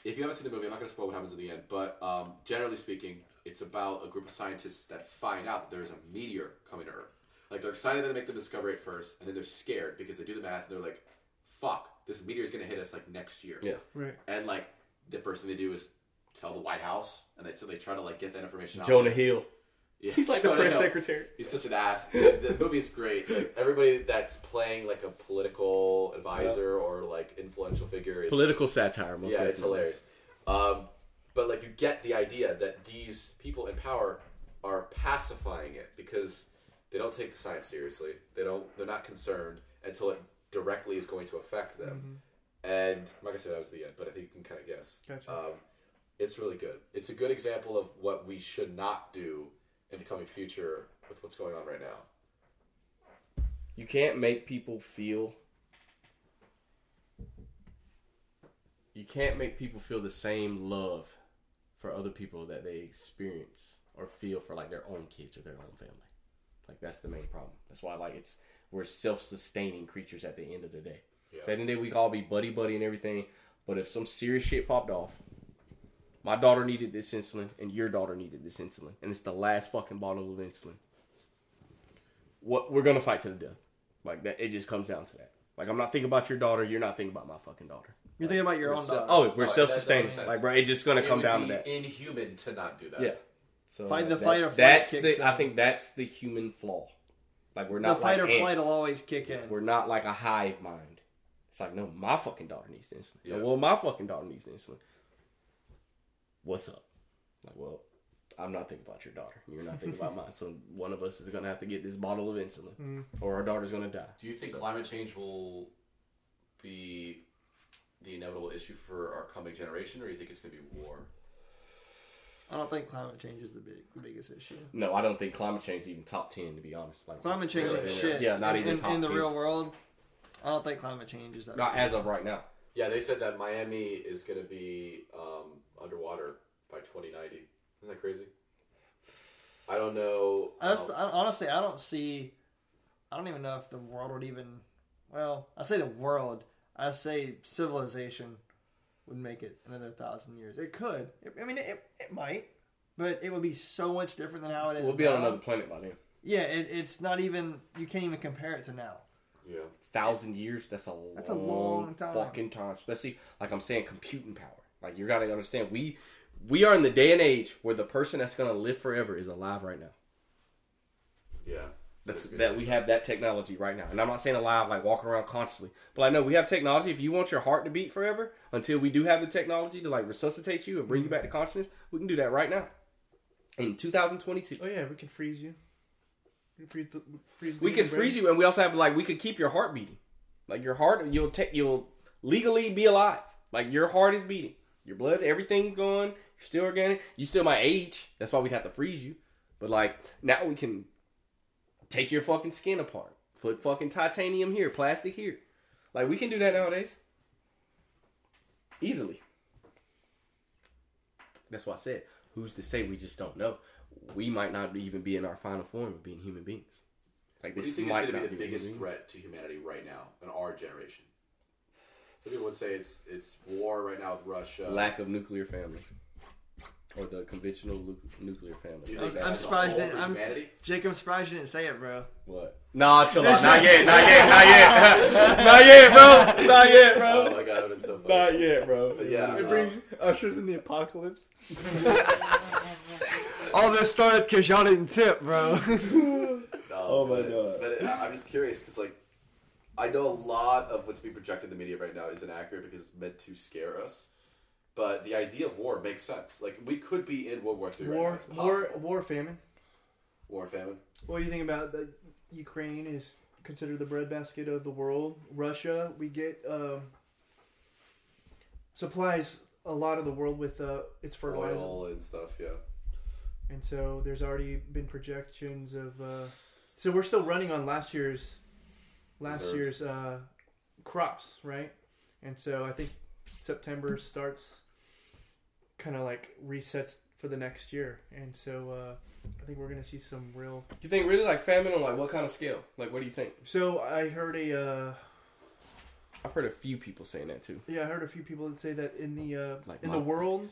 if you haven't seen the movie, I'm not going to spoil what happens in the end. But um, generally speaking, it's about a group of scientists that find out that there's a meteor coming to Earth. Like they're excited that they make the discovery at first, and then they're scared because they do the math and they're like, "Fuck, this meteor is going to hit us like next year." Yeah. Right. And like the first thing they do is tell the White House, and they so they try to like get that information out. Jonah Hill. Yeah, He's like the press Hill. secretary. He's such an ass. the movie's great. Like everybody that's playing like a political advisor or like influential figure is Political satire. Most yeah, it's hilarious. Um, but like you get the idea that these people in power are pacifying it because they don't take the science seriously. They don't. They're not concerned until it directly is going to affect them. And like I'm not gonna say that was the end, but I think you can kind of guess. Gotcha. Um, it's really good. It's a good example of what we should not do in the coming future with what's going on right now. You can't make people feel. You can't make people feel the same love for other people that they experience or feel for like their own kids or their own family. Like that's the main problem. That's why like it's we're self-sustaining creatures at the end of the day. Yeah. At the end of the day, we can all be buddy buddy and everything. But if some serious shit popped off, my daughter needed this insulin and your daughter needed this insulin, and it's the last fucking bottle of insulin. What we're gonna fight to the death. Like that, it just comes down to that. Like I'm not thinking about your daughter. You're not thinking about my fucking daughter. You're thinking about your own so- daughter. Oh, we're Oh, that- that self-sustaining. makes sense. Like, bro, it's just gonna It come would down be to that. Inhuman to not do that. Yeah. So Fight- the that's- fight or flight That's kicks the. I in. think that's the human flaw. Like we're not the not fight like or flight ants. will always kick in. We're not like a hive mind. It's like no, my fucking daughter needs insulin. Yeah. Well, my fucking daughter needs insulin. What's up? Like, well, I'm not thinking about your daughter. You're not thinking about mine. So one of us is gonna have to get this bottle of insulin, Mm. or our daughter's gonna die. Do you think climate change will be the inevitable issue for our coming generation, or do you think it's going to be war? I don't think climate change is the big biggest issue. No, I don't think climate change is even top ten. To be honest, like Climate change Really? ain't Yeah. shit. Yeah, not in, even in, top in the 10. real world. I don't think climate change is that. not big. as of right now. Yeah, they said that Miami is going to be um, underwater by 2090. Isn't that crazy? I don't know. I just, um, I, honestly, I don't see. I don't even know if the world would even. Well, I say the world. I say civilization would make it another thousand years. It could. It, I mean, it, it might, but it would be so much different than how it is. We'll be on another planet by then. Yeah, it, it's not even. You can't even compare it to now. yeah. thousand years that's a That's a long, long time. fucking time especially like i'm saying computing power like you gotta understand we we are in the day and age where the person that's gonna live forever is alive right now Yeah. That's that we have that technology right now. And i'm not saying alive like walking around consciously. But i know we have technology. If you want your heart to beat forever until we do have the technology to like resuscitate you and bring you mm-hmm. back to consciousness we can do that right now. In 2022 Oh yeah, we can freeze you. We can freeze the, freeze we could freeze you and we also have like we could keep your heart beating. Like your heart you'll take you'll legally be alive. Like your heart is beating. Your blood everything's going you're still organic. You still my age. That's why we'd have to freeze you. But like now we can take your fucking skin apart. Put fucking titanium here plastic here. Like we can do that nowadays. Easily. That's why i said who's to say we just don't know? We might not even be in our final form of being human beings. Like What do you this think is might going to be the be biggest threat to humanity right now in our generation? Some people would say it's it's war right now with Russia. lack of nuclear family or the conventional lu- nuclear family you I'm- I'm surprised goal that for I'm- humanity? Jacob, I'm surprised you didn't say it, bro. what nah chill out not yet not yet not yet not yet bro not yet bro. Oh my god, that would been so funny. not yet bro But yeah, It brings ushers in the apocalypse. All this started because y'all didn't tip, bro. No, Oh my but, God. But I- I'm just curious because, like, I know a lot of what's being projected in the media right now isn't accurate because it's meant to scare us. But the idea of war makes sense. Like we could be in World War Three right now. War, war, war, famine. war famine. What do you think about the Ukraine is considered the breadbasket of the world? Russia, we get um, supplies a lot of the world with uh, its fertilizer, Oil and stuff. Yeah. and so there's already been projections of. Uh, so we're still running on last year's, last Reserves. year's uh, crops, right? And so I think September starts, kind of like resets for the next year, and so uh, I think we're gonna see some real You think really like famine on like what kind of scale? Like what do you think? So I heard a uh, I've heard a few people saying that too. yeah, I heard a few people that say that in the uh, Like in my the world,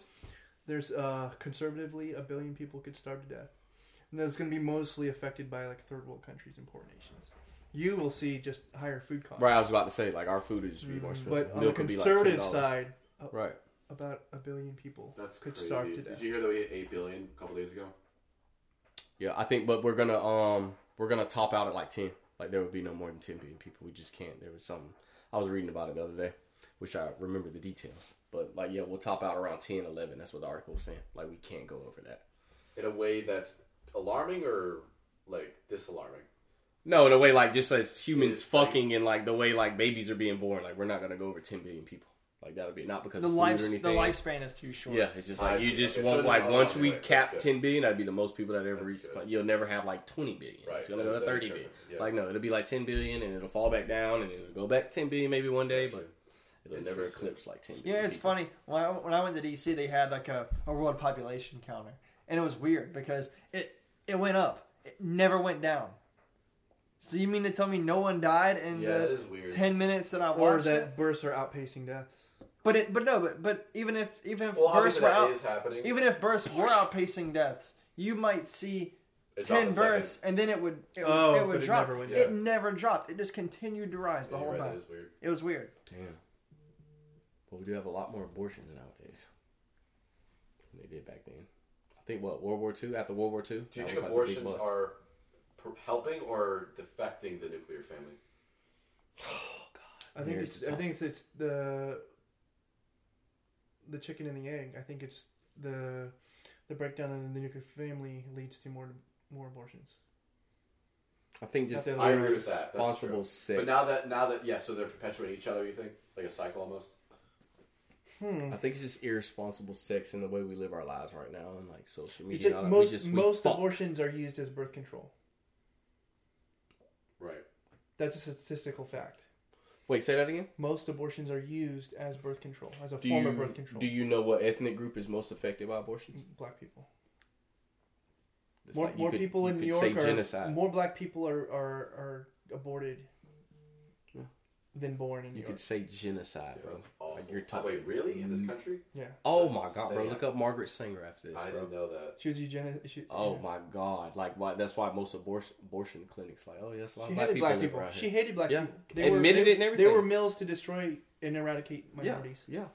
there's uh, conservatively a billion people could starve to death, and that's going to be mostly affected by like third world countries and poor nations. You will see just higher food costs, Right, I was about to say like our food would just be more expensive. but on the Milk would be, like, conservative $10. side, uh, right? about a billion people That's could crazy. starve to Did death. you hear that we hit eight billion a couple days ago? Yeah, I think, but we're gonna um we're gonna top out at like ten. Like there would be no more than ten billion people. We just can't. There was something I was reading about it the other day, which I remember the details. But like yeah, we'll top out around 10, 11. That's what the article was saying. Like we can't go over that. In a way that's alarming or like disalarming. No, in a way like just as humans It's like- fucking and like the way like babies are being born. Like we're not gonna go over ten billion people. Like that'll be not because The of food life or the lifespan is too short. Yeah, it's just I like you see. just Okay, so want then- like once okay, we that's cap good. ten billion, that'd be the most people that ever That's reach. good. Like, you'll never have like twenty billion. Right, It's gonna go that- to that'd thirty be billion. different, yeah. Like no, it'll be like ten billion, and it'll fall back down, and it'll go back ten billion maybe one day, but it'll never Interesting. eclipse like ten. billion Yeah, it's people. funny. When I, when I went to DC, they had like a, a world population counter, and it was weird because it it went up, it never went down. So you mean to tell me no one died in Yeah, the is weird. ten minutes that I watched? or watched that it? births are outpacing deaths. But it but no, but but even if even if Well, births obviously were that out, happening. even if births were outpacing deaths, you might see It ten a second. births, and then it would it, would- Oh, it would but it drop. never went it never dropped. It just continued to rise the Yeah, whole you're right, time. That is weird. It was weird. Damn. But we do have a lot more abortions nowadays than they did back then. I think what World War II after World War II. Do you think abortions are pr- helping or defecting the nuclear family? I think Here's it's the I top. think it's, it's the the chicken and the egg. I think it's the the breakdown in the nuclear family leads to more more abortions. I think just Not the I agree with that. That's responsible true. sex. But now that now that yeah, so they're perpetuating each other. You think like a cycle almost? Hmm. I think it's just irresponsible sex in the way we live our lives right now, and like social You media. said and all that. We most just- we most fuck. abortions are used as birth control. Right. That's a statistical fact. Wait, say that again. Most abortions are used as birth control, as a Do form you of birth control. do you know what ethnic group is most affected by abortions? Mm, black people. It's more like more could- people in New York are genocide. more black people are are, are aborted. Than born in You York. could say genocide, Yeah, bro. that's. Like you're Oh, talking. wait, really? In this mm-hmm. country? Yeah, Oh That's my god, bro! Look up Margaret Sanger after this, I bro. didn't know that. she was eugenic. She, Oh yeah. my god! Like why? That's why most abortion abortion clinics like, oh yes, a lot She of black hated people black people. around She hated black Yeah. people. Admitted they, it and everything. They were mills to destroy and eradicate minorities. Yeah, minorities.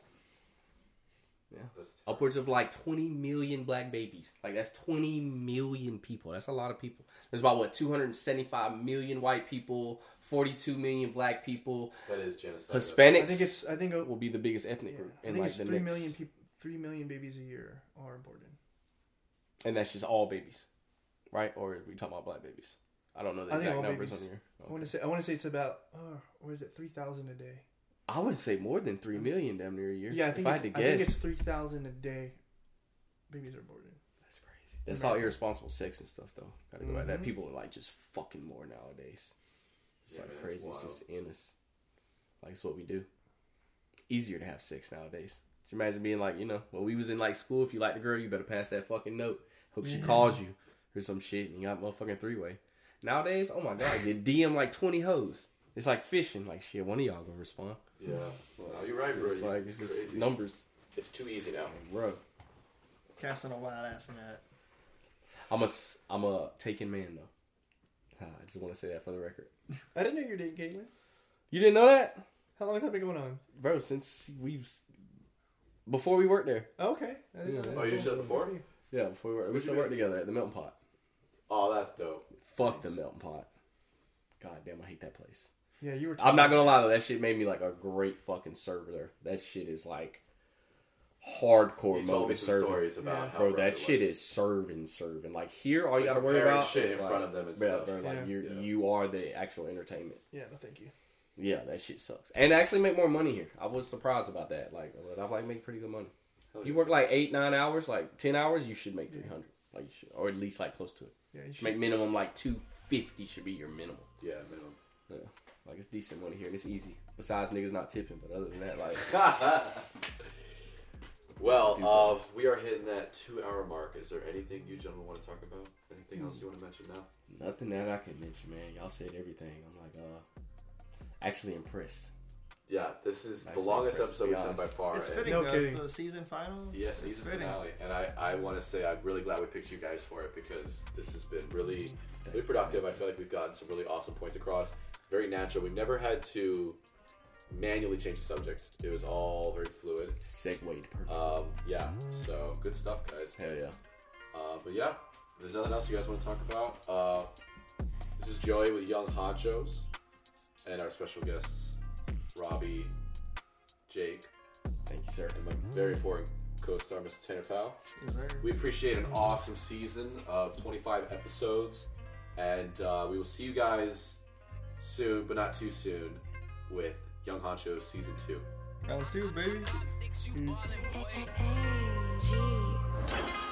Yeah. Upwards of like 20 million black babies. Like that's 20 million people. That's a lot of people. There's about what 275 million white people, 42 million black people. that is genocide. Hispanics. I think it's. I think. uh, will be the biggest ethnic yeah, group. I think like it's the three next, million people. Three million babies a year are aborted. and that's just all babies, right? Or are we talking about black babies? I don't know the I exact numbers babies. on here. I want to say. I want to say it's about. Oh, is it? Three thousand a day. I would say more than three million, damn near a year. Yeah, I think. if I it's, had to I think it's three thousand a day. Babies are aborted. That's crazy. That's all irresponsible sex and stuff, though. Gotta go by that. Mhm. People are like just fucking more nowadays. It's Yeah, like man, crazy. It's just in us. Like it's what we do. Easier to have sex nowadays. Just imagine being like, you know, when we was in like school, if you like the girl, you better pass that fucking note. Hope she calls you or some shit, and you got motherfucking three way. Nowadays, oh my god, you DM like twenty hoes. It's like fishing. Like shit, one of y'all gonna respond. Yeah. No, you're right, bro. It's like it's it's just crazy. numbers, It's too easy now. bro. Casting a wild ass net. I'm a s- I'm a taken man though. Ah, I just want to say that for the record. I didn't know you're dating Caitlin. You didn't know that, How long has that been going on? bro? Since we've before we worked there. Okay. I didn't know Yeah. that. Oh, you did that before? Yeah, before we worked. We What'd still you work together at the Melting Pot. Oh, that's dope. Fuck the Melting Pot. God damn, I hate that place. Yeah, you were. I'm not gonna lie though, that shit made me like a great fucking server. That shit is like hardcore You told mode me some serving. stories about Yeah. how Bro, that it shit was. is serving, serving. Like here, all you gotta worry about shit is in like, front of them and bro, stuff. bro, like Yeah. you're Yeah. you are the actual entertainment. Yeah, no, thank you. Yeah, that shit sucks. And they actually make more money here. I was surprised about that. Like, I like make pretty good money. Hell If you work like eight, nine hours, like ten hours, you should make three hundred. Like you should, or at least like close to it. Yeah, you should. Make minimum like two fifty should be your minimum. Yeah, minimum. Yeah, like it's decent money here and it's easy. Besides niggas not tipping, but other than that, like well, uh, we are hitting that two-hour mark. Is there anything you gentlemen want to talk about? Anything else you want to mention now? nothing that I can mention, man. Y'all said everything. I'm like, uh, actually impressed. Yeah, this is the Actually, longest impressed, to episode be we've done by honest. far. It's and- fitting No though. It's kidding. the season final. Yes, It's season fitting. finale, and I, I want to say I'm really glad we picked you guys for it because this has been really really productive. I feel like we've gotten some really awesome points across. Very natural. We've never had to manually change the subject. It was all very fluid. Segued perfect. Um, yeah, so good stuff, guys. Hell yeah. Uh, but yeah, if there's nothing else you guys want to talk about. Uh, this is Joey with Young Honchos, and our special guests, Robbie, Jake, Thank you, sir. and my very important co-star, Mr. Tanner Powell. Yes, sir. We appreciate an awesome season of 25 episodes, and uh, we will see you guys soon, but not too soon, with Young Honcho season two. Round two, baby. Hey, mm. hey, G.